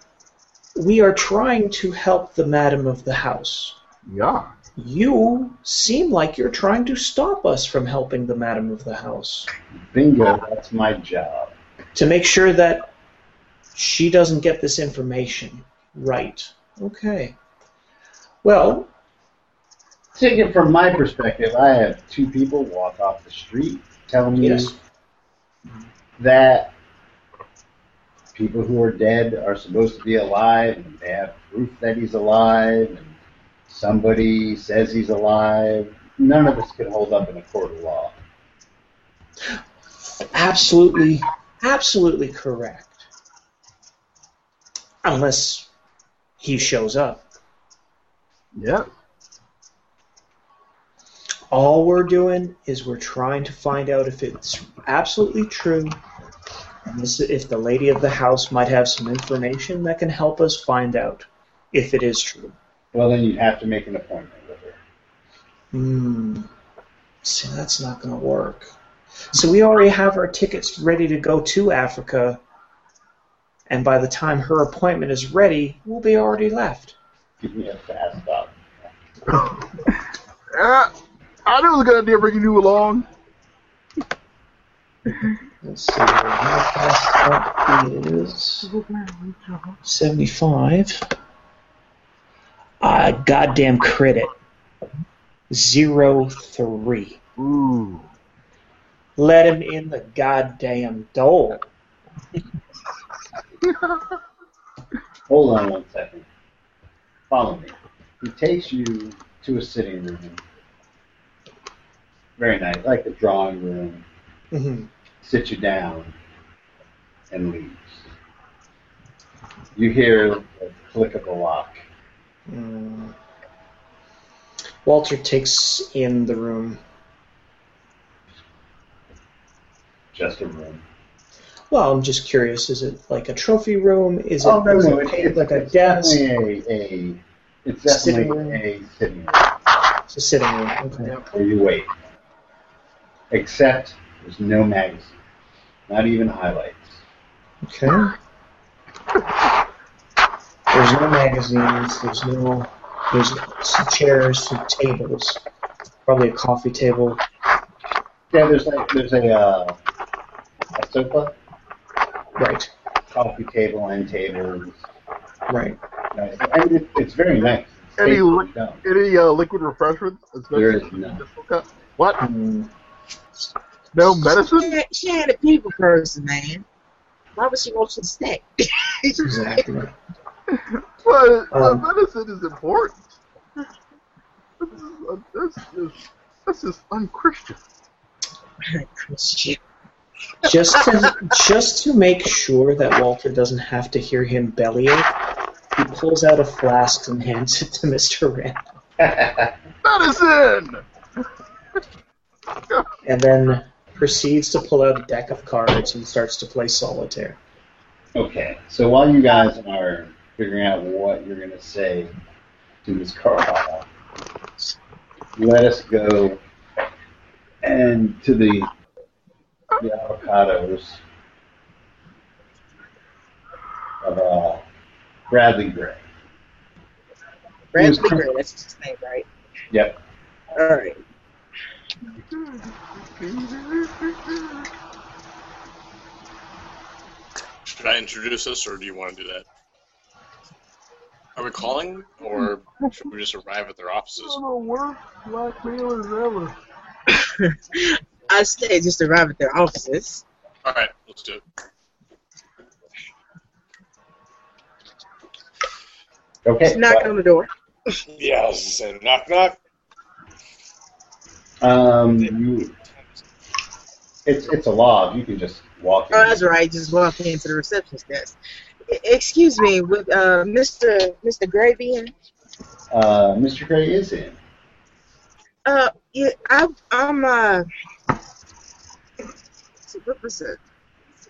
we are trying to help the madam of the house. Yeah. You seem like you're trying to stop us from helping the madam of the house. Bingo, that's my job. To make sure that she doesn't get this information. Right. Okay. Well, Take it from my perspective, I have two people walk off the street telling me yes. that people who are dead are supposed to be alive and they have proof that he's alive and somebody says he's alive. None of this can hold up in a court of law. Absolutely, absolutely correct. Unless he shows up. Yep. All we're doing is we're trying to find out if it's absolutely true, and this, if the lady of the house might have some information that can help us find out if it is true. Well, then you'd have to make an appointment with her. Hmm. See, that's not going to work. So we already have our tickets ready to go to Africa, and by the time her appointment is ready, we'll be already left. Give me a fast stop. Uh, I knew it was a good idea bringing you along. Let's see, how fast up is 75. Ah, goddamn credit. Zero three. Ooh. Let him in the goddamn door. Hold on one second. Follow me. He takes you to a sitting room. Very nice, like a drawing room. hmm Sits you down and leaves. You hear the click of the lock. Mm. Walter takes in the room. Just a room. Well, I'm just curious. Is it like a trophy room? Is it, Oh, no, is no, it like a it's desk? definitely a, a it's Sitting room. a sitting room It's a sitting room. Okay. where you wait. Except there's no magazine, not even highlights. Okay. There's no magazines. There's no. There's some chairs, some tables, probably a coffee table. Yeah, there's like there's a uh, a sofa, Right. coffee table, and tables. Right. Nice. And it, it's very nice. It's Any tastefully li- done. Any uh, liquid refreshments? There is none. What? Mm, No medicine? She, she ain't a people person, man. Why would she want you to stay? exactly. But uh, Um, medicine is important. This is, that's just that's just unchristian. Christian. Just to just to make sure that Walter doesn't have to hear him bellyache, he pulls out a flask and hands it to Mr. Rand, Medicine. and then proceeds to pull out a deck of cards and starts to play solitaire. okay, so while you guys are figuring out what you're going to say to Miss Carlyle, let us go and to the the avocados of uh, Bradley Gray. Bradley Yes. Gray, that's his name, right? Yep. All right. Should I introduce us, or do you want to do that? Are we calling, or should we just arrive at their offices? One of the worst blackmailers ever. I say just arrive at their offices. All right, let's do it. Okay. Knock on the door. Yeah, I was just saying, knock knock. Um, you, it's it's a log. You can just walk in. Oh, that's right. Just walk into the receptionist desk. Excuse me, with uh, Mr. Mr. Gravy in? Uh, Mr. Gray is in. Uh, yeah, I, I'm uh, what was it?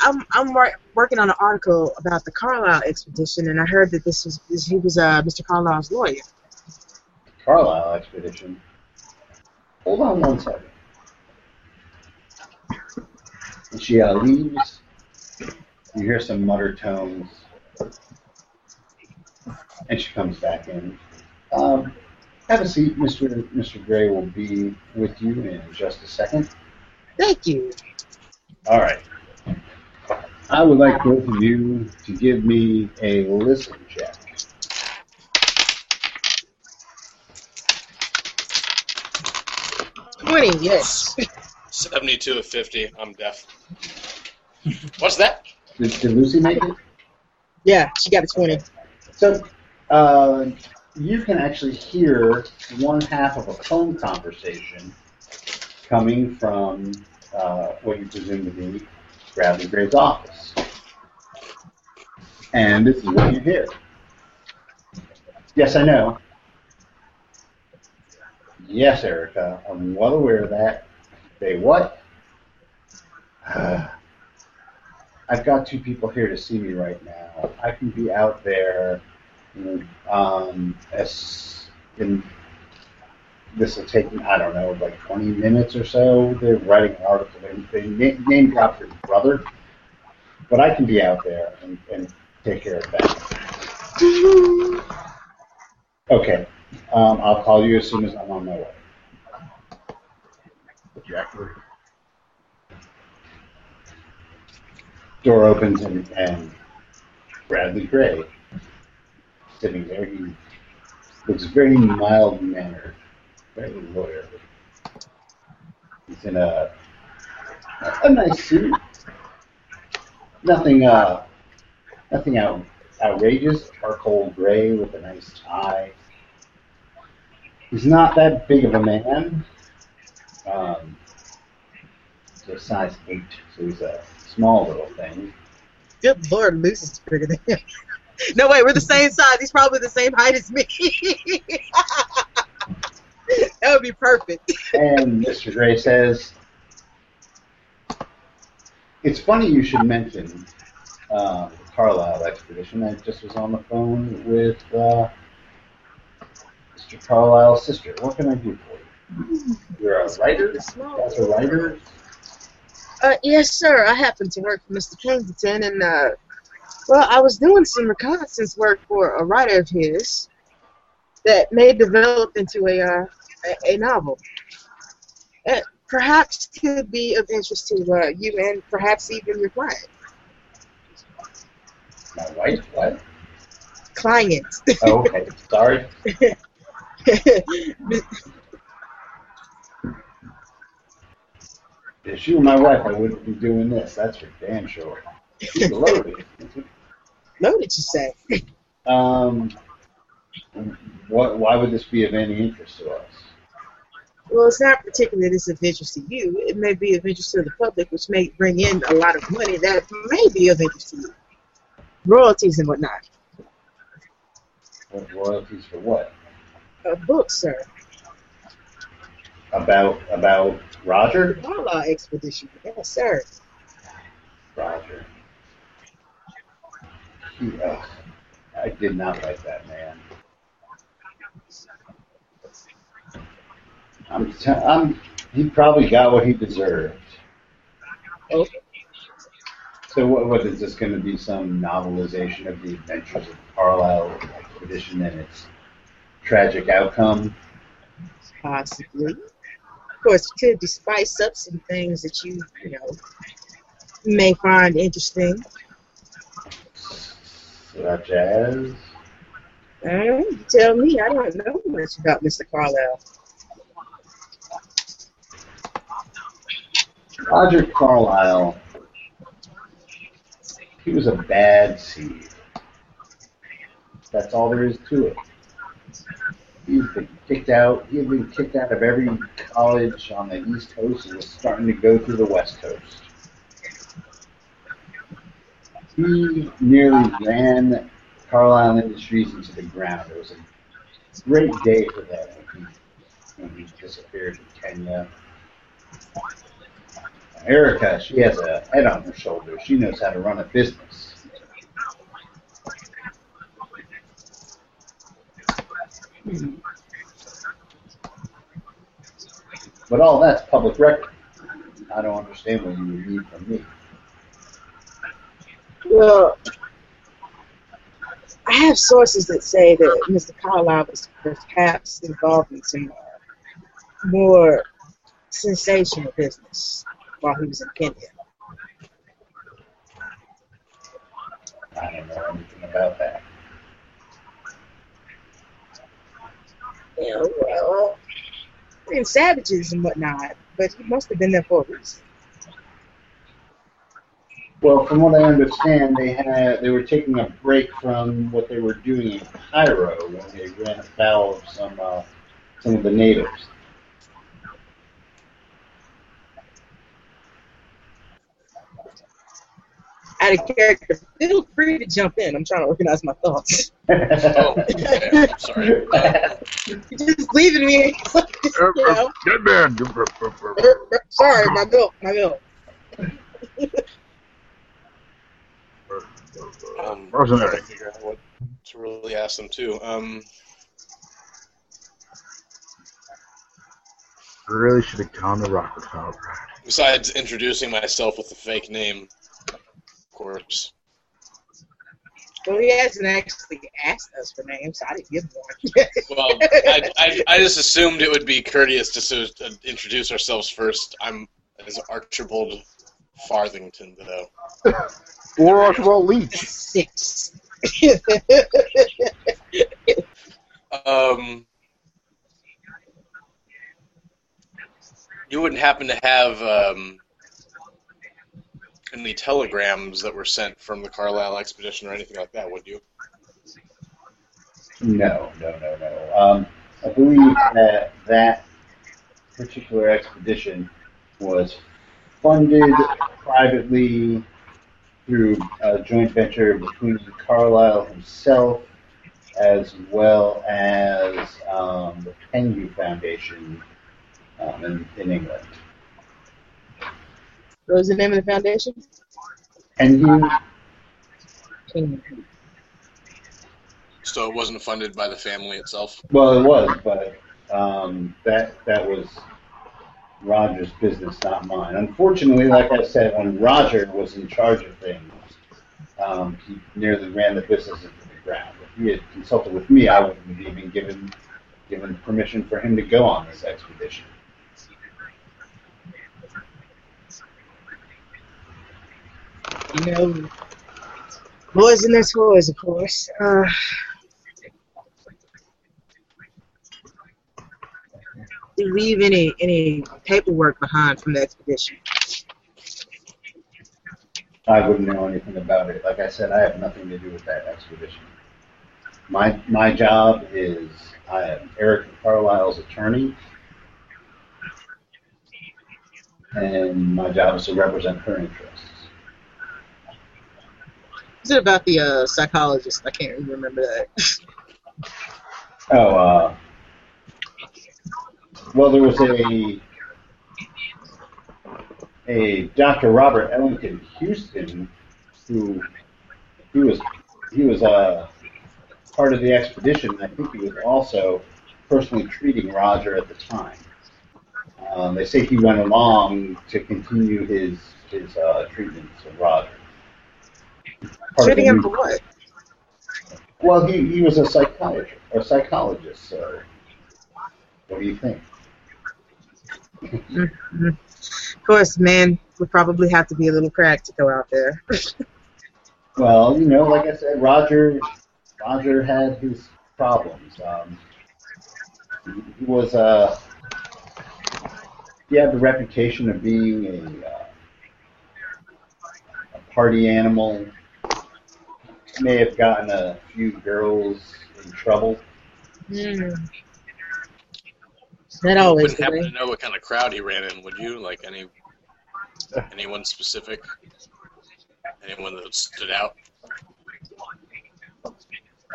I'm I'm working on an article about the Carlyle expedition, and I heard that this was this, he was uh Mr. Carlyle's lawyer. Carlyle expedition. Hold on one second. And she uh, leaves. You hear some muttered tones. And she comes back in. Um, have a seat. Mr. Mr. Gray will be with you in just a second. Thank you. All right. I would like both of you to give me a listen check. Twenty, yes. 72 of 50. I'm deaf. What's that? Did, did Lucy make it? Yeah, she got a twenty. So, uh, you can actually hear one half of a phone conversation coming from uh, what you presume to be Bradley Gray's office. And this is what you hear. Yes, I know. Yes, Erica, I'm well aware of that. They what? I've got two people here to see me right now. I can be out there um, as in this will take I don't know like 20 minutes or so. They're writing an article. They, they name, name drop your brother, but I can be out there and, and take care of that. Okay, um, I'll call you as soon as I'm on my way. Jackery. Door opens and, and Bradley Gray sitting there. He looks very mild mannered, very lawyerly. He's in a a nice suit. Nothing uh nothing out outrageous. Charcoal gray with a nice tie. He's not that big of a man. Um, a size eight, so he's a small little thing. Good lord, Lucy's bigger than him. No, wait, we're the same size. He's probably the same height as me. that would be perfect. And Mr. Gray says, It's funny you should mention uh, the Carlyle expedition. I just was on the phone with uh, Mr. Carlyle's sister. What can I do for you? You're a writer? You guys are writers? Uh, yes, sir. I happen to work for Mr. Kensington, and uh, well, I was doing some reconnaissance work for a writer of his that may develop into a uh, a, a novel. That perhaps could be of interest to uh, you and perhaps even your client. My wife? What? Client. Oh, okay. Sorry. If she were my wife, I wouldn't be doing this. That's for damn sure. She's loaded. Loaded, you say? Um, what? Why would this be of any interest to us? Well, it's not particularly this of interest to you. It may be of interest to the public, which may bring in a lot of money that may be of interest to you. Royalties and whatnot. What royalties for what? A book, sir. About about Roger? Carlyle expedition. Yes, sir. Roger. He, I did not like that man. I'm, t- I'm. He probably got what he deserved. Oh, So what, what is this going to be? Some novelization of the adventures of the Carlyle expedition and its tragic outcome? possibly. Of course, you could spice up some things that you, you know, may find interesting. As Uh, you tell me. I don't know much about Mr. Carlyle. Roger Carlyle. He was a bad seed. That's all there is to it. He's been kicked out. He had been kicked out of every college on the East Coast and was starting to go through the West Coast. He nearly ran Carlyle Industries into the ground. It was a great day for them when he, when he disappeared in Kenya. Erica, she has a head on her shoulder. She knows how to run a business. But all that's public record. I don't understand what you would need from me. Well, I have sources that say that Mr. Carlyle was perhaps involved in some more sensational business while he was in Kenya. I don't know anything about that. Yeah, well, I mean, savages and whatnot, but he must have been there for a reason. Well, from what I understand, they had they were taking a break from what they were doing in Cairo when they ran afoul of some uh, some of the natives. Out of character, feel free to jump in. I'm trying to organize my thoughts. Oh, okay. Sorry. You're just leaving me. you know. Dead man. Sorry, my milk, my milk. Um, Mercenary. trying to figure out what to really ask them too. Um, I Really should have gone the Rockefeller. Besides introducing myself with a fake name, of course. Well, he hasn't actually asked us for names. I didn't give him one. Well, I, I, I just assumed it would be courteous to so, uh, introduce ourselves first. I'm as Archibald Farthington, though. Or Archibald Leach. Six. Um, you wouldn't happen to have um, any telegrams that were sent from the Carlyle expedition or anything like that, would you? No, no, no, no. Um, I believe that that particular expedition was funded privately through a joint venture between Carlyle himself as well as um, the Pengu Foundation um, in, in England. What was the name of the foundation? Pengu, So it wasn't funded by the family itself. well, it was, but um, that that was Roger's business, not mine. Unfortunately, like I said, when Roger was in charge of things, um, he nearly ran the business into the ground. If he had consulted with me, I wouldn't have even given given permission for him to go on this expedition. You know, boys and their toys, of course. Uh, you leave any any paperwork behind from the expedition? I wouldn't know anything about it. Like I said, I have nothing to do with that expedition. My my job is I am Eric Carlyle's attorney, and my job is to represent her interests. Is it about the uh, psychologist? I can't even remember that. Oh, uh, well, there was a a Dr. Robert Ellington Huston who he was he was uh, part of the expedition. I think he was also personally treating Roger at the time. Um, they say he went along to continue his his uh, treatments of Roger. Part Treating him for what? Well, he, he was a psychiatrist, a psychologist. So, what do you think? Mhm. Of course, man would probably have to be a little cracked to go out there. Well, you know, like I said, Roger Roger had his problems. Um, he, was uh, he had the reputation of being a, uh, a party animal. May have gotten a few girls in trouble. Hmm. That always Wouldn't happen to know what kind of crowd he ran in, would you? Like any anyone specific? Anyone that stood out?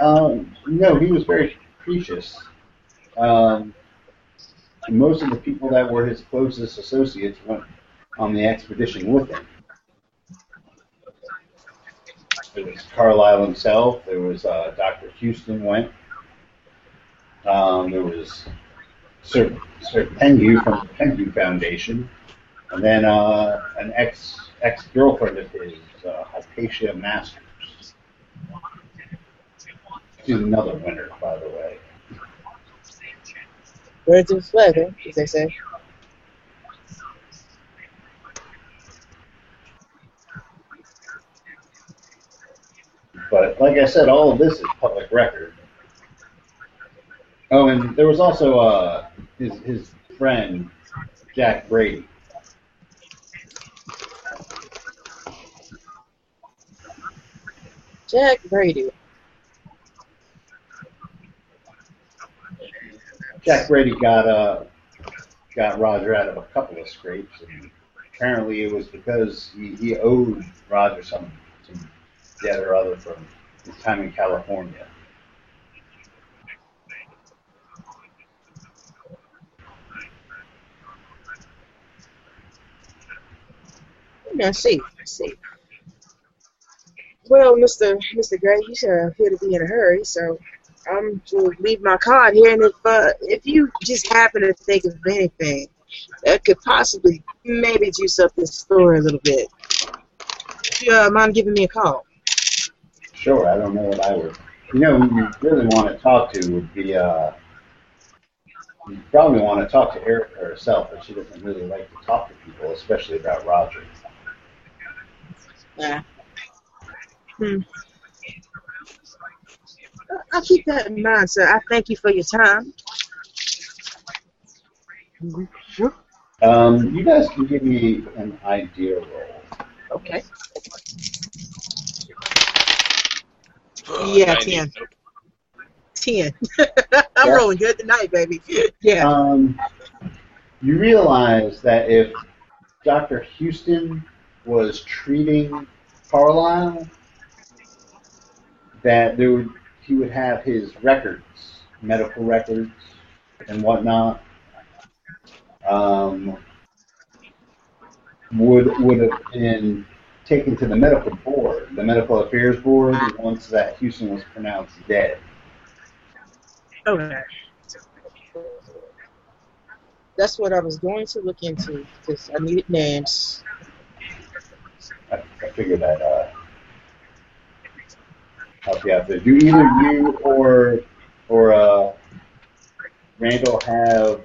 Um, no, he was very capricious. Um, most of the people that were his closest associates went on the expedition with him. There was Carlyle himself. There was uh, Dr. Huston went. Um, there was Sir, Sir Pengu from the Pengu Foundation, and then uh, an ex ex girlfriend of his, uh, Hypatia Masters. She's another winner, by the way. Birds of a feather, as they say. But like I said, all of this is public record. Oh, and there was also uh, his his friend Jack Brady. Jack Brady. Jack Brady got uh got Roger out of a couple of scrapes, and apparently it was because he, he owed Roger some some debt or other from his time in California. I see. See. Well, Mr. Mr. Gray, you should appear to be in a hurry, so I'm to leave my card here. And if uh, if you just happen to think of anything that could possibly maybe juice up this story a little bit. You uh, mind giving me a call? Sure, I don't know what I would. You know, who you really want to talk to would be, uh, you probably want to talk to Erica herself, but she doesn't really like to talk to people, especially about Roger. Yeah. Hmm. I'll keep that in mind, sir. I thank you for your time. Sure. Um, you guys can give me an idea roll. Okay. Ugh, Yeah, 90. 10. Ten. I'm Yeah. rolling good tonight, baby. Yeah. Um, you realize that if Dr. Huston was treating Carlyle, that there would, he would have his records, medical records, and whatnot. Um, would would have been taken to the medical board, the medical affairs board, once that Huston was pronounced dead. Okay. That's what I was going to look into because I needed names. I, I figured I'd uh, help you out there. Do either you or or uh, Randall have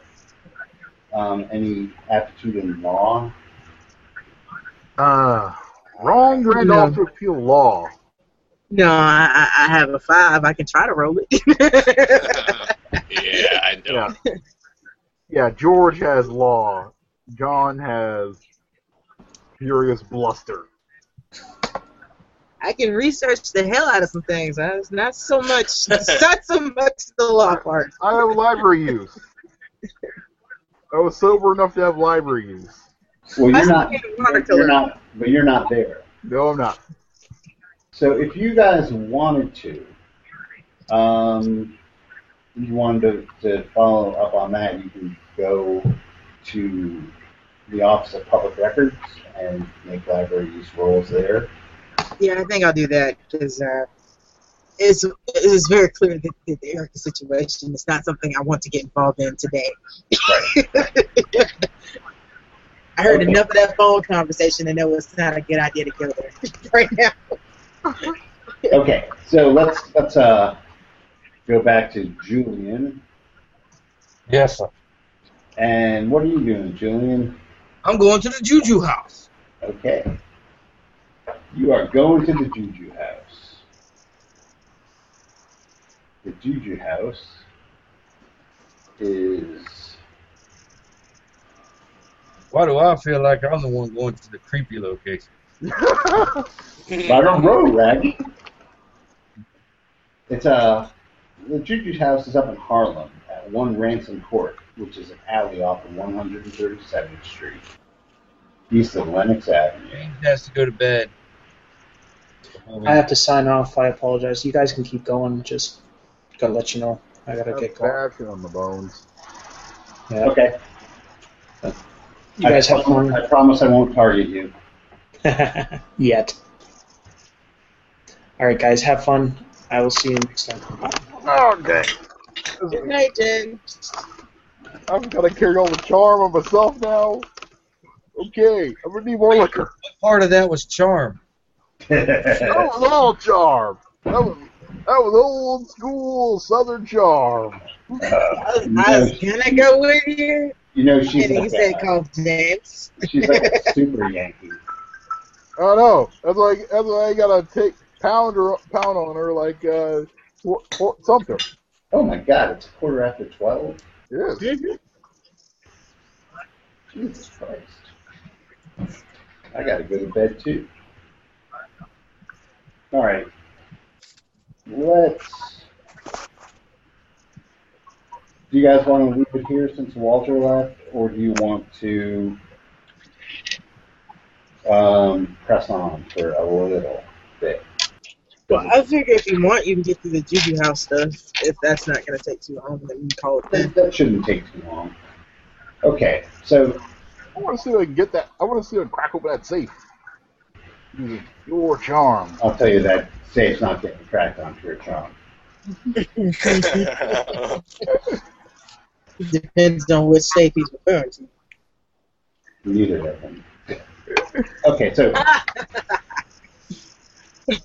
um, any aptitude in law? Uh, wrong Randolph to appeal law. No, I, I I have a five. I can try to roll it. yeah, I Yeah. don't. Yeah, George has law. John has furious bluster. I can research the hell out of some things. huh? It's not so much. It's not so much the law part. I have library use. I was sober enough to have library use. Well, I you're not. still get You're not. But you're not there. No, I'm not. So if you guys wanted to, um, you wanted to, to follow up on that, you can go to the Office of Public Records and make library use roles there. Yeah, I think I'll do that because uh, it's it's very clear that, that the Erica situation is not something I want to get involved in today. I heard Okay. enough of that phone conversation to know it's not a good idea to go there right now. Okay, so let's let's uh go back to Julian. Yes, sir. And what are you doing, Julian? I'm going to the Juju house. Okay. You are going to the Juju house. The Juju house is Why do I feel like I'm the one going to the creepy location? right on road, Raggy. It's a. the Juju's house is up in Harlem at One Ransom Court, which is an alley off of 137th Street, east of Lenox Avenue. He has to go to bed. I have to sign off. I apologize. You guys can keep going. Just gotta let you know. I gotta get going. Passion on the bones. Yeah. Okay. You guys I, have fun. I promise I won't target you. Yet. All right, guys, have fun. I will see you next time. Okay. Good night, Jen. I'm gonna carry all the charm of myself now. Okay, I'm gonna need more liquor. Part of that was charm. That was all charm. That was that was old school Southern charm. I was, I was gonna go with you, you know she's and he like said a, call James. she's like a super Yankee. I know. That's why. That's why I gotta take pound her pound on her like uh Fort, Fort Sumter. Oh my God! It's a quarter after twelve. Yes. Jesus Christ! I gotta go to bed too. All right. Let's. Do you guys want to leave it here since Walter left, or do you want to um, press on for a little bit? Well, I figure if you want, you can get through the Juju House stuff. If that's not gonna take too long, then we can call it. That, that shouldn't take too long. Okay, so I want to see if I can get that. I want to see if I can crack open that safe. Using your charm. I'll tell you that safe's not getting cracked on pure charm. Depends on which safe he's referring to. Neither of them. Okay, so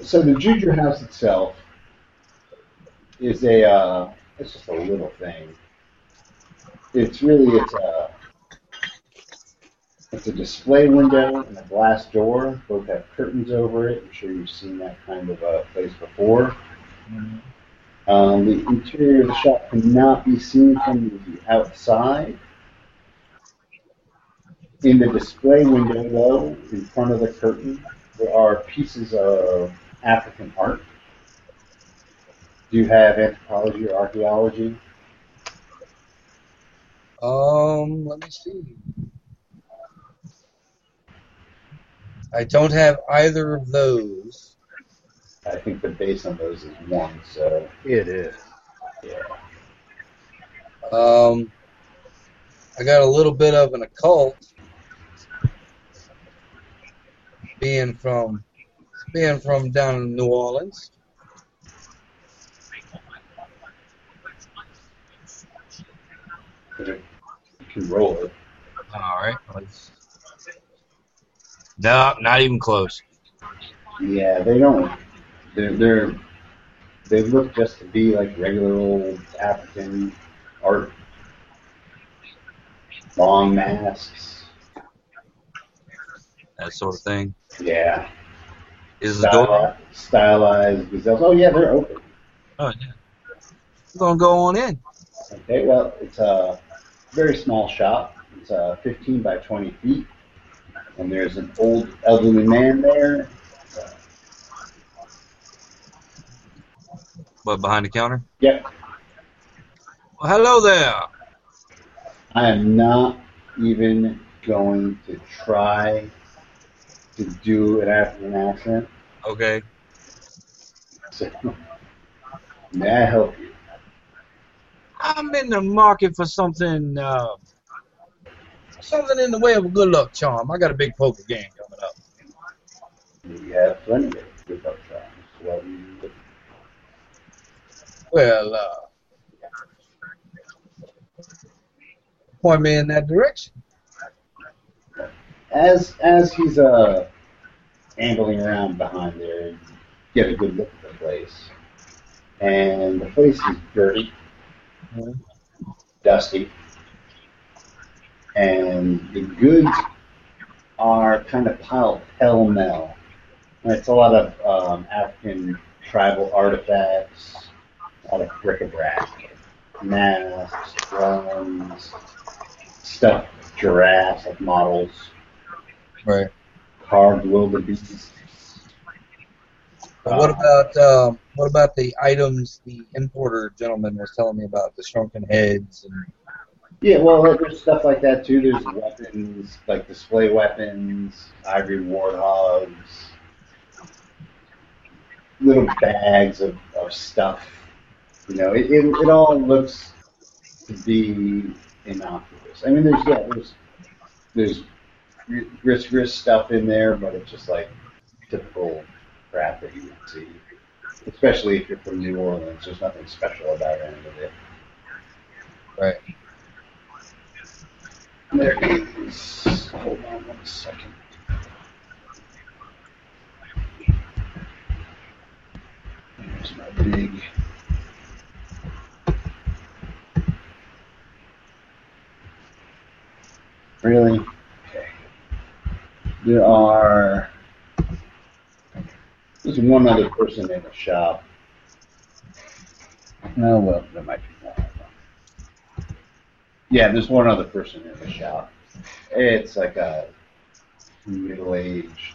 so the Juju House itself is a uh, it's just a little thing. It's really it's a it's a display window and a glass door. Both have curtains over it. I'm sure you've seen that kind of uh, place before. Um, the interior of the shop cannot be seen from the outside. In the display window, though, in front of the curtain, there are pieces of African art. Do you have anthropology or archaeology? Um, let me see. I don't have either of those. I think the base on those is one, so It is. yeah. Um, I got a little bit of an occult, being from being from down in New Orleans. You can roll it. All right. Let's... No, not even close. Yeah, they don't. They're, they're they look just to be like regular old African art. Long masks. That sort of thing. Yeah. Is the door? Stylized gazelles. Oh yeah, they're open. Oh, yeah. We're gonna go on in. Okay, well, it's a very small shop. It's uh, 15 by 20 feet, and there's an old elderly man there. What behind the counter? yep, Well, hello there. I am not even going to try to do an African accent. Okay. So, may I help you? I'm in the market for something, uh, something in the way of a good luck charm. I got a big poker game coming up. We have plenty of good luck charms. Do you Well, uh, point me in that direction. as as he's uh ambling around behind there, you get a good look at the place, and the place is dirty, dusty, and the goods are kind of piled pell mell. And It's a lot of um, African tribal artifacts, a lot of bric-a-brac, masks, drums, stuffed giraffes like models Right. carved wildebeest. But what about um, what about the items the importer gentleman was telling me about the shrunken heads and Yeah, well, there's stuff like that too. There's weapons, like display weapons, ivory warthogs, little bags of, of stuff. You know, it, it, it all looks to be innocuous. I mean, there's yeah, there's there's grist grist stuff in there, but it's just like typical crap that you would see. Especially if you're from New Orleans, there's nothing special about any of it. right. There is. Hold on one second. There's my big. Really? Okay. There are. There's one other person in the shop. No, well, there might be. Yeah, there's one other person in the shop. It's like a middle-aged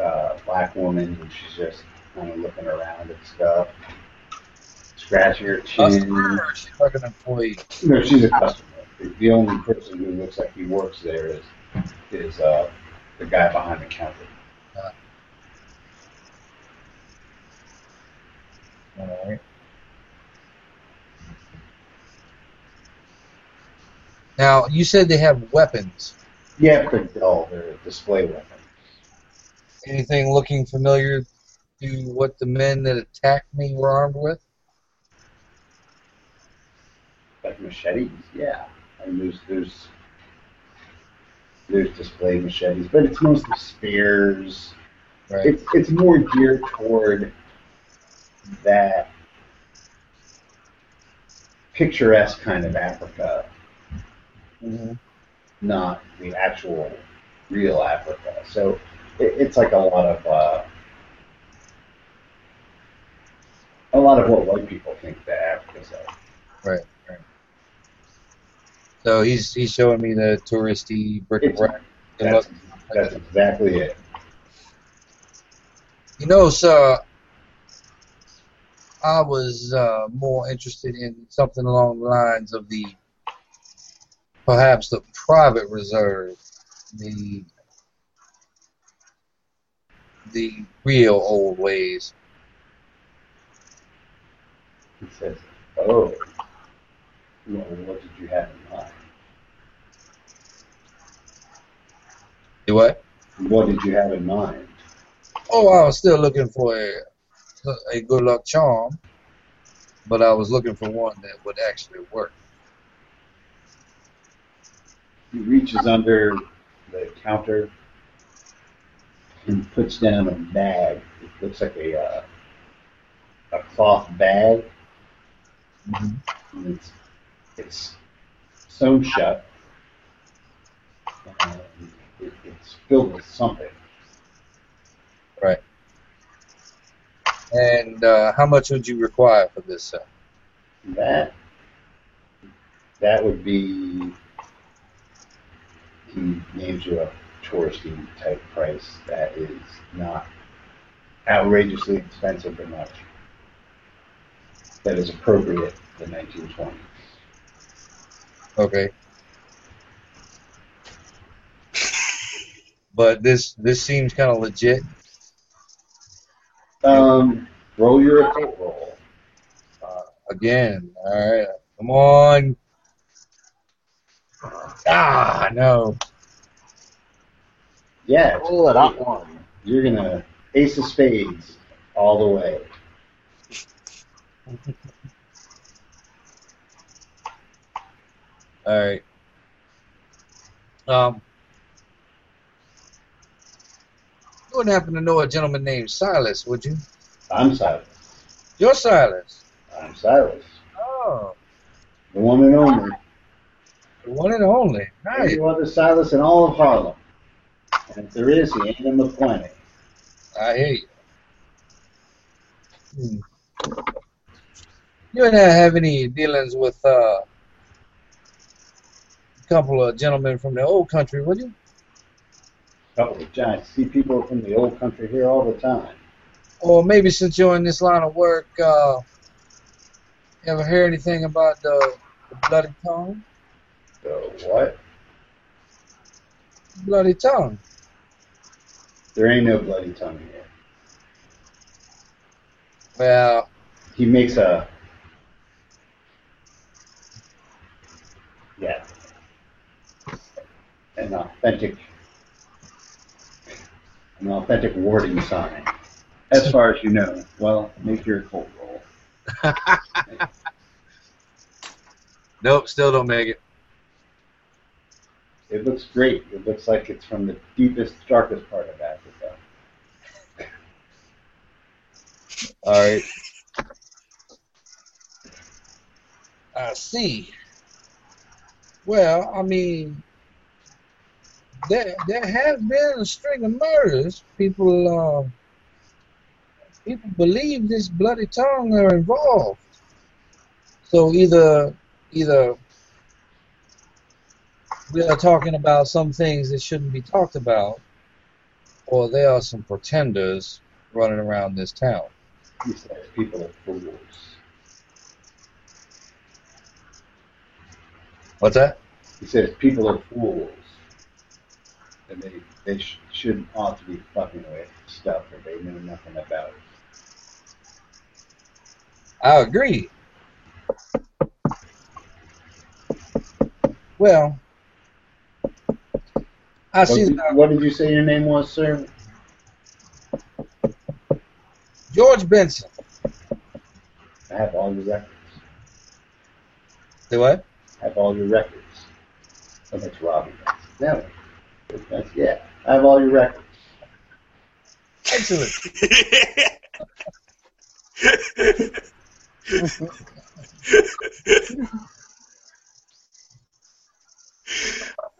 uh, black woman, and she's just kind of looking around at stuff, scratching her Customer chin. or is she like an employee? No, she's a customer. The- The only person who looks like he works there is is uh, the guy behind the counter. All right. Now you said they have weapons. Yeah, they're dull. They're display weapons. Anything looking familiar to what the men that attacked me were armed with? Like machetes, yeah. I mean, there's there's there's display machetes, but it's mostly spears. Right. It's it's more geared toward that picturesque kind of Africa, Mhm. not the actual real Africa. So it, it's like a lot of uh, a lot of what white people think that Africa's like. Right. Right. So he's he's showing me the touristy bric-a-brac. That's, that's exactly it. You know, sir, I was uh, more interested in something along the lines of the perhaps the private reserve, the the real old ways. He says, "Oh, well, what did you have in mind? Do what? What did you have in mind?" Oh, I was still looking for a a good luck charm, but I was looking for one that would actually work. He reaches under the counter and puts down a bag. It looks like a uh, a cloth bag. Mhm. And it's it's sewn shut. Uh, it, it's filled with something. Right. And uh, how much would you require for this? That that would be he names you a touristy type price that is not outrageously expensive or much. That is appropriate for 1920. Okay. But this this seems kind of legit. Um, roll your occult roll. Uh, again, all right. Come on. Ah, no. Yeah, Roll it up one. You're gonna ace of spades all the way. All right. Um, you wouldn't happen to know a gentleman named Silas, would you? I'm Silas. You're Silas. I'm Silas. Oh, The one and only. The one and only. Nice. No other Silas in all of Harlem. And if there is, he ain't on the planet. I hear you. Hmm. You and I have any dealings with uh, a couple of gentlemen from the old country, would you? couple of giants. See people from the old country here all the time. Or maybe since you're in this line of work, uh, you ever hear anything about the, the bloody tongue? So what? Bloody tongue. There ain't no bloody tongue here. Well, He makes a yeah, an authentic, an authentic warding sign. As far as you know. Well, make your cold roll. nope, still don't make it. It looks great. It looks like it's from the deepest, darkest part of Africa. All right. I see. Well, I mean, there there have been a string of murders. People uh, people believe this bloody tongue are involved. So either either we are talking about some things that shouldn't be talked about, or there are some pretenders running around this town. He says people are fools. What's that? He says people are fools. And they, they sh- shouldn't ought to be fucking with stuff that they know nothing about. I agree. Well, I What see did, that what did you say your name was, sir? George Benson. I have all your records. Say what? I have all your records. Oh, that's Robbie. No. That's, yeah, I have all your records. Excellent.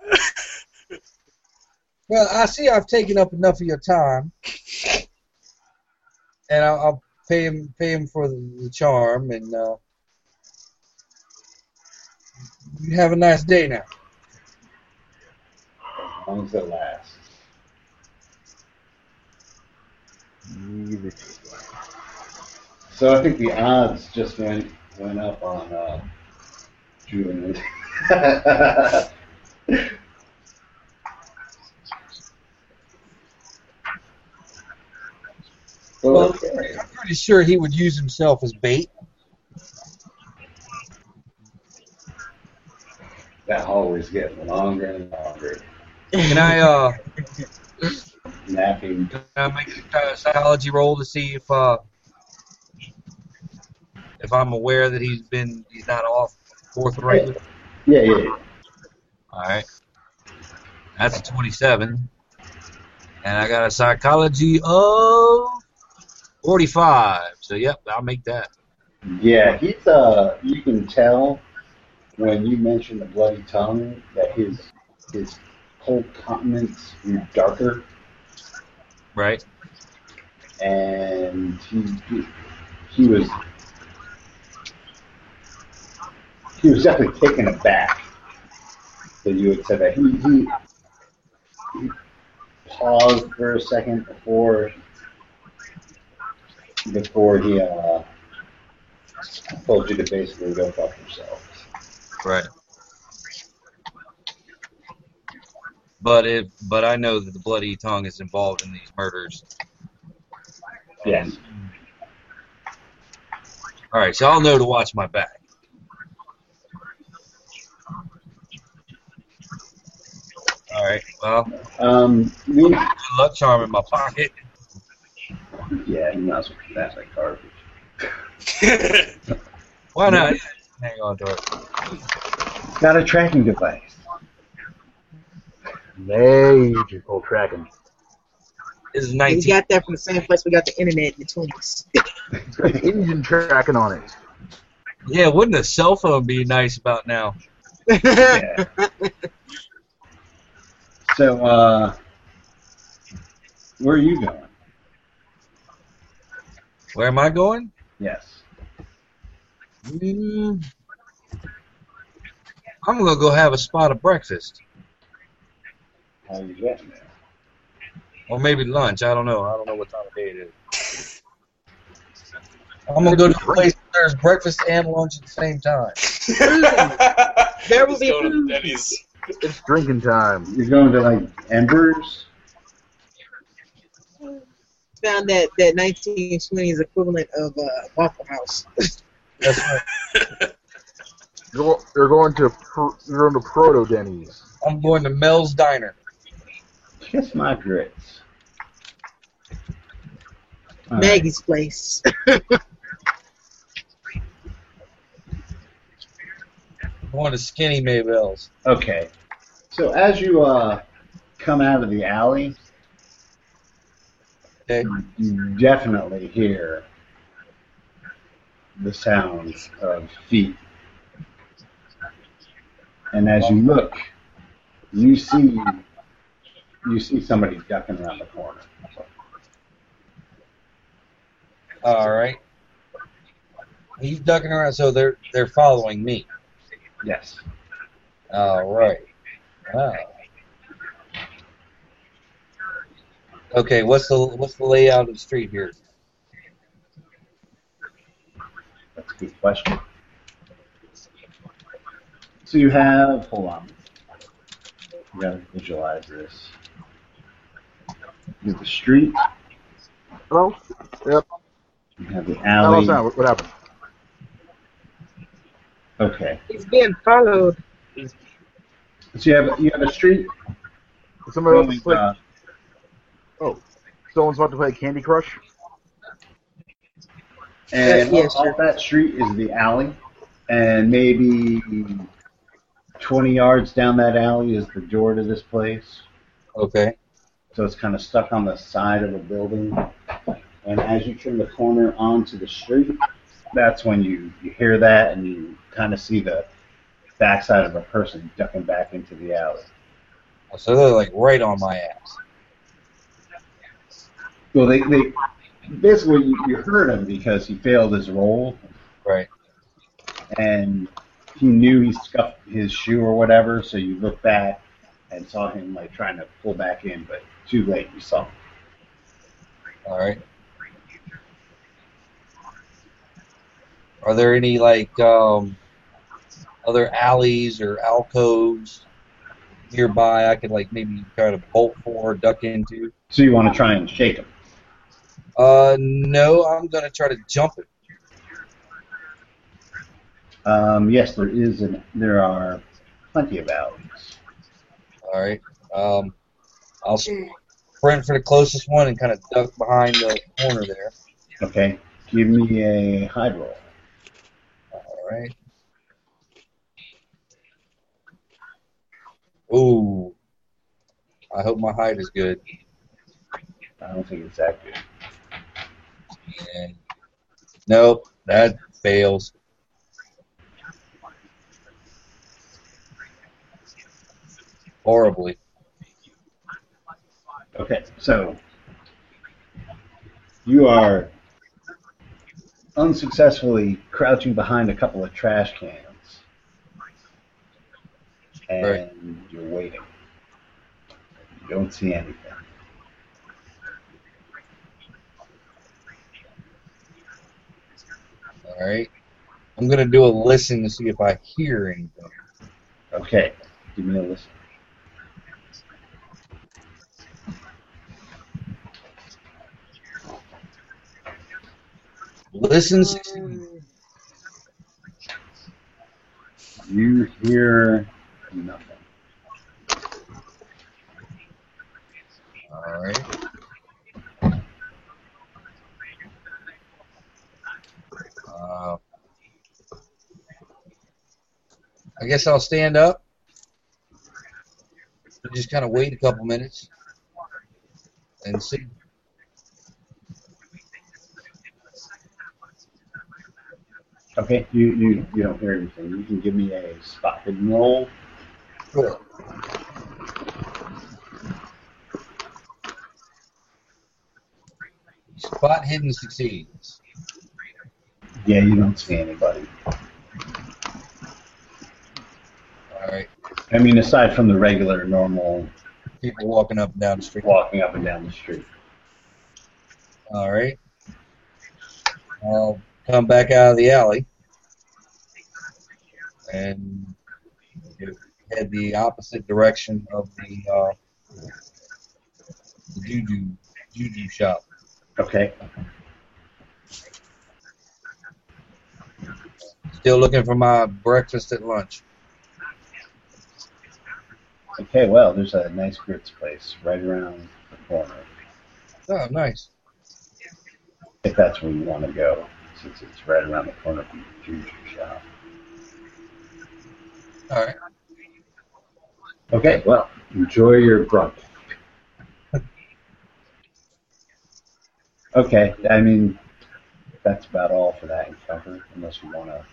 Well, I see I've taken up enough of your time, and I'll, I'll pay him pay him for the, charm, and uh, you have a nice day now. As long as it lasts. So I think the odds just went went up on uh, Julian. well, Well, okay. I'm pretty sure he would use himself as bait. That hallway's getting longer and longer. Can I uh Napping. can I make a psychology roll to see if uh if I'm aware that he's been he's not off forthright? Yeah, yeah, yeah. All right. That's a 27. And I got a psychology of 45. So, yep, I'll make that. Yeah, he's uh you can tell when you mention the bloody tongue that his his whole countenance grew darker Right? and he he, he was he was definitely taken aback that you had said that. He he, he paused for a second before before he uh told you to basically go fuck yourself. Right. But if but I know that the bloody tongue is involved in these murders. Yes. All right, so I'll know to watch my back. All right. Well, Um, good luck charm in my pocket. Yeah, he knows that's like garbage. Why not? Hang on to it. Got a tracking device. Magical tracking. This is We 19. got that from the same place we got the internet in the twenties. Engine tracking on it. Yeah, wouldn't a cell phone be nice about now? Yeah. So, uh, where are you going? Where am I going? Yes. Mm, I'm gonna go have a spot of breakfast, How are you getting there? or maybe lunch. I don't know. I don't know what time of day it is. I'm gonna go to a place where there's breakfast and lunch at the same time. There will be food. Denny's. It's drinking time. You're going to like Embers? Found that that 1920s equivalent of uh, Waffle House. That's right. Go, you're going to Pro- you're going to Proto Denny's. I'm going to Mel's Diner. Kiss my grits. All right. Maggie's place. I'm going to Skinny Mabel's. Okay. So as you uh come out of the alley, Okay. you definitely hear the sounds of feet. And as you look, you see you see somebody ducking around the corner. All right. He's ducking around, so they're they're following me. Yes. All right. Wow. Okay, what's the what's the layout of the street here? That's a good question. So you have hold on. You gotta visualize this. You have the street, Hello? Yep. you have the Hello, alley. Sam. What what happened? Okay. He's being followed. So you have you have a street Somebody else going, is like, uh, someone's about to play Candy Crush. and Yeah, off sure. that street is the alley, and maybe 20 yards down that alley is the door to this place. Okay. So it's kind of stuck on the side of a building. And as you turn the corner onto the street, that's when you, you hear that and you kind of see the backside of a person ducking back into the alley. So they're like right on my ass. Well, they, they basically you, you heard him because he failed his roll, Right. and he knew he scuffed his shoe or whatever. So you look back and saw him like trying to pull back in, but too late. You saw. Him. All right. Are there any like um, other alleys or alcoves nearby I could like maybe kind of bolt for, or duck into? So you want to try and shake him. Uh, no, I'm gonna try to jump it. Um, yes, there is an there are plenty of alleys. All right. Um, I'll sprint for the closest one and kind of duck behind the corner there. Okay, give me a hide roll. All right. Ooh. I hope my height is good. I don't think it's that good. And nope, that fails. Horribly. Okay, so you are unsuccessfully crouching behind a couple of trash cans, and Right. you're waiting. You don't see anything. All right. I'm gonna do a listen to see if I hear anything. Okay, give me a listen. Listen. 16. You hear nothing. All right. Uh, I guess I'll stand up. and Just kind of wait a couple minutes and see. Okay, you, you, you don't hear anything. You can give me a spot hidden roll. Sure. Spot hidden succeeds. Yeah, you don't see anybody. All right. I mean, aside from the regular, normal People walking up and down the street. walking up and down the street. All right. I'll come back out of the alley and head the opposite direction of the, uh, the juju juju shop. Okay. Still looking for my breakfast at lunch. Okay, well, there's a nice grits place right around the corner. Oh, nice. If that's where you want to go, since it's right around the corner from the juju shop. All right. Okay, well, enjoy your brunch. okay, I mean, that's about all for that encounter, unless you want to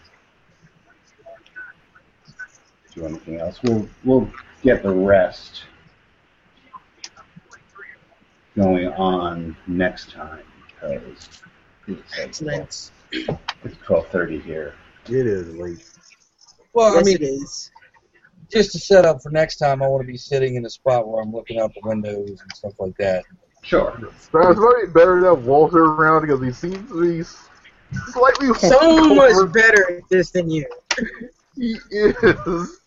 do anything else. We'll we'll get the rest going on next time because it's like Excellent. it's twelve thirty here. It is late. Well, yes, I mean, it is. just to set up for next time, I want to be sitting in a spot where I'm looking out the windows and stuff like that. Sure. So it's probably better to have Walter around because he seems to be slightly So much better at this than you. He is.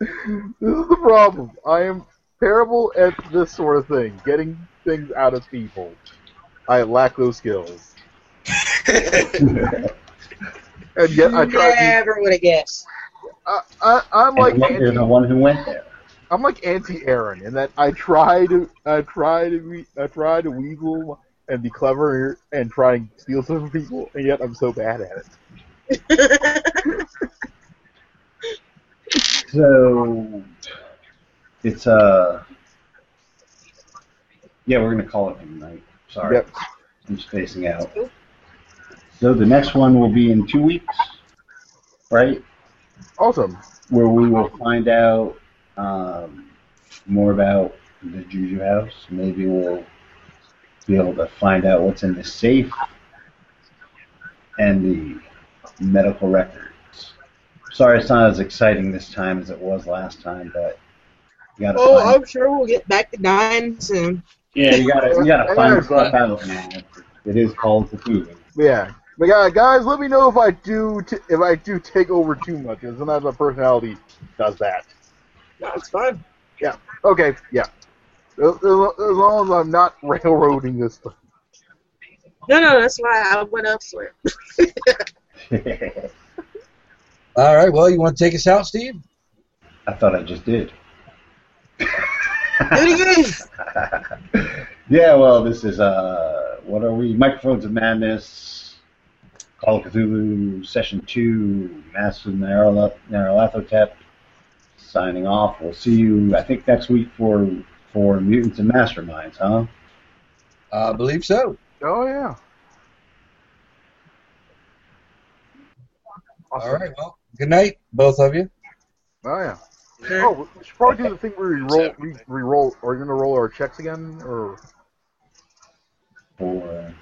This is the problem. I am terrible at this sort of thing, getting things out of people. I lack those skills. And yet I try. To, Never would have guessed. I, I, I'm like and you're the one who went there. I'm like anti Aaron in that I try to I try to be, I try to weasel and be clever and try and steal stuff from people, and yet I'm so bad at it. So it's uh Yeah, we're gonna call it tonight. Sorry, Yep. I'm spacing out. So the next one will be in two weeks, right? Awesome. Where we will find out um, more about the Juju House. Maybe we'll be able to find out what's in the safe and the medical records. Sorry, it's not as exciting this time as it was last time, but you gotta Oh, find. I'm sure we'll get back to dying soon. Yeah, you gotta you gotta Yeah, find it's stuff fine. out, man. It is called Cthulhu. Yeah. But yeah, guys, let me know if I do t- if I do take over too much, because sometimes my personality does that. No, it's fine. Yeah. Okay, yeah. As, as as long as I'm not railroading this thing. No, no, that's why I went elsewhere. All right. Well, you want to take us out, Steve? I thought I just did. Do it again. yeah, well, this is uh, what are we? Microphones of Madness, Call of Cthulhu, Session Two, Masks of Nyarlathotep. Signing off. We'll see you, I think, next week for for Mutants and Masterminds, huh? I believe so. Oh yeah. Awesome. All right. Well, good night, both of you. Oh yeah. Oh, we should probably do the thing where we roll, we, we roll. Are you gonna roll our checks again, or For